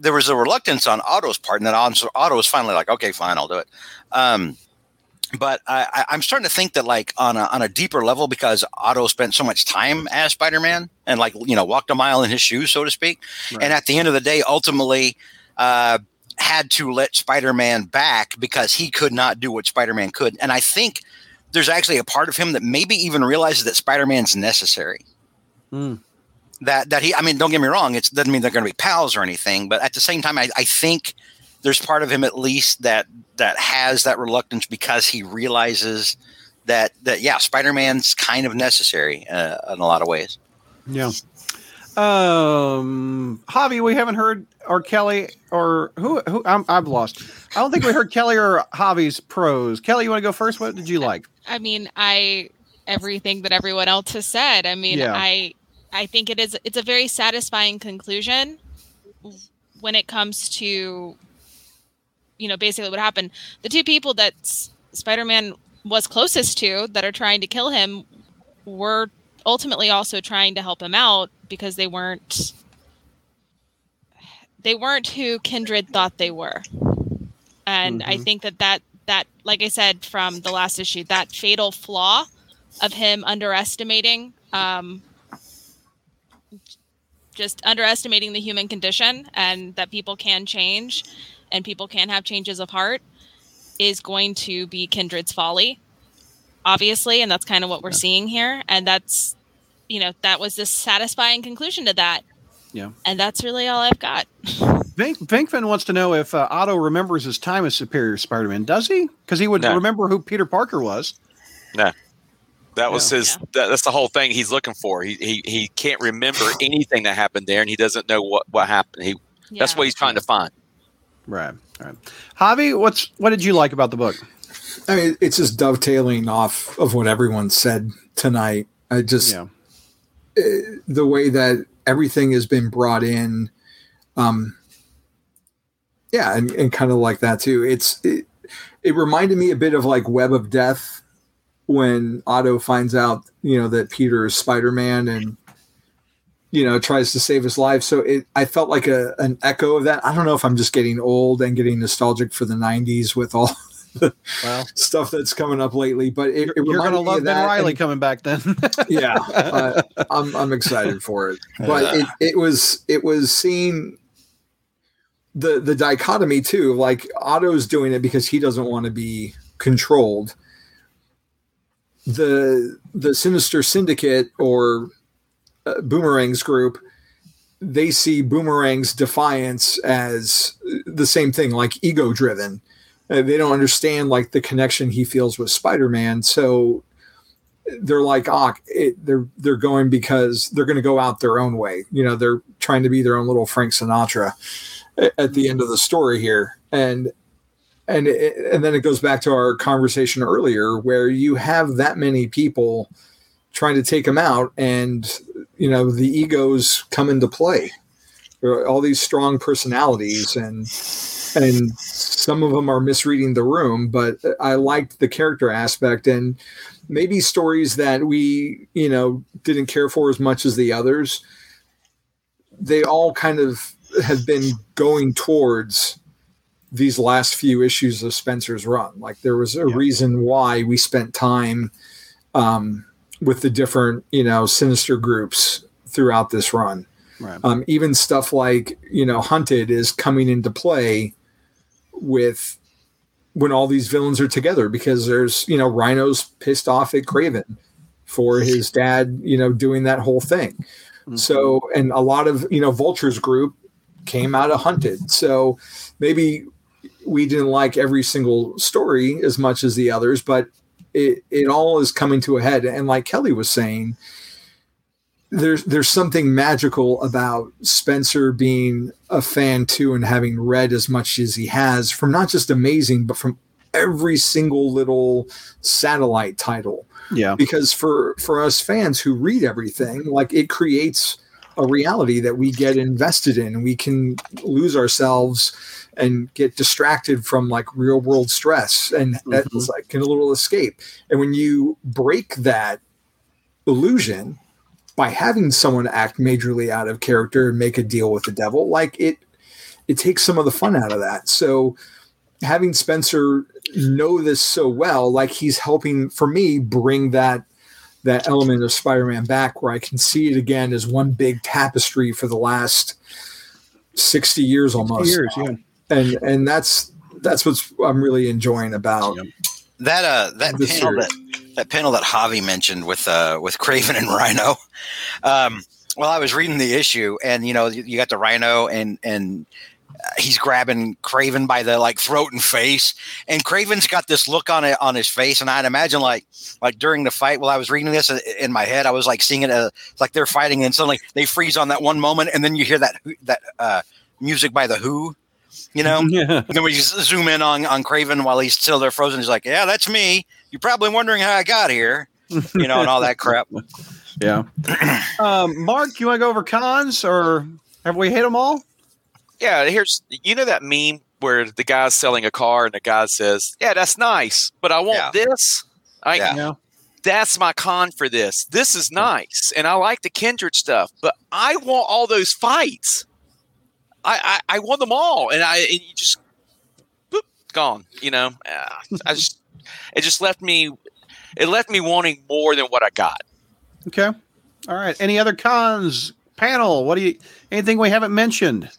there was a reluctance on Otto's part, and then Otto was finally like, "Okay, fine, I'll do it." Um, but I, I, I'm starting to think that like on a on a deeper level, because Otto spent so much time as Spider Man and like you know walked a mile in his shoes, so to speak, Right. and at the end of the day, ultimately. Uh, had to let Spider-Man back because he could not do what Spider-Man could. And I think there's actually a part of him that maybe even realizes that Spider-Man's necessary. Hmm. That that he I mean, don't get me wrong, it doesn't mean they're gonna be pals or anything, but at the same time, I, I think there's part of him at least that that has that reluctance because he realizes that that yeah, Spider-Man's kind of necessary uh, in a lot of ways. Yeah. Um, Javi, we haven't heard, or Kelly, or who? Who? I'm, I've lost. I don't think we heard Kelly or Javi's pros. Kelly, you want to go first? What did you like? I mean, I everything that everyone else has said. I mean, Yeah. I I think it is it's a very satisfying conclusion when it comes to you know basically what happened. The two people that S- Spider-Man was closest to that are trying to kill him were ultimately also trying to help him out because they weren't they weren't who Kindred thought they were. And I Mhm. think that that that like I said from the last issue, that fatal flaw of him underestimating um just underestimating the human condition and that people can change and people can have changes of heart is going to be Kindred's folly. Obviously, and that's kind of what we're seeing here and that's you know, that was the satisfying conclusion to that. Yeah. And that's really all I've got. Vink, Venkman wants to know if uh, Otto remembers his time as Superior Spider-Man. Does he? Because he would No. remember who Peter Parker was. That was Yeah. his. That, that's the whole thing he's looking for. He, he he can't remember anything that happened there, and he doesn't know what what happened. He that's what he's trying to find. Right. Right. Javi, what's what did you like about the book? I mean, it's just dovetailing off of what everyone said tonight. I just Yeah. the way that everything has been brought in um yeah and, and kind of like that too it's it, it reminded me a bit of like web of death when otto finds out you know that peter is spider-man and you know tries to save his life. So it i felt like a an echo of that. I don't know if i'm just getting old and getting nostalgic for the 90s with all Well, stuff that's coming up lately but it, you're, it you're gonna love Ben that, Riley and- coming back then. yeah uh, I'm, I'm excited for it. But it, it was it was seeing the the dichotomy too like otto's doing it because he doesn't want to be controlled the the sinister syndicate or uh, boomerangs group they see boomerang's defiance as the same thing like ego driven uh, they don't understand like the connection he feels with spider-man so they're like ah it, they're they're going because they're going to go out their own way. You know they're trying to be their own little frank sinatra a- at the end of the story here. And and it, and then it goes back to our conversation earlier where you have that many people trying to take him out and you know the egos come into play all these strong personalities and and some of them are misreading the room, but I liked the character aspect and maybe stories that we, you know, didn't care for as much as the others. They all kind of have been going towards these last few issues of Spencer's run. Like there was a Yeah. reason why we spent time um, with the different, you know, sinister groups throughout this run. Right. Um, even stuff like you know, Hunted is coming into play with when all these villains are together because there's you know Rhino's pissed off at Kraven for his dad, you know, doing that whole thing. So, and a lot of you know Vulture's group came out of Hunted. So maybe we didn't like every single story as much as the others, but it it all is coming to a head. And like Kelly was saying, there's there's something magical about Spencer being a fan too and having read as much as he has from not just amazing, but from every single little satellite title Yeah. because for for us fans who read everything like it creates a reality that we get invested in we can lose ourselves and get distracted from like real world stress and uh, mm-hmm. it's like a little escape and when you break that illusion by having someone act majorly out of character and make a deal with the devil like it it takes some of the fun out of that so having Spencer know this so well, like he's helping for me bring that that element of Spider-Man back where I can see it again as one big tapestry for the last 60 years almost. Years, yeah. And and that's that's what's I'm really enjoying about That uh that panel series. that, that panel that Javi mentioned with uh with Kraven and Rhino. Um well I was reading the issue and you know you, you got the Rhino and and uh, he's grabbing Kraven by the like throat and face. And Kraven's got this look on it on his face. And I'd imagine like like during the fight while I was reading this uh, in my head I was like seeing it uh, it's like they're fighting and suddenly they freeze on that one moment. And then you hear that that uh music by the Who you know Yeah. and then we zoom in on, on Kraven while he's still there frozen. He's like, Yeah, that's me. You're probably wondering how I got here. You know, and all that crap. Yeah. Um, Mark, you want to go over cons or have we hit them all? Yeah, here's you know that meme where the guy's selling a car and the guy says, "Yeah, that's nice, but I want Yeah. this." I Yeah. Yeah. that's my con for this. This is nice, and I like the kindred stuff, but I want all those fights. I I, I want them all, and I and you just boop, gone. You know, Uh, I just it just left me. It left me wanting more than what I got. Okay. All right. Any other cons? Panel, what do you anything we haven't mentioned?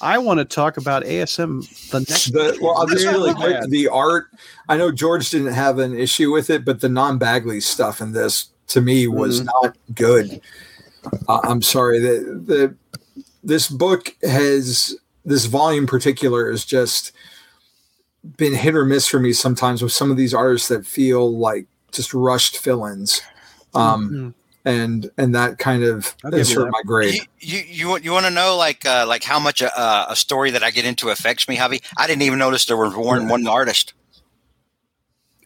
I want to talk about ASM the next the well I'll just really not quick the art I know George didn't have an issue with it but the non-Bagley stuff in this to me was Mhm. not good uh, I'm sorry the the this book has this volume in particular is just been hit or miss for me sometimes with some of these artists that feel like just rushed fill-ins um Mhm. and and that kind of I'll give has hurt my grade You you you, want- to know like uh, like how much a, uh, a story that I get into affects me, Javi? I didn't even notice there was one one artist.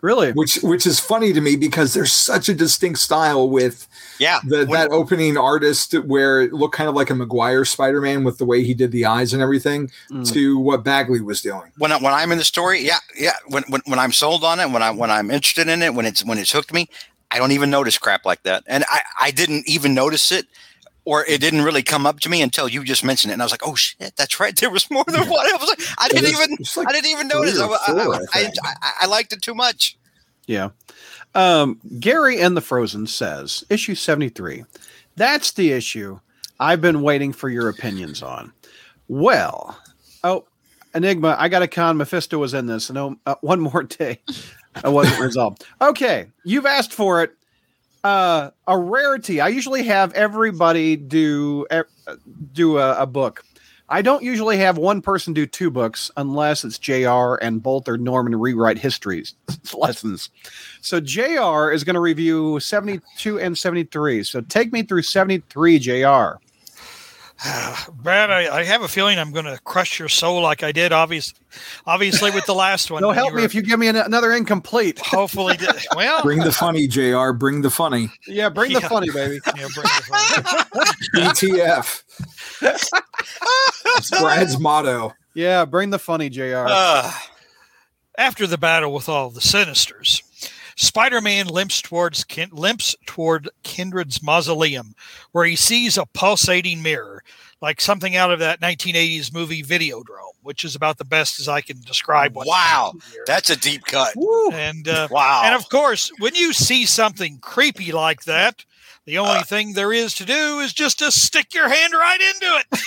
Really? which which is funny to me because there's such a distinct style with Yeah, the, when- that opening artist where it looked kind of like a McGuire Spider-Man with the way he did the eyes and everything Mm. to what Bagley was doing. when I, when I'm in the story, yeah, yeah. When, when when I'm sold on it, when I when I'm interested in it, when it's when it's hooked me, I don't even notice crap like that, and I I didn't even notice it, or it didn't really come up to me until you just mentioned it, and I was like, oh shit, that's right, there was more than one. I was like, I didn't even like I didn't even three notice. Four, I I. I, I liked it too much. Yeah. Um, Gary and the Frozen says, issue 73. That's the issue I've been waiting for your opinions on. Well, oh, Enigma, I got a con. Mephisto was in this. No, uh, one more day. I wasn't resolved. Okay, you've asked for it. Uh, a rarity. I usually have everybody do do a, a book. I don't usually have one person do two books unless it's JR and both are Norman rewrite histories lessons. So JR is going to review 72 and 73. So take me through 73 JR. Brad, I, I have a feeling I'm going to crush your soul like I did, obviously, obviously with the last one. No, when help you me if you give me an, another incomplete. hopefully did. Well, Bring the funny, Jr. Bring the funny. Yeah, bring the funny, baby. yeah, bring the phone. ETF. It's Brad's motto. Yeah, bring the funny, Jr. Ugh. After the battle with all the Sinisters, Spider-Man limps towards Kin- limps toward Kindred's mausoleum, where he sees a pulsating mirror, like something out of that 1980s movie Videodrome, which is about the best as I can describe. what's Wow. That's a deep cut. Woo. and uh, Wow. and of course, when you see something creepy like that, the only thing there is to do is just to stick your hand right into it.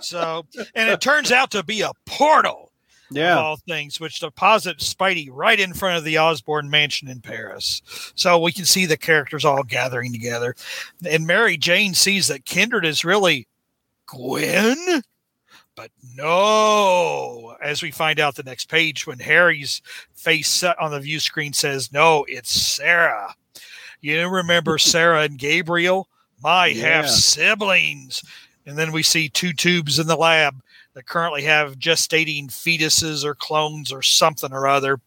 so, and it turns out to be a portal of Yeah. all things, which deposits Spidey right in front of the Osborn mansion in Paris. So we can see the characters all gathering together. And Mary Jane sees that Kindred is really Gwen. But no, as we find out the next page, when Harry's face set on the view screen says, No, it's Sarah. You remember Sarah and Gabriel, my Yeah. half siblings. And then we see two tubes in the lab that currently have gestating fetuses or clones or something or other.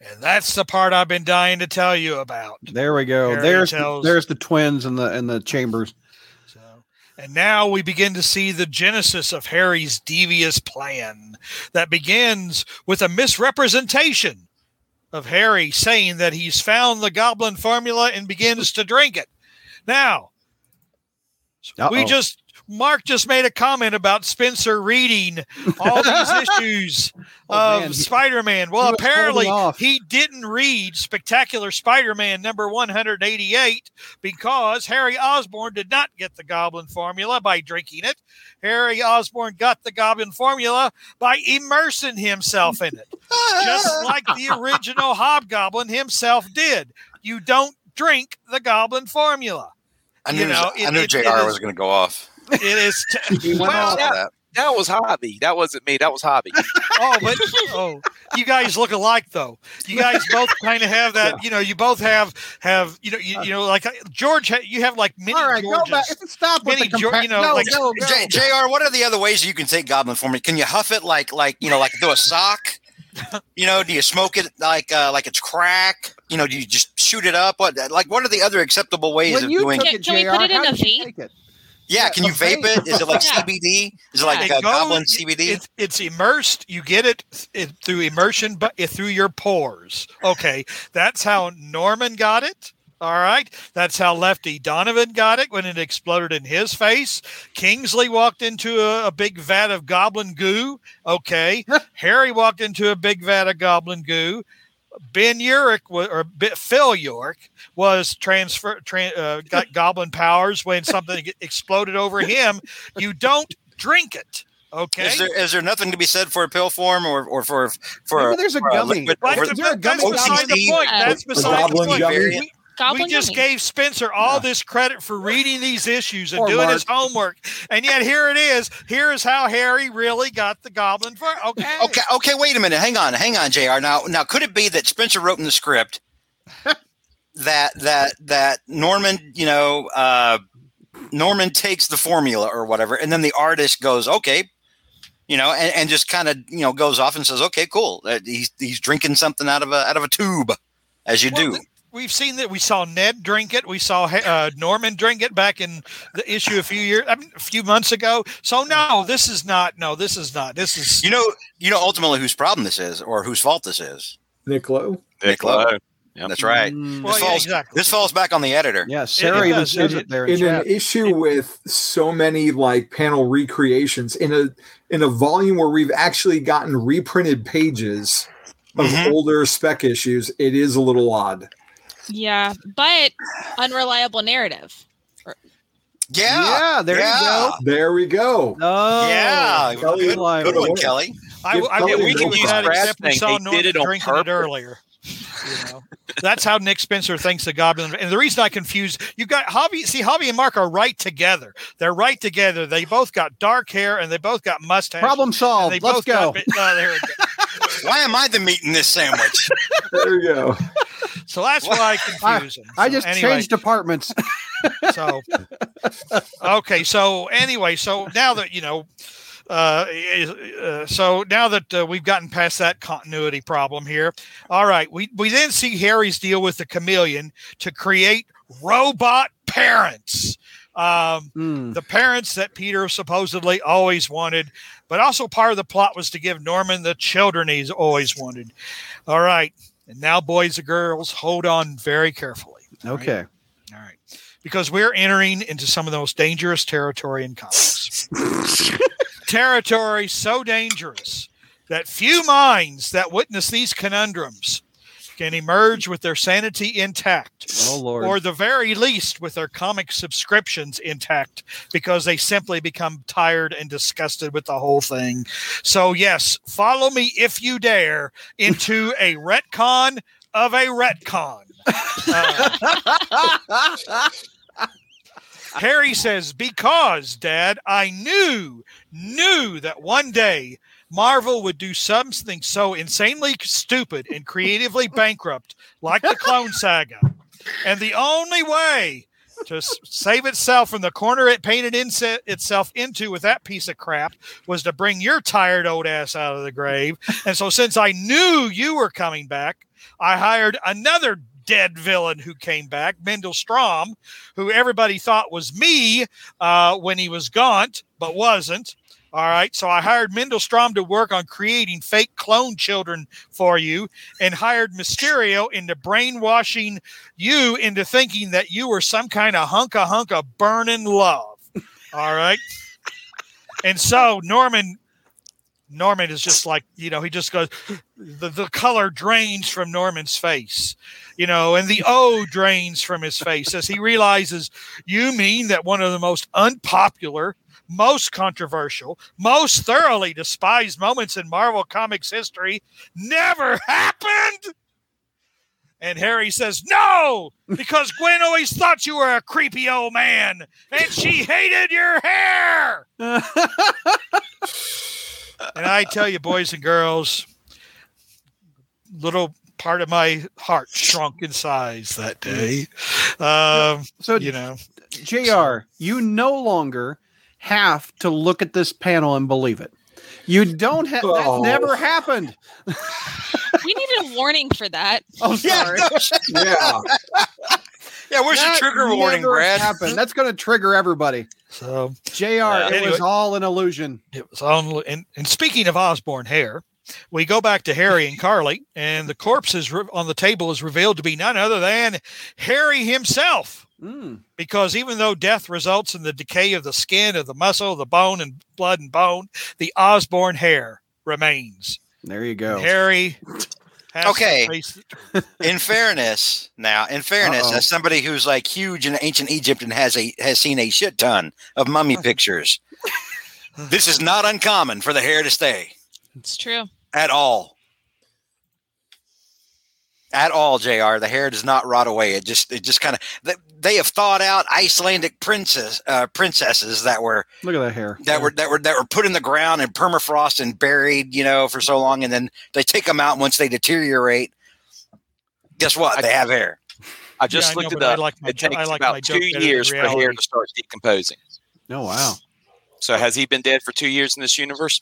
And that's the part I've been dying to tell you about. There we go. Harry there's tells- there's the twins in the in the chambers. So, and now we begin to see the genesis of Harry's devious plan that begins with a misrepresentation of Harry saying that he's found the goblin formula and begins to drink it. Now, we Uh-oh. just Mark just made a comment about Spencer reading all these issues Oh, of man, Spider-Man. Well, he apparently he didn't read Spectacular Spider-Man number 188 because Harry Osborn did not get the Goblin formula by drinking it. Harry Osborn got the Goblin formula by immersing himself in it, just like the original Hobgoblin himself did. You don't drink the Goblin formula. I you knew, know, I knew it- JR it is- was going to go off. It is. T- well, that- That. That was hobby. That wasn't me. That was hobby. oh, but oh, you guys look alike though. You guys both kind of have that. You know, you both have have you know you, you know like uh, George. You have like mini All right, go Georges. back. Stop with the Geor- compa- you know, no, like- go, go. J- Jr. What are the other ways you can take goblin for me? Can you huff it like like you know like through a sock? You know, do you smoke it like uh, like it's crack? You know, do you just shoot it up? What like what are the other acceptable ways when of you doing? took Can- it, can we put it in a did Yeah, can you vape vape. it? Is it like Yeah. CBD? Is it like It goes- goblin CBD? It's, it's immersed. You get it, it through immersion, but it, through your pores. Okay, that's how Norman got it. All right, that's how Lefty Donovan got it when it exploded in his face. Kingsley walked into a, a big vat of goblin goo. Okay, Harry walked into a big vat of goblin goo. Ben Urich wa- or B- Phil Urich was transfer tran uh, got goblin powers when something exploded over him. You don't drink it. Okay. Is there is there nothing to be said for a pill form or or for for Maybe there's a for gummy. liquid- Right, for- there a but that's gummy beside the point. That's beside the point. Gummy? We, Goblin we just gummy. gave Spencer all this credit for reading these issues and Poor doing Mark. his homework, and yet here it is. Here is how Harry really got the goblin for. Okay. Okay, okay, wait a minute. Hang on, hang on, Jr. Now, now, could it be that Spencer wrote in the script that that that Norman, you know, uh, Norman takes the formula or whatever, and then the artist goes, okay, you know, and, and just kind of you know goes off and says, okay, cool. Uh, he's he's drinking something out of a out of a tube, as you Well, do. th- We've seen that. We saw Ned drink it. We saw uh, Norman drink it back in the issue a few years, I mean, a few months ago. So no, this is not. No, this is not. This is. You know, you know, ultimately whose problem this is or whose fault this is. Nick Lowe. Nick Lowe. That's right. Mm, Well, this, yeah, falls, exactly. this falls back on the editor. yeah, Sarah it even does, says it- it there in in an issue with so many like panel recreations in a in a volume where we've actually gotten reprinted pages of Mhm. older spec issues it is a little odd Yeah, but unreliable narrative. Yeah. Yeah, there you go. there we go Oh, Yeah, Kelly good, good one, Kelly. I, I Kelly would a we can use that for it. except we saw they did Norman it drinking it earlier. You know, that's how Nick Spencer thinks the Goblin. And the reason I confuse you got Hobby. See, Hobby and Mark are right together. They're right together. They both got dark hair and they both got mustache. Problem solved. they Let's both go. got bi- uh, there we go. Why am I the meat in this sandwich? there we go So that's why I confuse them. I So just anyway, changed departments. So okay. So anyway, so now that you know. Uh, uh, so now that uh, we've gotten past that continuity problem here, all right, we, we then see Harry's deal with the chameleon to create robot parents. Um, Mm. the parents that Peter supposedly always wanted, but also part of the plot was to give Norman the children he's always wanted. All right. And now, boys and girls, hold on very carefully. Okay. All right. Because we're entering into some of the most dangerous territory in comics. territory so dangerous that few minds that witness these conundrums can emerge with their sanity intact Oh Lord. or the very least with their comic subscriptions intact because they simply become tired and disgusted with the whole thing. So, yes, follow me if you dare into a retcon of a retcon. Uh, Harry says, Because, Dad, I knew, knew that one day Marvel would do something so insanely stupid and creatively bankrupt like the Clone Saga. And the only way to save itself from the corner it painted itself into with that piece of crap was to bring your tired old ass out of the grave. And so, since I knew you were coming back, I hired another dead villain who came back, Mendel Stromm, who everybody thought was me uh, when he was gaunt, but wasn't. All right. So I hired Mendel Stromm to work on creating fake clone children for you and hired Mysterio into brainwashing you into thinking that you were some kind of hunka hunka burning love. All right. And so Norman Norman is just like, you know, he just goes, the, the color drains from Norman's face, you know, and the O drains from his face as he realizes you mean that one of the most unpopular, most controversial, most thoroughly despised moments in Marvel Comics history never happened? And Harry says, No, because Gwen always thought you were a creepy old man and she hated your hair. And I tell you, boys and girls, little part of my heart shrunk in size that day. Um, so you know, Jr. You no longer have to look at this panel and believe it. You don't have that Oh. never happened. We needed a warning for that. Oh, Yeah, sorry. no, Yeah. yeah. Where's That the trigger warning, Brad? Happened. That's going to trigger everybody. so Jr. it Anyway. was all an illusion. it was on. And, and speaking of Osborn hair, we go back to Harry and Carly, and the corpse is re- on the table is revealed to be none other than Harry himself. Mm. because even though death results in the decay of the skin, of the muscle, the bone, and blood and bone, the Osborn hair remains. There you go. Harry. Okay. in fairness, now, in fairness, Uh-oh. as somebody who's like huge in ancient Egypt and has a has seen a shit ton of mummy pictures, this is not uncommon for the hair to stay It's true. At all. At all, Jr. The hair does not rot away. It just it just kind of they, they have thawed out Icelandic princess uh, princesses that were Look at that hair. that were that were that were put in the ground and permafrost and buried, you know, for so long, and then they take them out once they deteriorate. Guess what? They have hair. I just Yeah, I know, looked but it I up. like my it takes I like about two years for hair to start decomposing. Oh wow. So has he been dead for two years in this universe?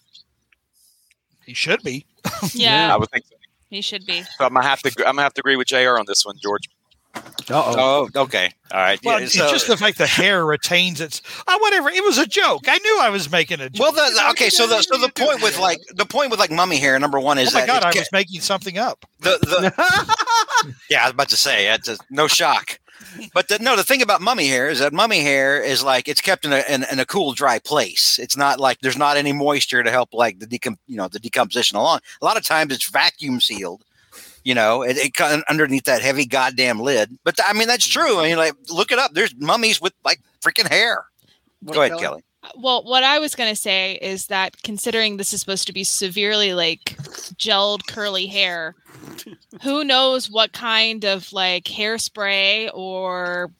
He should be. Yeah, I would think so. he should be. So I'm gonna have to. I'm gonna have to agree with Jr. on this one, George. Uh oh. Oh, okay, all right. Well, Yeah, it's so- just the fact the hair retains its. Oh, whatever. It was a joke. I knew I was making a joke. well, the, You know, okay. So the so the point with like the point with like mummy hair number one is Oh my that god, I it ca- was making something up. the the yeah. I was about to say that's a, no shock. But the, no, the thing about mummy hair is that mummy hair is like it's kept in a in, in a cool, dry place. It's not like there's not any moisture to help like the decom you know the decomposition along. A lot of times it's vacuum sealed. You know, it, it underneath that heavy goddamn lid. But I mean that's true. I mean, like look it up. There's mummies with like freaking hair. Go ahead, Kelly. Well, what I was going to say is that considering this is supposed to be severely like gelled curly hair, who knows what kind of like hairspray or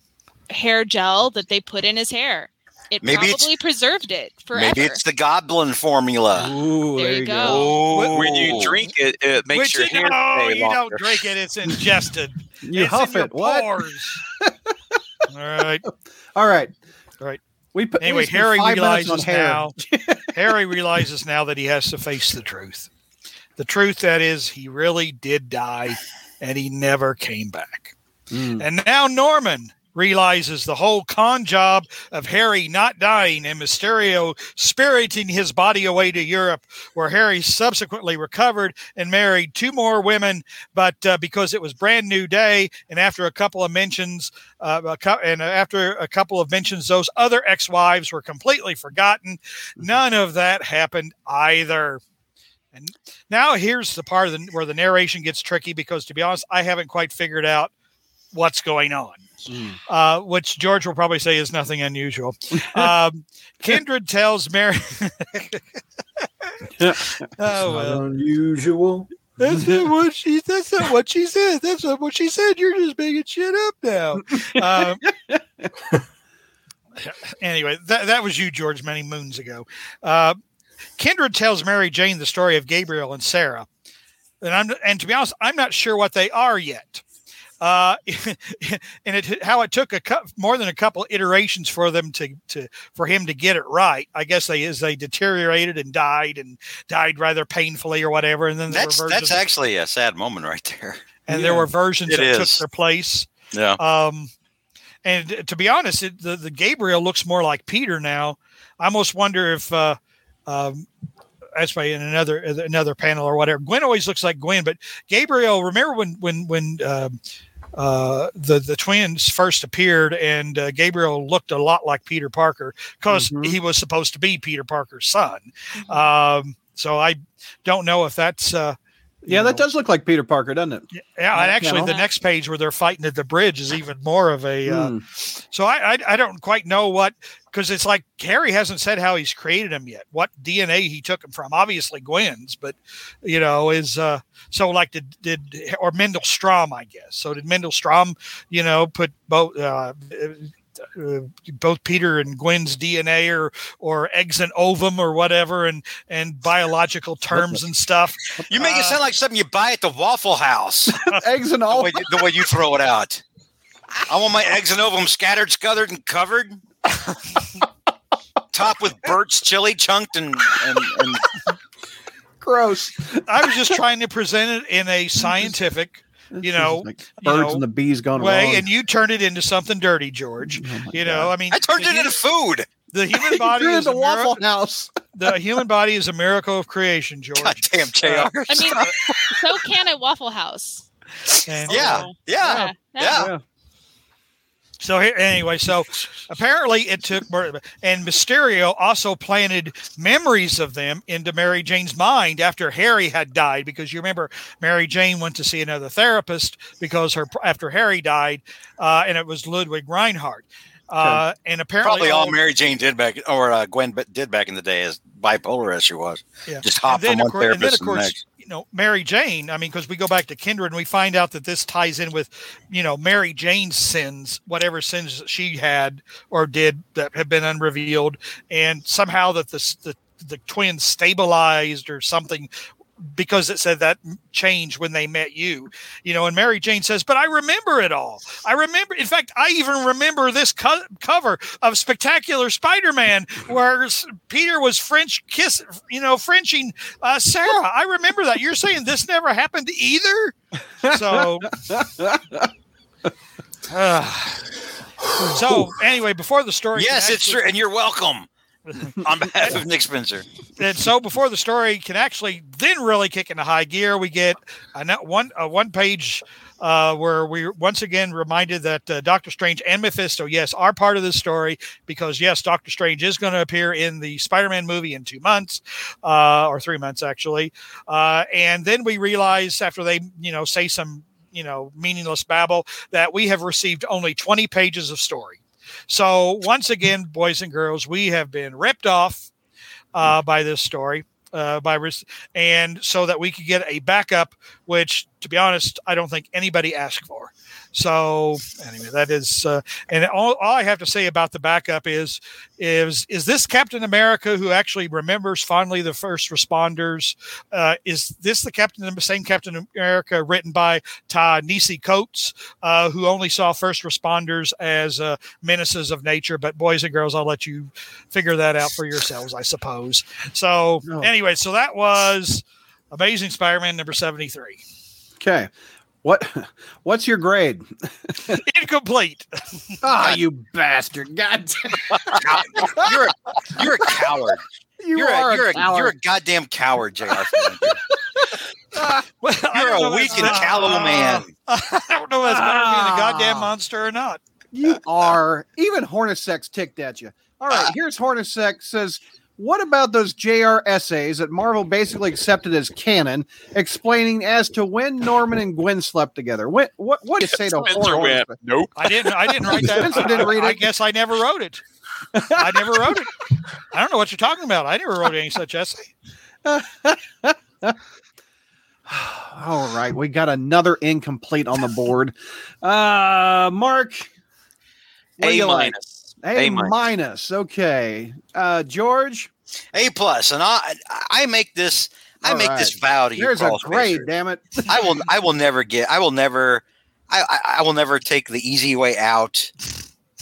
hair gel that they put in his hair? It Maybe it's- probably preserved it forever. Maybe it's the goblin formula. Ooh, There there, you you go. go. When you drink it, it makes Which your you, hair no, stay you don't drink it. It's ingested. You it's huff in your it. What? Pores. All right. All right. We put Anyway, Harry five minutes on realizes now. Harry realizes now that he has to face the truth. The truth that is, he really did die, and he never came back. Mm. And now Norman realizes the whole con job of Harry not dying and Mysterio spiriting his body away to Europe, where Harry subsequently recovered and married two more women, but uh, because it was brand new day, and after a couple of mentions, uh, and after a couple of mentions, those other ex-wives were completely forgotten. None of that happened either. And now here's the part of the, where the narration gets tricky because, to be honest, I haven't quite figured out what's going on. Mm. Uh, which George will probably say is nothing unusual. Um, Kindred tells Mary. oh Not well, unusual. that's not what she. That's not what she said. That's not what she said. You're just making shit up now. Um, anyway, that that was you, George, many moons ago. Uh, Kindred tells Mary Jane the story of Gabriel and Sarah, and I'm and to be honest, I'm not sure what they are yet. Uh, and it how it took a cou- more than a couple iterations for them to to for him to get it right. I guess they as they deteriorated and died and died rather painfully or whatever. And then there That's were that's versions, actually a sad moment right there. and there were versions It that is. took their place. Yeah. Um, and to be honest, it, the the Gabriel looks more like Peter now. I almost wonder if uh, um, that's why in another another panel or whatever. Gwen always looks like Gwen, but Gabriel. Remember when when when um, uh, the the twins first appeared, and uh, Gabriel looked a lot like Peter Parker because Mhm. he was supposed to be Peter Parker's son. Um, so I don't know if that's. Uh, Yeah, that know- does look like Peter Parker, doesn't it? yeah, Yeah, and actually, you the next page where they're fighting at the bridge is even more of a. Uh, Mm. so I, I I don't quite know what because it's like Harry hasn't said how he's created him yet. What DNA he took him from? Obviously Gwen's, but you know is uh so like did did or Mendel Stromm I guess. So did Mendel Stromm you know put both. Uh, uh, both Peter and Gwen's DNA or or eggs and ovum or whatever and and biological terms and stuff. You make it Uh, sound like something you buy at the Waffle House. Eggs and the, all. the way you throw it out. I want my eggs and ovum scattered, scuthered, and covered. Top with Burt's chili, chunked and and, and Gross. I was just trying to present it in a scientific you know, like you birds know, and the bees gone away, wrong. and you turned it into something dirty, George. Oh my You God. know, I mean, I turned it into food. the human body threw it is in a the Waffle miracle. House. The human body is a miracle of creation, George. Goddamn, Jr. Uh, I mean, so can a Waffle House. And yeah, Oh. yeah, yeah. So here, anyway, so apparently it took and Mysterio also planted memories of them into Mary Jane's mind after Harry had died, because you remember Mary Jane went to see another therapist because her after Harry died, uh, and it was Ludwig Rinehart. Uh, and apparently, Probably all all- Mary Jane did back, or uh, Gwen did back in the day, as bipolar as she was. Yeah. Just hop and then, from one course, and then, therapist of to the course, next. you know, Mary Jane. I mean, because we go back to Kindred and we find out that this ties in with, you know, Mary Jane's sins, whatever sins she had or did that have been unrevealed, and somehow that the the, the twins stabilized or something because it said that changed when they met you, you know. And Mary Jane says, "But I remember it all. I remember. In fact, I even remember this co- cover of Spectacular Spider-Man where Peter was French kiss, you know, Frenching uh, Sarah. I remember that. You're saying this never happened either. So, uh, so anyway, before the story, can Yes, it's true, and you're welcome. On behalf of Nick Spencer. and so before the story can actually then really kick into high gear, we get a one a one page uh, where we once again reminded that uh, Doctor Strange and Mephisto, yes, are part of this story because yes, Doctor Strange is going to appear in the Spider-Man movie in two months uh, or three months actually, uh, and then we realize after they you know say some you know meaningless babble that we have received only 20 pages of story. So once again, boys and girls, we have been ripped off uh, by this story. Uh, by and so that we could get a backup, which, to be honest, I don't think anybody asked for. So anyway, that is, uh, and all, all I have to say about the backup is, is is this Captain America who actually remembers fondly the first responders? Uh, is this the Captain, the same Captain America written by Ta-Nehisi Coates, uh, who only saw first responders as uh, menaces of nature? But boys and girls, I'll let you figure that out for yourselves, I suppose. So Oh. anyway, so that was Amazing Spider-Man number seventy-three. Okay. What what's your grade? Incomplete. Ah, you bastard! God, You're a, you're a coward. you You're are a, you're a, coward. you're a goddamn coward, Jr. Flanagan. Well, You're a weak and not- callow man. I don't know if it's better being a goddamn Ah. monster or not. You are. Even Hornacek's ticked at you. All right, Ah. here's Hornacek says, What about those JR essays that Marvel basically accepted as canon, explaining as to when Norman and Gwen slept together? When, what what is say to Spencer horror? went, nope. I didn't. I didn't write that. Spencer didn't read it. I guess I never wrote it. I never wrote it. I don't know what you're talking about. I never wrote any such essay. All right, we got another incomplete on the board. Uh Mark. A you like? minus. A, A minus. minus. Okay. Uh George. A plus, and I I make this I All make right. this vow to you. There's a crawl grade, damn it. I will I will never get I will never I, I, I will never take the easy way out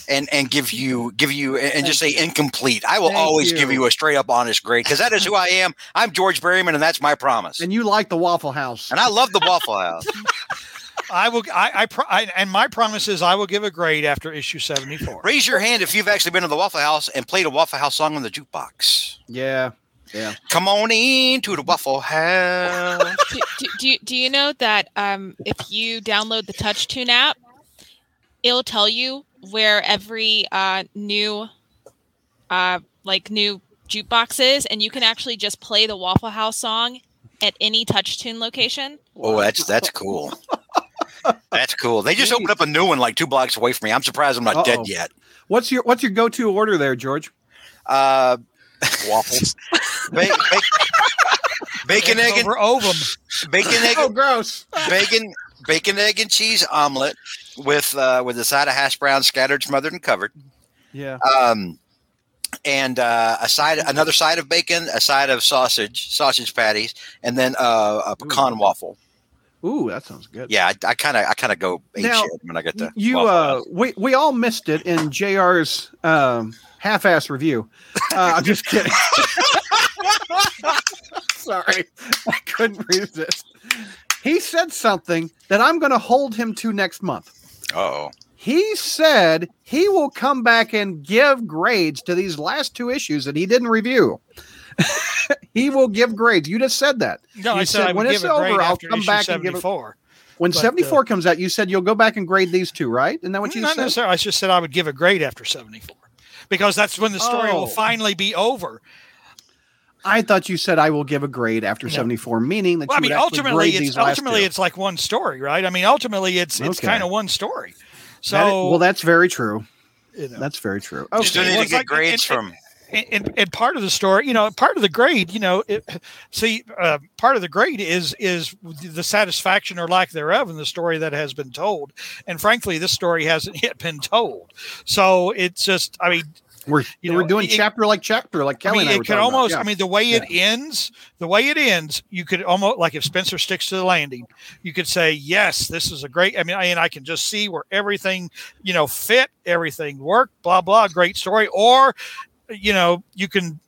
and and give you give you and just say incomplete. I will Thank always you. give you a straight up honest grade because that is who I am. I'm George Berryman and that's my promise. And you like the Waffle House. And I love the Waffle House. I will. I, I, pro, I. And my promise is I will give a grade after issue seventy four. Raise your hand if you've actually been to the Waffle House and played a Waffle House song on the jukebox. Yeah. Yeah. Come on in to the Waffle House. do, do, do, you- do you know that um, if you download the Touch Tune app, it'll tell you where every uh, new, uh, like new jukebox is, and you can actually just play the Waffle House song at any Touch Tune location. Oh, that's that's cool. That's cool. They just opened up a new one like two blocks away from me. I'm surprised I'm not Uh-oh. dead yet. What's your what's your go to order there, George? Uh, Waffles. ba- ba- bacon, egg, and over ovum. bacon, egg, Oh, gross. bacon, bacon, egg, and cheese omelet with uh, with a side of hash brown scattered, smothered, and covered. Yeah. Um, and uh, a side, another side of bacon, a side of sausage, sausage patties, and then uh, a pecan waffle. Ooh, that sounds good. Yeah, I kind of, I kind of go Now, when I get to You uh we we all missed it in JR's um half-ass review. Uh, I'm just kidding. Sorry. I couldn't resist. He said something that I'm going to hold him to next month. oh, He said he will come back and give grades to these last two issues that he didn't review. he will give grades. You just said that. No, You I said said I when it's give a grade over, I'll come issue back and give it- seventy four. When But, uh, 74 comes out, you said you'll go back and grade these two, right? Isn't that what you Not said? necessarily. I just said I would give a grade after seventy four, because that's when the story Oh. will finally be over. I thought you said I will give a grade after No. 74, meaning that Well, I you mean, would ultimately, grade it's these ultimately two. it's like one story, right? I mean, ultimately, it's it's Okay. kind of one story. So, That is- well, that's very true. you know. That's very true. you still Okay. need Well, to get like- grades and- from. And, and, and part of the story, you know, part of the grade, you know, it, see, uh, part of the grade is is the satisfaction or lack thereof in the story that has been told. And frankly, this story hasn't yet been told. So it's just, I mean, We're you know, we're doing it- chapter like chapter, like I mean, it could almost. Yeah. I mean, the way it ends, the way it ends, you could almost like if Spencer sticks to the landing, you could say, "Yes, this is a great." I mean, I, and I can just see where everything, you know, fit, everything worked, blah blah, great story. Or, you know, you can,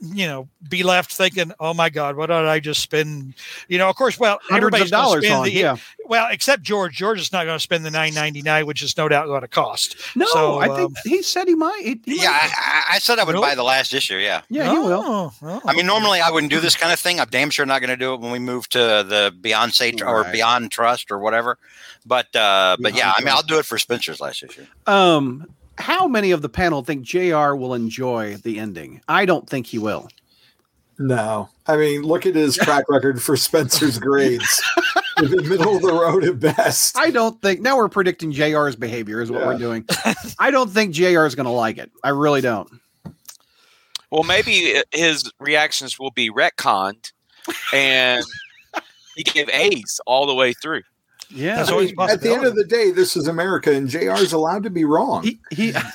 you know, be left thinking, "Oh my God, what did I just spend?" You know, of course, well, hundreds of dollars on. the- yeah. Well, except George. George is not going to spend the nine ninety nine, which is no doubt going to cost. No, So, I think um, he said he might. He, he Yeah, might. I, I I said I would Really? buy the last issue. Yeah. yeah, he will. Oh, oh, I mean, normally I wouldn't do this kind of thing. I'm damn sure not going to do it when we move to the Beyonce tr- or Beyond Trust or whatever. But uh, but yeah, I mean, I'll do it for Spencer's last issue. Um, how many of the panel think Jr. will enjoy the ending? I don't think he will. No, I mean, look at his track record for Spencer's grades. In the middle of the road at best. I don't think. Now we're predicting Jr.'s behavior is what Yeah. we're doing. I don't think Jr. is going to like it. I really don't. Well, maybe his reactions will be retconned, and he gave A's all the way through. Yeah, That's I always mean, a at the end of the day, this is America, and Jr. is allowed to be wrong. he. he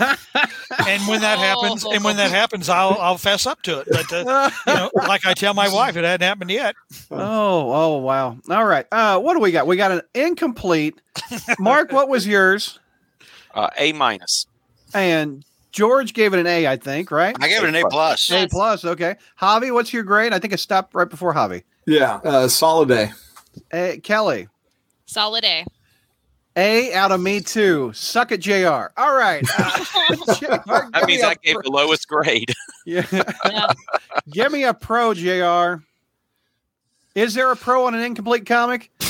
and when that happens, and when that happens, I'll I'll fess up to it. But uh, you know, like I tell my wife, it hadn't happened yet. oh, oh, wow. All right. Uh, what do we got? We got an incomplete. Mark, what was yours? Uh, a minus. And George gave it an A, I think, right? I gave it an A plus. A plus. Okay. Javi, what's your grade? I think it stopped right before Javi. Yeah, uh, solid A. Uh, Kelly, Solid A. A out of me too. Suck it, Jr. All right. Uh, JR, That means I a I gave pro- the lowest grade. Yeah. Yeah. Give me a pro, Jr. Is there a pro on an incomplete comic?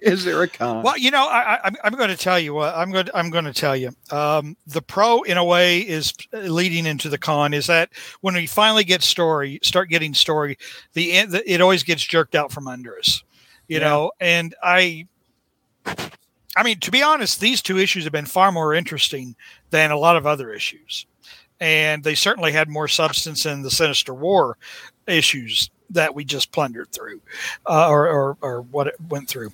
Is there a con? Well, you know, I, I, I'm, I'm going to tell you what I'm going. I'm going to tell you. Um, the pro, in a way, is leading into the con. Is that when we finally get story, start getting story, the, end- the it always gets jerked out from under us. You Yeah. know, and I, I mean, to be honest, these two issues have been far more interesting than a lot of other issues, and they certainly had more substance than the Sinister War issues that we just plundered through, uh, or, or or what it went through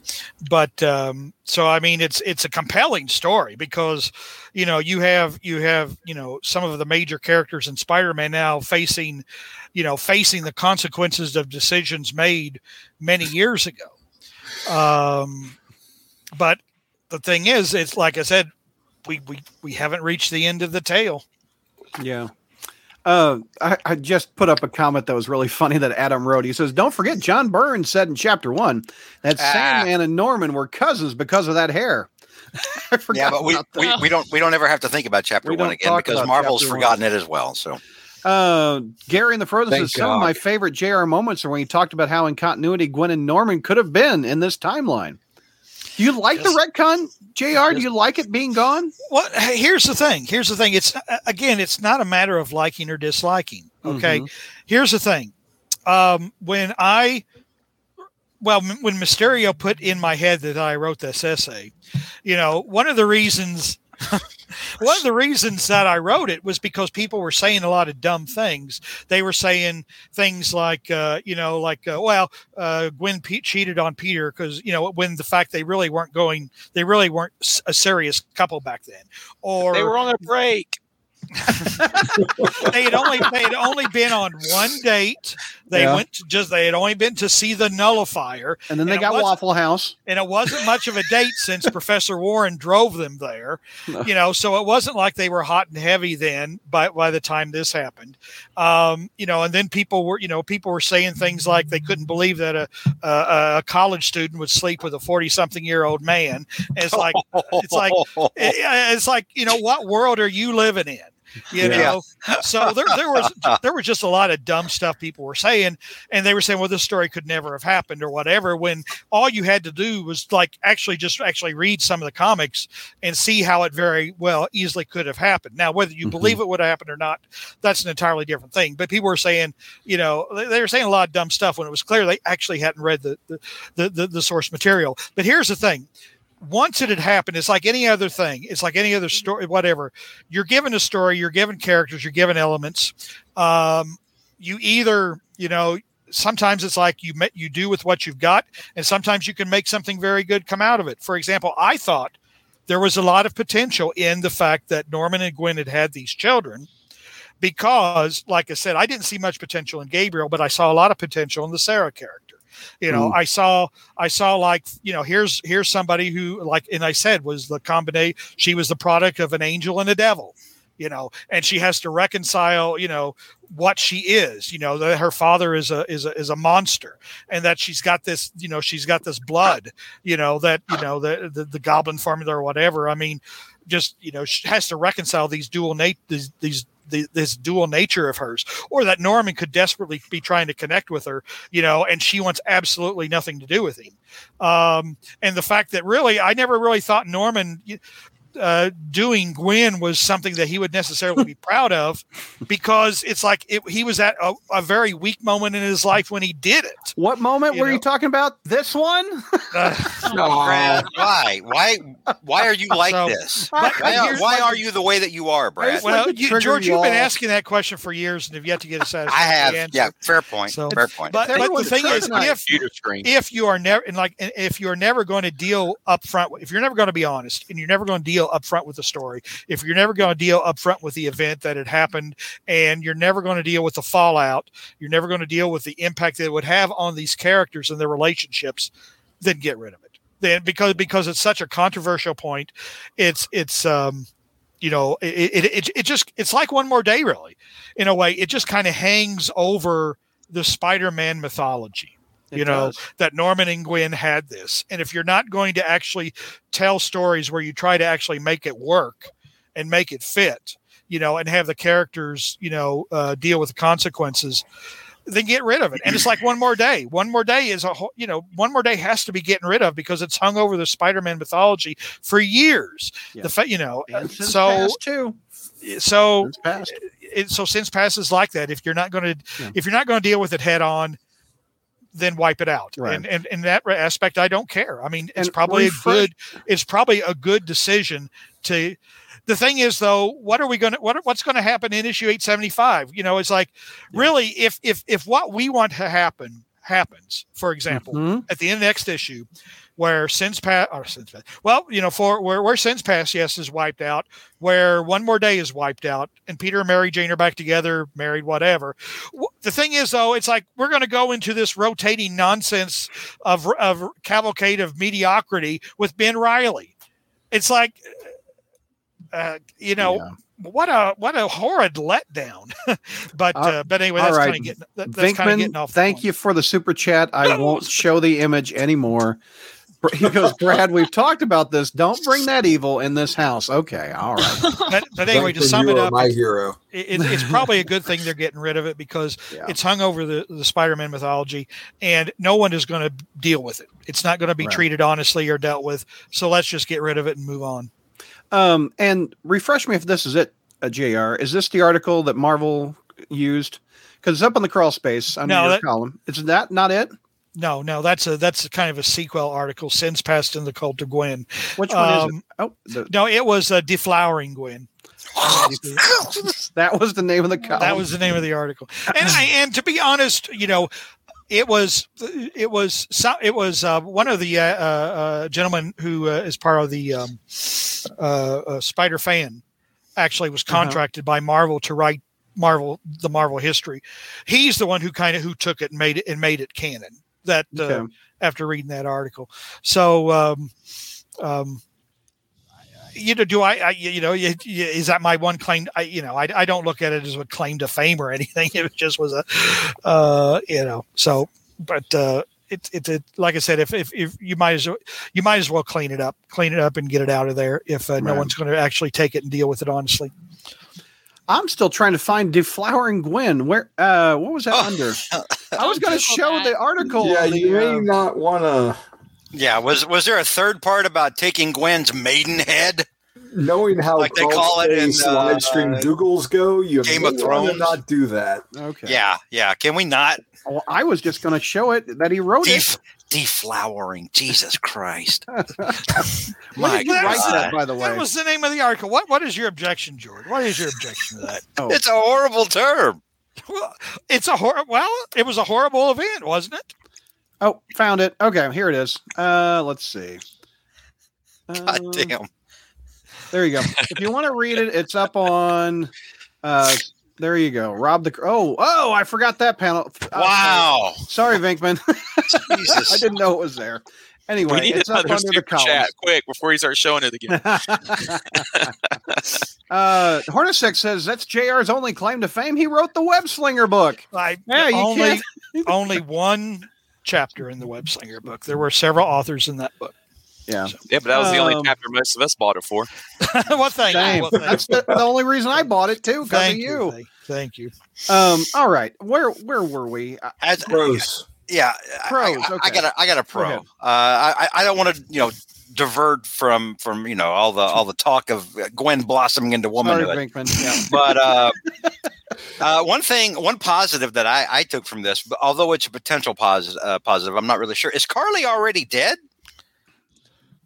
but um, so I mean, it's it's a compelling story because you know you have you have you know some of the major characters in Spider-Man now facing you know facing the consequences of decisions made many years ago. Um, but the thing is, it's like I said, we we we haven't reached the end of the tale. Yeah. Uh, I, I just put up a comment that was really funny that Adam wrote. He says, Don't forget, John Byrne said in chapter one that Ah. Sandman and Norman were cousins because of that hair. I forgot. Yeah, but we, we, we don't we don't ever have to think about chapter We one again because Marvel's chapter one. forgotten it as well. So Uh, Gary and the Furthest Thank says some of my favorite JR moments are when he talked about how in continuity Gwen and Norman could have been in this timeline. Do you like the retcon, JR? Do you like it being gone? Well, here's the thing. Here's the thing. It's uh, again, it's not a matter of liking or disliking. Okay. Mhm. Here's the thing. Um, when I, well, m- when Mysterio put in my head that I wrote this essay, you know, one of the reasons, one of the reasons that I wrote it was because people were saying a lot of dumb things. They were saying things like, uh, you know, like, uh, well, uh, Gwen cheated on Peter because, you know, when the fact they really weren't going, they really weren't a serious couple back then, or They were on a break. they had only they had only been on one date. They Yeah. went to just they had only been to see the nullifier, And then they And got Waffle House. and it wasn't much of a date since Professor Warren drove them there. You know, so it wasn't like they were hot and heavy then. By by the time this happened, um, you know, and then people were you know people were saying things like they couldn't believe that a a, a college student would sleep with a forty something year old man. And it's like it's like it- it's like you know what world are you living in you Yeah. know so there, there was there was just a lot of dumb stuff people were saying and they were saying well this story could never have happened or whatever when all you had to do was like actually just actually read some of the comics and see how it very well easily could have happened now whether you Mhm. believe it would have happened or not that's an entirely different thing but people were saying you know they, they were saying a lot of dumb stuff when it was clear they actually hadn't read the the, the, the, the source material but here's the thing once it had happened, it's like any other thing. It's like any other story, whatever. You're given a story, you're given characters, you're given elements. Um, you either, you know, sometimes it's like you met, you do with what you've got, and sometimes you can make something very good come out of it. For example, I thought there was a lot of potential in the fact that Norman and Gwen had had these children. Because, like I said, I didn't see much potential in Gabriel, but I saw a lot of potential in the Sarah character. You know, hmm. I saw I saw like you know here's here's somebody who like and I said was the combination. She was the product of an angel and a devil, you know, and she has to reconcile you know what she is. You know that her father is a is a is a monster, and that she's got this you know she's got this blood. You know that you know the the, the goblin formula or whatever. I mean, just you know she has to reconcile these dual nat these these the, this dual nature of hers, or that Norman could desperately be trying to connect with her, you know, and she wants absolutely nothing to do with him. Um, and the fact that really, I never really thought Norman uh, doing Gwen was something that he would necessarily be proud of, because it's like it, he was at a, a very weak moment in his life when he did it. What moment You were you talking about? This one? Uh, Brad, why why why are you like So- this? but- Why, here's- why are you the way that you are, Brad? well, like you, George, you you've been asking that question for years and have yet to get a I satisfactory have, answer. yeah, fair point, So- fair point. But, but the thing is, kryptonite. if if you are never and like and if you're never going to deal up front if you're never going to be honest and you're never going to deal up front with the story. If you're never going to deal up front with the event that had happened and you're never going to deal with the fallout you're never going to deal with the impact that it would have on these characters and their relationships then get rid of it. Then because because it's such a controversial point it's it's um you know it it, it, it just it's like one more day really in a way. It just kind of hangs over the spider-man mythology It you know does. that Norman and Gwen had this. And if you're not going to actually tell stories where you try to actually make it work and make it fit, you know, and have the characters, you know, uh, deal with the consequences, then get rid of it. And it's like one more day. One more day is a whole, you know, one more day has to be getting rid of because it's hung over the Spider-Man mythology for years. Yeah. The fa- you know, And so too. so Since past. it, so since passes like that, if you're not going to Yeah. if you're not going to deal with it head on, then wipe it out. Right. And, and in that aspect, I don't care. I mean, it's And probably a good it's probably a good decision to. The thing is, though, what are we going to what what's going to happen in issue eight seventy five? You know, it's like really if if if what we want to happen happens, for example, Mhm. at the end of next issue, where sins pass or sins pass, well, you know, for where where sins pass, yes, is wiped out, where one more day is wiped out, and Peter and Mary Jane are back together, married, whatever. The thing is, though, it's like we're going to go into this rotating nonsense of of cavalcade of mediocrity with Ben Reilly. It's like, uh, you know. Yeah. What a what a horrid letdown, but Uh, uh, but anyway, that's right. kind of getting that, that's kind of Venkman, getting off. thank point. you for the super chat. I won't show the image anymore. Br- He goes, Brad, we've talked about this. Don't bring that evil in this house. Okay, all right. But, but anyway, to sum it up, my hero. it, it- it's probably a good thing they're getting rid of it because Yeah. it's hung over the, the Spider-Man mythology, and no one is going to deal with it. It's not going to be Right. treated honestly or dealt with. So let's just get rid of it and move on. Um, and refresh me if this is it, uh, Jr. Is this the article that Marvel used? Because it's up on the crawl space under No, your that- column. Is that not it? No, no, that's a that's a kind of a sequel article. Sins past in the cult of Gwen. Which one is Um, it? Oh, the, No, it was uh, deflowering Gwen. that was the name of the column. That was the name of the article. And I, and to be honest, you know, it was it was so- it was uh, one of the uh, uh, uh, gentlemen who uh, is part of the um, uh, uh, Spider fan actually was Uh-huh. contracted by Marvel to write Marvel the Marvel history. He's the one who kind of who took it and made it and made it canon. That uh, after reading that article, so. Um, um, you know, do I, I you know, you, you, is that my one claim? I, you know, I, I don't look at it as a claim to fame or anything. It just was a, uh, you know, so, but, uh, it's, it's, it, like I said, if, if, if you might as well, you might as well clean it up, clean it up and get it out of there. If uh, no Right. one's going to actually take it and deal with it honestly. I'm still trying to find Deflowering Gwen. Where? Uh, what was that Oh. under? I was going to show that. the article. Yeah, the, you may uh, not want to. Yeah, was was there a third part about taking Gwen's maidenhead? Knowing how Like they call it in, Space uh, live stream Doogles go, you Game of Thrones. not do that. okay. Yeah, yeah. Can we not Well, I was just going to show it that he wrote Def- it. deflowering? Jesus Christ! When My did you write God. that, by the way? That was the name of the article. What, what is your objection, George? What is your objection to that? Oh, It's a horrible term. Well, it's a hor- well, it was a horrible event, wasn't it? oh, found it. Okay, here it is. Uh, let's see. God Um, damn. There you go. if you want to read it, it's up on. Uh, there you go. Rob the. Oh, oh! I forgot that panel. Uh, Wow. Sorry, Venkman. I didn't know it was there. Anyway, we need it's up another under the super chat quick before he starts showing it again. uh, Hornacek says that's JR's only claim to fame. He wrote the Web Slinger book. I Yeah, you only can't- only one chapter in the Web Slinger book. There were several authors in that book. Yeah, yeah, but that was the only Um, chapter most of us bought it for. well, thank same. you. Well, thank That's the, the only reason I bought it too, because of Thank you. you. Thank, thank you. Um, all right, where where were we? Uh, As- Gross. yeah, I- Pros, I, I, okay. got a, I got a pro. ahead. Uh, I, I don't want to, you know, divert from from you know all the all the talk of Gwen blossoming into Sorry, womanhood. Yeah. but uh, uh, one thing, one positive that I, I took from this, although it's a potential positive, uh, positive, I'm not really sure. Is Carlie already dead?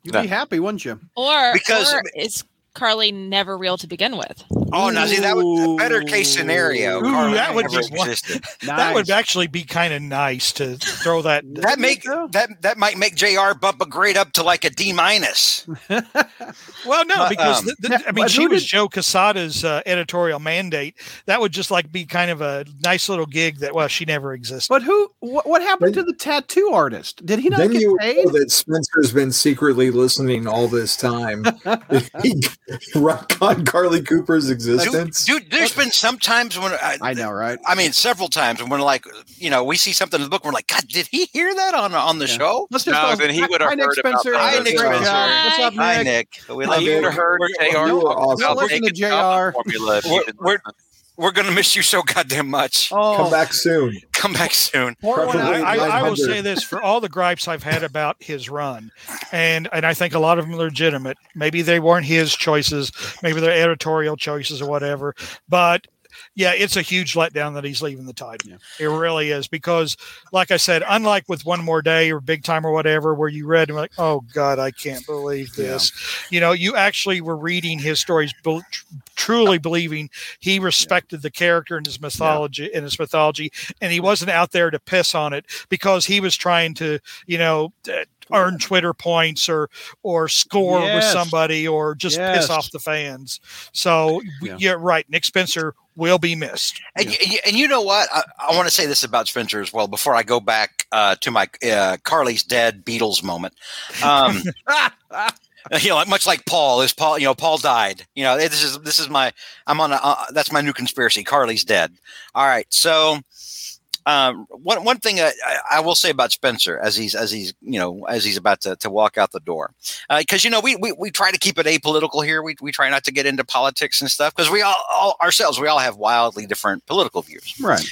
You'd be happy, wouldn't you? Or Because- or is Carlie never real to begin with? Oh, now see that would a better case scenario. Ooh, Carlie that would never be one- That would actually be kind of nice to throw that. That make that that might make Jr. bump a grade up to like a D minus. well, no, But, because um, the, the- I mean, but she was did- Joe Quesada's uh, editorial mandate. That would just like be kind of a nice little gig that well, she never existed. But who What, what happened to the tattoo artist? Did he not then get you paid? know that Spencer's been secretly listening all this time. he on Carlie Cooper's existence. Dude, there's been some times when I, I know, right? I mean, several times when we're like, you know, we see something in the book, we're like, God, did he hear that on on the Yeah. show? Let's just No, go- then he would have Hi, Nick heard about Spencer. that. Hi, Nick Spencer. job. What's up, Hi, Nick? Nick. We love You Nick. would have heard You JR awesome. about Listen to JR. formula. We're- we're- listen. We're gonna miss you so goddamn much. Oh, Come back soon. Come back soon. pour one Preferably out. I, I, I will say this for all the gripes I've had about his run, and and I think a lot of them are legitimate. Maybe they weren't his choices, maybe they're editorial choices or whatever. But yeah, it's a huge letdown that he's leaving the title. Yeah. It really is because, like I said, unlike with One More Day or Big Time or whatever, where you read and like, oh God, I can't believe this. You know, you actually were reading his stories, tr- truly believing he respected the character and his mythology and his mythology, and he wasn't out there to piss on it because he was trying to, you know. uh, Earn Twitter points or or score with somebody or just Yes. piss off the fans. So Yeah. yeah. right. Nick Spencer will be missed. And, y- and you know what? I, I want to say this about Spencer as well before I go back uh, to my uh, Carlie's dead Beatles moment. Um, you know, much like Paul is Paul. You know, Paul died. You know, this is this is my I'm on a uh, that's my new conspiracy. Carlie's dead. All right, so. Um, one one thing I, I- will say about Spencer as he's as he's you know as he's about to, to walk out the door, because you know we, we we try to keep it apolitical here. We we try not to get into politics and stuff because we all, all ourselves we all have wildly different political views. Right.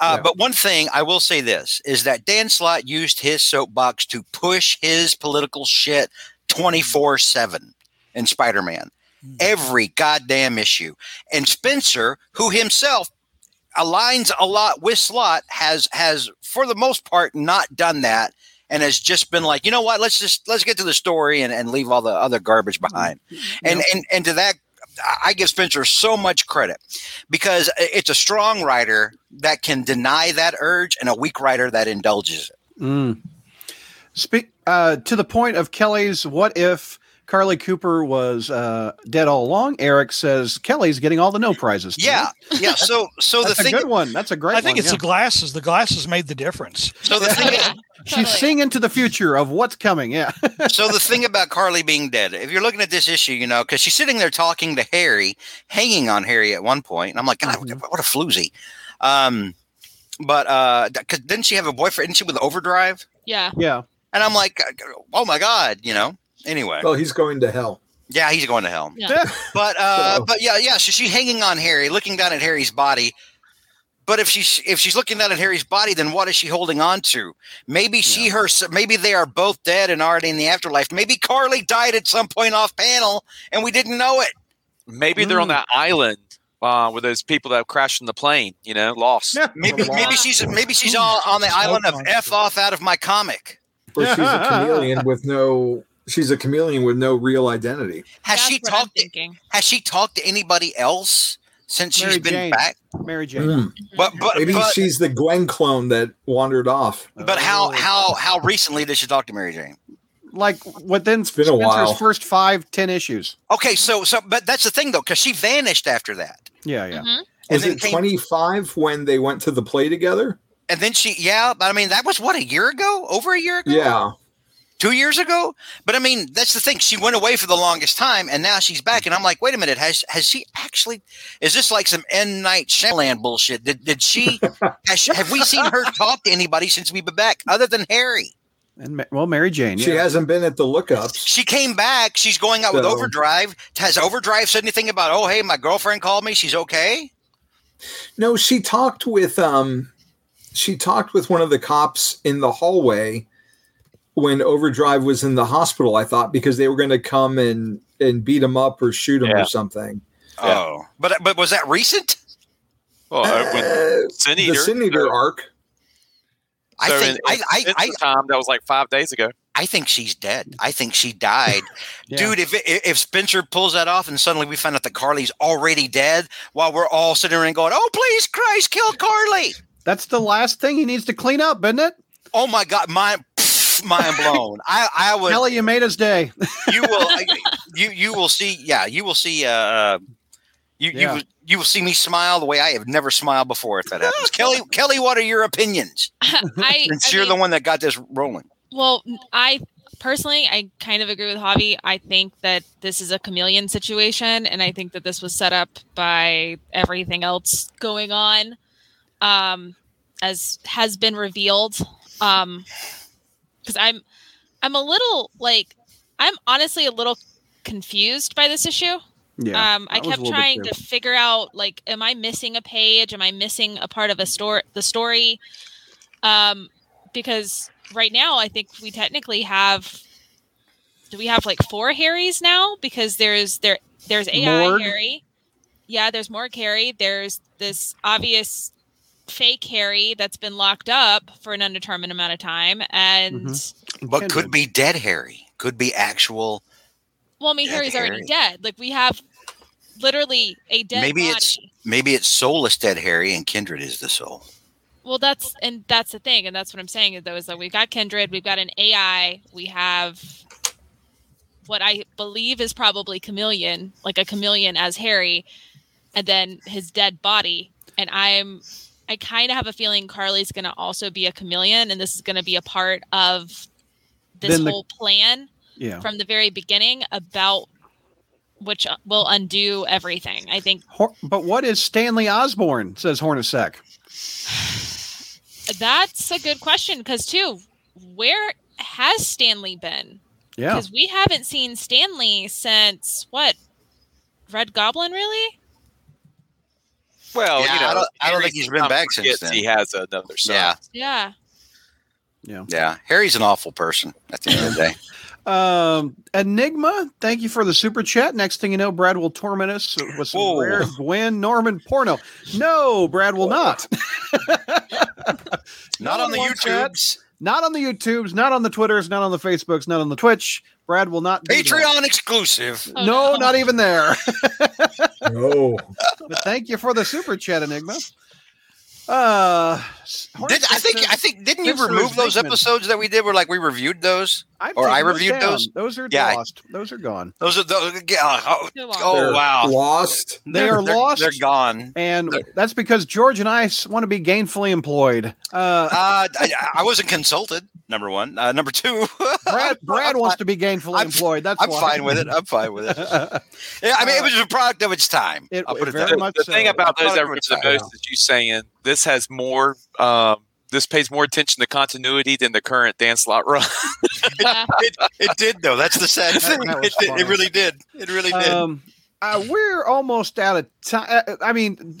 Uh, Yeah. But one thing I will say this is that Dan Slott used his soapbox to push his political shit 24 7 in Spider Man. Every goddamn issue. And Spencer, who himself aligns a lot with Slott has, has for the most part not done that and has just been like, you know what, let's just let's get to the story and, and leave all the other garbage behind. And, and and to that I give Spencer so much credit because it's a strong writer that can deny that urge and a weak writer that indulges it. Mm. Speak uh, to the point of Kelly's. What if Carlie Cooper was uh, dead all along? Eric says Kelly's getting all the no prizes. Yeah, yeah. So so the that's a thing good one. That's a great. One. I think one, it's yeah. the glasses. The glasses made the difference. so the thing Yeah, She's seeing into the future of what's coming. Yeah. so the thing about Carlie being dead, if you're looking at this issue, you know, because she's sitting there talking to Harry, hanging on Harry at one point, and I'm like, God, Mhm. what a floozy. Um, but uh, cause didn't she have a boyfriend? Didn't she with Overdrive? Yeah. yeah. And I'm like, oh my God, you know. Anyway, Well, he's going to hell. yeah, he's going to hell. Yeah. But uh, So- but yeah, yeah. So she's hanging on Harry, looking down at Harry's body. But if she's if she's looking down at Harry's body, then what is she holding on to? Maybe she her maybe they are both dead and already in the afterlife. Maybe Carlie died at some point off panel and we didn't know it. Maybe they're on Mm. that island uh, with those people that crashed in the plane. You know, lost. Yeah. Maybe Wow. maybe she's maybe she's on, on the island of f off out of my comic. Or she's a chameleon with no. She's a chameleon with no real identity. Has That's she talked? To, has she talked to anybody else since Mary she's been Jane. back? Mary Jane. Mm. But but Maybe but, she's the Gwen clone that wandered off. but how Oh. how how recently did she talk to Mary Jane? Like within been a while. first five, ten issues. Okay, so so but that's the thing though, because she vanished after that. Yeah, yeah. Mhm. Was it 25 when they went to the play together? And then she, yeah, but I mean, that was what a year ago, over a year ago, Yeah. Two years ago. But I mean, that's the thing. She went away for the longest time, and now she's back. And I'm like, wait a minute, has has she actually? Is this like some M. Night Shyamalan bullshit? Did did she? has she, have we seen her talk to anybody since we've been back, other than Harry? And well, Mary Jane. She yeah. hasn't been at the lookups. She came back. She's going out with Overdrive. Has Overdrive said anything about? Oh, hey, my girlfriend called me. She's okay. No, she talked with um she talked with one of the cops in the hallway when Overdrive was in the hospital, I thought, because they were going to come and and beat him up or shoot him Yeah. or something. Yeah. Oh, but but was that recent? Well, uh, when Uh, Sin the Sin Eater arc. I so think in- I I, I time that was like five days ago. I think she's dead. I think she died. Yeah. Dude, if if Spencer pulls that off and suddenly we find out that Carlie's already dead while we're all sitting there and going, "Oh, please Christ, kill Carlie." That's the last thing he needs to clean up, isn't it? Oh my god, mind mind blown. I I would Kelly, you made his day. you will you you will see yeah, you will see uh you Yeah. you you will see me smile the way I have never smiled before if that happens. Kelly, Kelly, what are your opinions? I, Since I you're the one that got this rolling. well, I personally, I kind of agree with Javi. I think that this is a chameleon situation, and I think that this was set up by everything else going on, um, as has been revealed. Um, because I'm, I'm a little like, I'm honestly a little confused by this issue. Yeah. um, I that was a kept trying to figure out like, am I missing a page? Am I missing a part of a story? The story, um, because right now I think we technically have. Do we have like four Harrys now? Because there's there there's AI Morg? Harry. Yeah, there's more Harry. There's this obvious fake Harry that's been locked up for an undetermined amount of time, and Mm-hmm. But could be dead Harry. Could be actual. well, I mean, Dead Harry's already dead. Like we have literally a dead Maybe body. it's- Maybe it's soulless dead Harry and Kindred is the soul. Well, that's and that's the thing, and that's what I'm saying. Though is that we've got Kindred, we've got an AI, we have what I believe is probably Chameleon, like a chameleon as Harry, and then his dead body. And I'm, I kind of have a feeling Carlie's going to also be a chameleon, and this is going to be a part of this the- whole plan Yeah. from the very beginning about which uh, will undo everything. I think but what is Stanley Osborn? Says Hornacek. that's a good question because too, where has Stanley been? Yeah. because we haven't seen Stanley since what Red Goblin really? Well, Yeah, you know, I don't- I don't think he's been back since then. He has another son. Yeah. Yeah, Yeah. Yeah. Harry's an awful person at the end of the day. Um, Enigma, thank you for the super chat. Next thing you know, Brad will torment us with some Whoa. rare Gwen Norman porno. No, Brad will not. Not No on the one wants that. YouTubes. Not on the YouTubes, not on the Twitters, not on the Facebooks, not on the Twitch. Brad will not. Patreon exclusive. Oh, no, no. not even there. No. but thank you for the super chat, Enigma. Uh, Did, I think I think didn't you remove those Zygmunt. episodes that we did where like we reviewed those? I've or I reviewed those? Those are Yeah, lost. Those are gone. Those are those. yeah, Oh, oh, wow. Lost. They are They're- lost, They're gone. and that's because George and I want to be gainfully employed. Uh, Uh, I, I wasn't consulted. Number one. Uh, number two. Brad, Brad I'm wants fine- to be gainfully I'm- employed. That's I'm why. fine with it. I'm fine with it. Yeah, I mean, it was a product of its time. It- I'll put it it very that The, way. much the so. thing about those Product that of hurts the most is you saying this has more. Um, this pays more attention to continuity than the current Dan Slott run. Yeah. it, it did though. That's the sad thing. that It, did- it really did. It really did. Um, uh, we're almost out of time. I mean,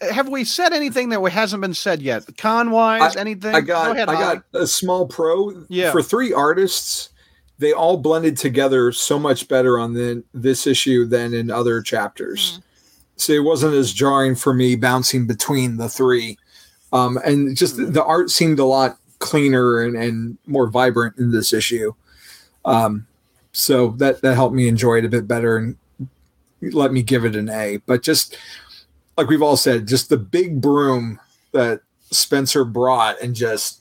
have we said anything that hasn't been said yet? Con wise, anything? I got Go ahead, I got a small pro. Yeah. For three artists, they all blended together so much better on the, this issue than in other chapters. So it wasn't as jarring for me bouncing between the three. Um, and just the, the art seemed a lot cleaner and, and more vibrant in this issue. Um, so that that helped me enjoy it a bit better and let me give it an A. But just like we've all said, just the big broom that Spencer brought and just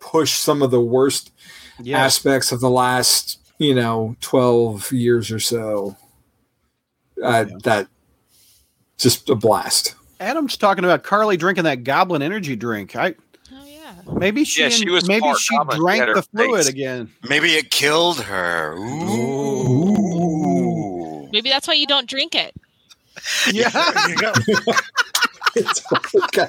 pushed some of the worst Yes. aspects of the last, you know, 12 years or so. Uh, Yeah. That just a blast. Adam's talking about Carlie drinking that Goblin energy drink. I Oh yeah. maybe she, Yeah, she was maybe she drank the fluid face. again. Maybe it killed her. Ooh. Maybe that's why you don't drink it. Yeah. There.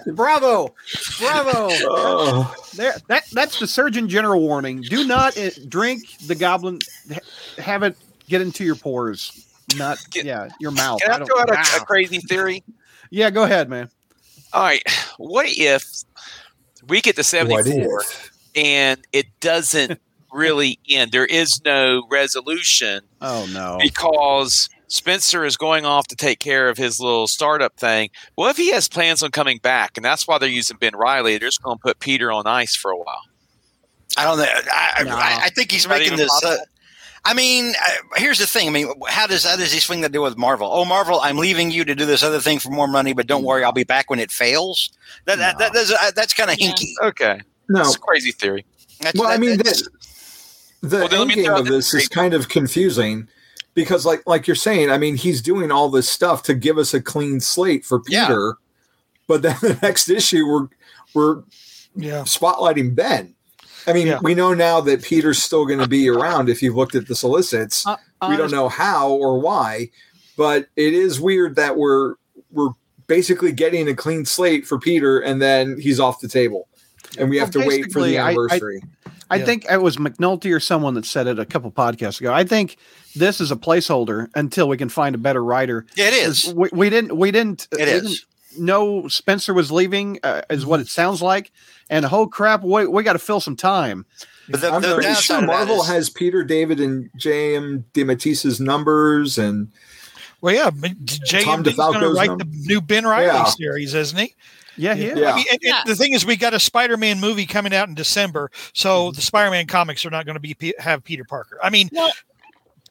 Bravo, bravo. Oh, There, that that's the Surgeon General warning. Do not uh, drink the Goblin. ha- Have it get into your pores, not Can- yeah your mouth. Can I don't- throw out a, a crazy theory? Yeah, go ahead, man. All right. What if we get to 74 and it doesn't really end? There is no resolution Oh no. because Spencer is going off to take care of his little startup thing. Well, if he has plans on coming back? And that's why they're using Ben Reilly. They're just going to put Peter on ice for a while. I don't know. I, I- No. I, I think he's Not making this. Uh, possible? I mean, uh, here's the thing. I mean, how does how does he swing that deal with Marvel? Oh, Marvel, I'm leaving you to do this other thing for more money, but don't worry, I'll be back when it fails. That, that, that that's, uh, that's kind of Yeah. hinky. Okay. No. It's a crazy theory. That's, Well, I mean, the, the Well, then end me game of this this is kind of confusing because like like you're saying, I mean, he's doing all this stuff to give us a clean slate for Yeah. Peter, but then the next issue we're we're Yeah. spotlighting Ben. I mean, Yeah. we know now that Peter's still going to be around if you've looked at the solicits. Uh, we don't know how or why, but it is weird that we're we're basically getting a clean slate for Peter and then he's off the table. And we have Well, to wait for basically, the I- I- anniversary. I Yeah. think it was McNulty or someone that said it a couple podcasts ago. I think this is a placeholder until we can find a better writer. Yeah, it is. We, we didn't. We didn't. It we is. Didn't know Spencer was leaving, uh, is what it sounds like. And oh crap, we, we got to fill some time. But the, I'm the pretty sure Marvel is- has Peter David and J.M. DeMatteis's numbers and Well, yeah. JMD's going to DeFalco's write number. the new Ben Reilly Yeah. series, isn't he? Yeah, yeah. Yeah. I mean, and- and Yeah. the thing is, we got a Spider-Man movie coming out in December, Mm-hmm. so the Spider-Man comics are not going to be have Peter Parker. I mean, Well-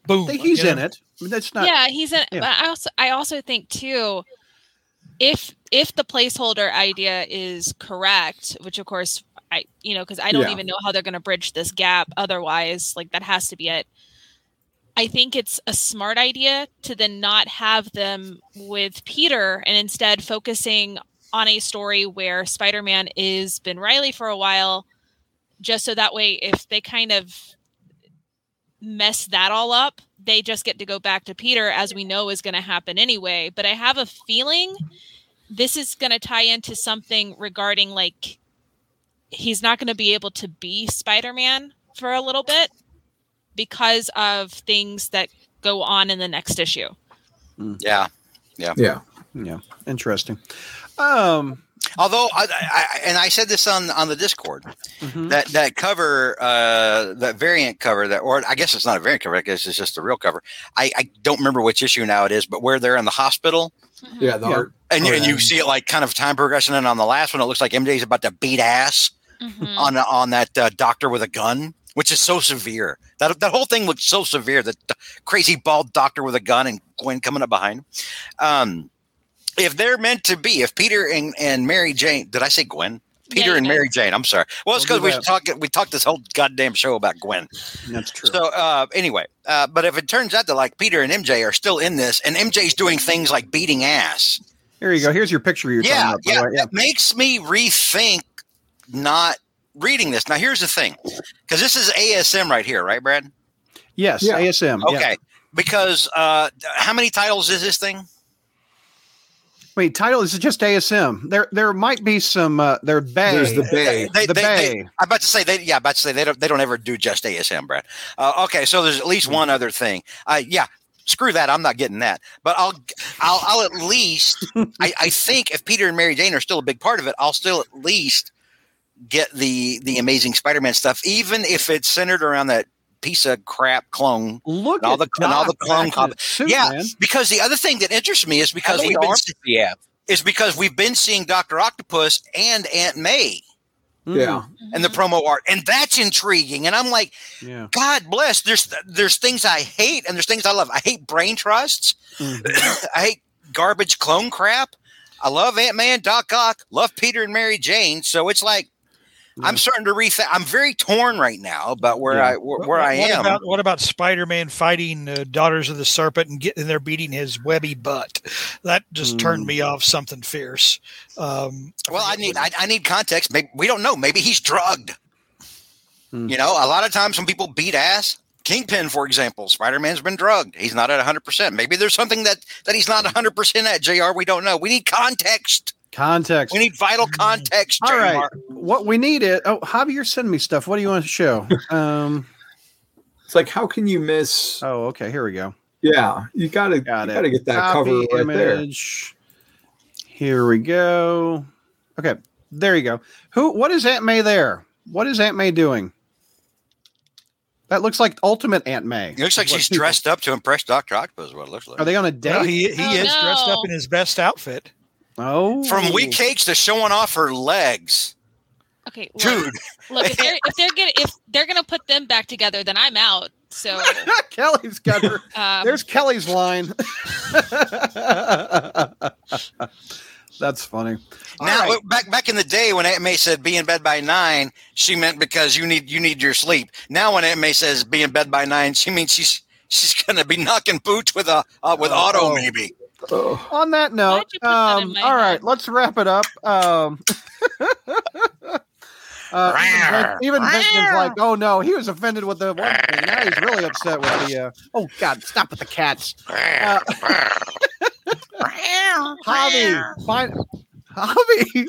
boom, He's in know? it. I mean, That's not. yeah, he's in. yeah. But I also, I also think too, if if the placeholder idea is correct, which of course I, you know, because I don't Yeah. even know how they're going to bridge this gap. Otherwise, like that has to be it. I think it's a smart idea to then not have them with Peter and instead focusing on a story where Spider-Man is Ben Reilly for a while, just so that way if they kind of mess that all up, they just get to go back to Peter, as we know is going to happen anyway. But I have a feeling this is going to tie into something regarding like he's not going to be able to be Spider Man for a little bit because of things that go on in the next issue. yeah. yeah. Yeah, Yeah. interesting. Um, Although, I, I, and I said this on on the Discord mhm. that that cover, uh, that variant cover, that or I guess it's not a variant cover. I guess it's just a real cover. I, I don't remember which issue now it is, but where they're in the hospital Yeah, the Yeah. art. and, Oh, and you see it like kind of time progression. And on the last one, it looks like MJ's about to beat ass Mhm. on on that uh, doctor with a gun, which is so severe. That that whole thing looks so severe. That the crazy bald doctor with a gun and Gwen coming up behind him. Um, if they're meant to be, if Peter and, and Mary Jane, did I say Gwen? Peter you and did. Mary Jane. I'm sorry. Well, it's because we that. talked we talked this whole goddamn show about Gwen. That's true. So uh, anyway, uh, but if it turns out that like Peter and MJ are still in this, and MJ's doing things like beating ass, Here you go. Here's your picture you're yeah, talking about. yeah, yeah. it makes me rethink not reading this. Now, here's the thing, because this is ASM right here, right, Brad? Yes, Yeah. ASM. Okay, Yeah. because uh, how many titles is this thing? Wait, title is it just ASM? There, there might be some. Uh, there, Bay. There's the Bay. They, the they, Bay. they- I'm about to say they. Yeah, I'm about to say they don't. They don't ever do just ASM, Brad. Uh, okay, so there's at least Hmm. one other thing. Uh, yeah, screw that. I'm not getting that. But I'll. I'll. I'll at least. I, I think if Peter and Mary Jane are still a big part of it, I'll still at least get the the Amazing Spider-Man stuff, even if it's centered around that piece of crap clone. Look And all at the- and all the clone back in cop- the suit, Yeah, man. Because the other thing that interests me is because we've been, arms does is because we've been seeing Doctor Octopus and Aunt May Yeah. and the promo art, and that's intriguing. And I'm like, yeah. God bless. There's there's things I hate and there's things I love. I hate brain trusts. Mhm. I hate garbage clone crap. I love Ant Man, and Doc Ock. Love Peter and Mary Jane. So it's like I'm starting to rethink. I'm very torn right now about where Yeah. I where, What- I am. About, what about Spider-Man fighting uh, Daughters of the Serpent and getting there beating his webby butt? That just turned Mm. me off something fierce. Um, well, I forget need I, I need context. Maybe we don't know. Maybe he's drugged. Hmm. You know, a lot of times when people beat ass, Kingpin, for example, Spider Man's been drugged. He's not at 100. percent Maybe there's something that that he's not 100 percent at. Jr. We don't know. We need context. Context. We need vital context. All JR. right. What we need it. Oh, Javi, you're me stuff. What do you want to show? Um. It's like how can you miss? Oh, okay. Here we go. Yeah, you gotta Got you it. gotta get that Copy cover right there. image. Here we go. Okay, there you go. Who? What is Aunt May there? What is Aunt May doing? That looks like Ultimate Aunt May. It looks like What she's people- dressed up to impress Doctor Octopus. Is what it looks like. Are they on a date? Well, he he Oh, is dressed up in his best outfit. Oh, From weak cakes to showing off her legs, Okay, look, dude. look if they're if they're gonna if they're gonna put them back together, then I'm out. So Kelly's got her. um, There's Kelly's line. That's funny. Now, right. back back in the day when Aunt May said "be in bed by nine, she meant because you need you need your sleep. Now, when Aunt May says "be in bed by nine, she means she's she's gonna be knocking boots with a uh, with Oh. Otto maybe. Oh, On that note, Why'd you put that in um, my all right, head? let's wrap it up. Um, uh, even Vin- even Vince was like, "Oh no, he was offended with the one thing. Now he's really upset with the." Uh, oh God, stop with the cats. Uh, Javi, fine. Javi,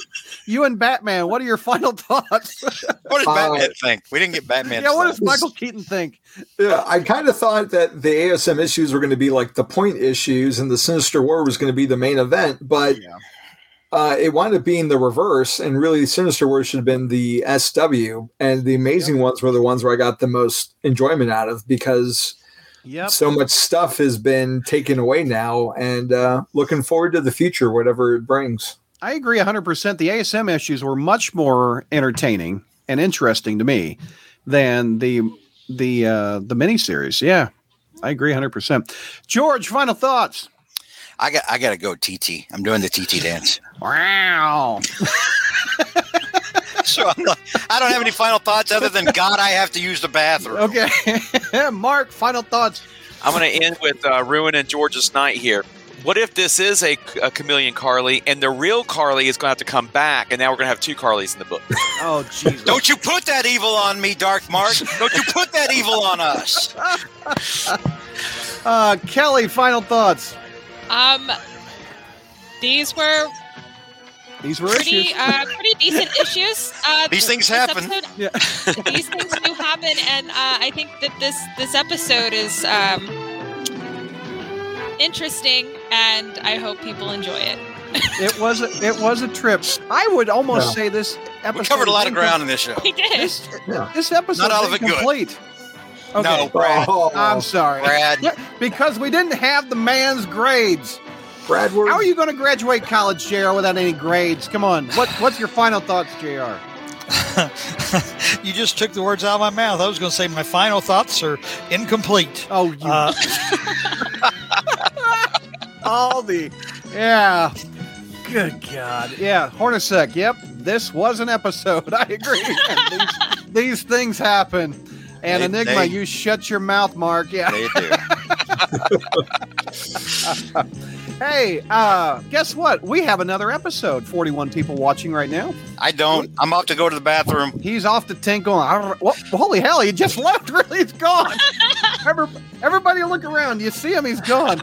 you and Batman. What are your final thoughts? What does Uh, Batman think? We didn't get Batman. yeah, what does Michael Keaton think? yeah, I kind of thought that the ASM issues were going to be like the point issues, and the Sinister War was going to be the main event, but Yeah. uh, it wound up being the reverse. And really, Sinister War should have been the SW, and the amazing ones were the ones where I got the most enjoyment out of because Yep. so much stuff has been taken away now, and uh, looking forward to the future, whatever it brings. I agree 100%. The ASM issues were much more entertaining and interesting to me than the the uh the miniseries. Yeah. I agree 100%. George, final thoughts. I got I gotta go TT. I'm doing the TT dance. Wow. So I'm not, I don't have any final thoughts other than God, I have to use the bathroom. Okay. Mark, final thoughts. I'm going to end with uh, Ruin and George's Night here. What if this is a, a chameleon Carlie and the real Carlie is going to have to come back, and now we're going to have two Carlies in the book? Oh, Jesus. Don't you put that evil on me, Dark Mark. Don't you put that evil on us. Uh, Kelly, final thoughts. Um, these were These were pretty issues. uh, pretty decent issues. Uh, These things happen. episode- Yeah. these things do happen, and uh, I think that this this episode is um, interesting, and I hope people enjoy it. it was a, it was a trip. I would almost Yeah. say this episode We covered a lot of is ground in this show. We did. This, Yeah. this episode Not all of it good. Okay. No, Brad. Oh, I'm sorry. Brad. Yeah, because we didn't have the man's grades. Brad, How are you going to graduate college, JR, without any grades? Come on. What What's your final thoughts, JR? you just took the words out of my mouth. I was going to say my final thoughts are incomplete. Oh, you Uh, all the yeah. Good God. Yeah, Hornacek. Yep, this was an episode. I agree. these, these things happen. And They- Enigma, they- you shut your mouth, Mark. Yeah. They do. Hey, uh, guess what? We have another episode. 41 people watching right now. I don't. I'm off to go to the bathroom. He's off to tinkle. Well, holy hell, he just left. Really, he's gone. Every- Everybody look around. You see him? He's gone.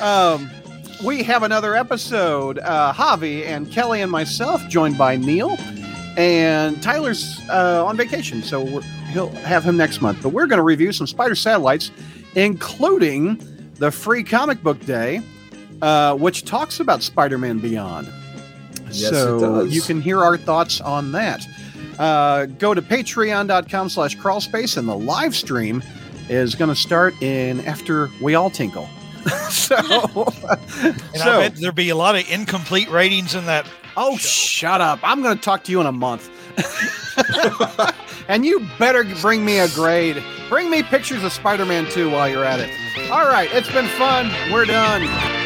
Um, we have another episode. Uh, Javi and Kelly and myself, joined by Neil. And Tyler's uh, on vacation, so we're, he'll have him next month. But we're going to review some Spider Satellites, including the free comic book day, uh, which talks about Spider Man Beyond. Yes, it so you can hear our thoughts on that. Uh, go to patreon.com slash crawlspace, and the live stream is going to start in after we all tinkle. so, and so I bet there'd be a lot of incomplete ratings in that. oh, shut up. I'm going to talk to you in a month. and you better bring me a grade. Bring me pictures of Spider Man 2 while you're at it. All right, it's been fun. We're done.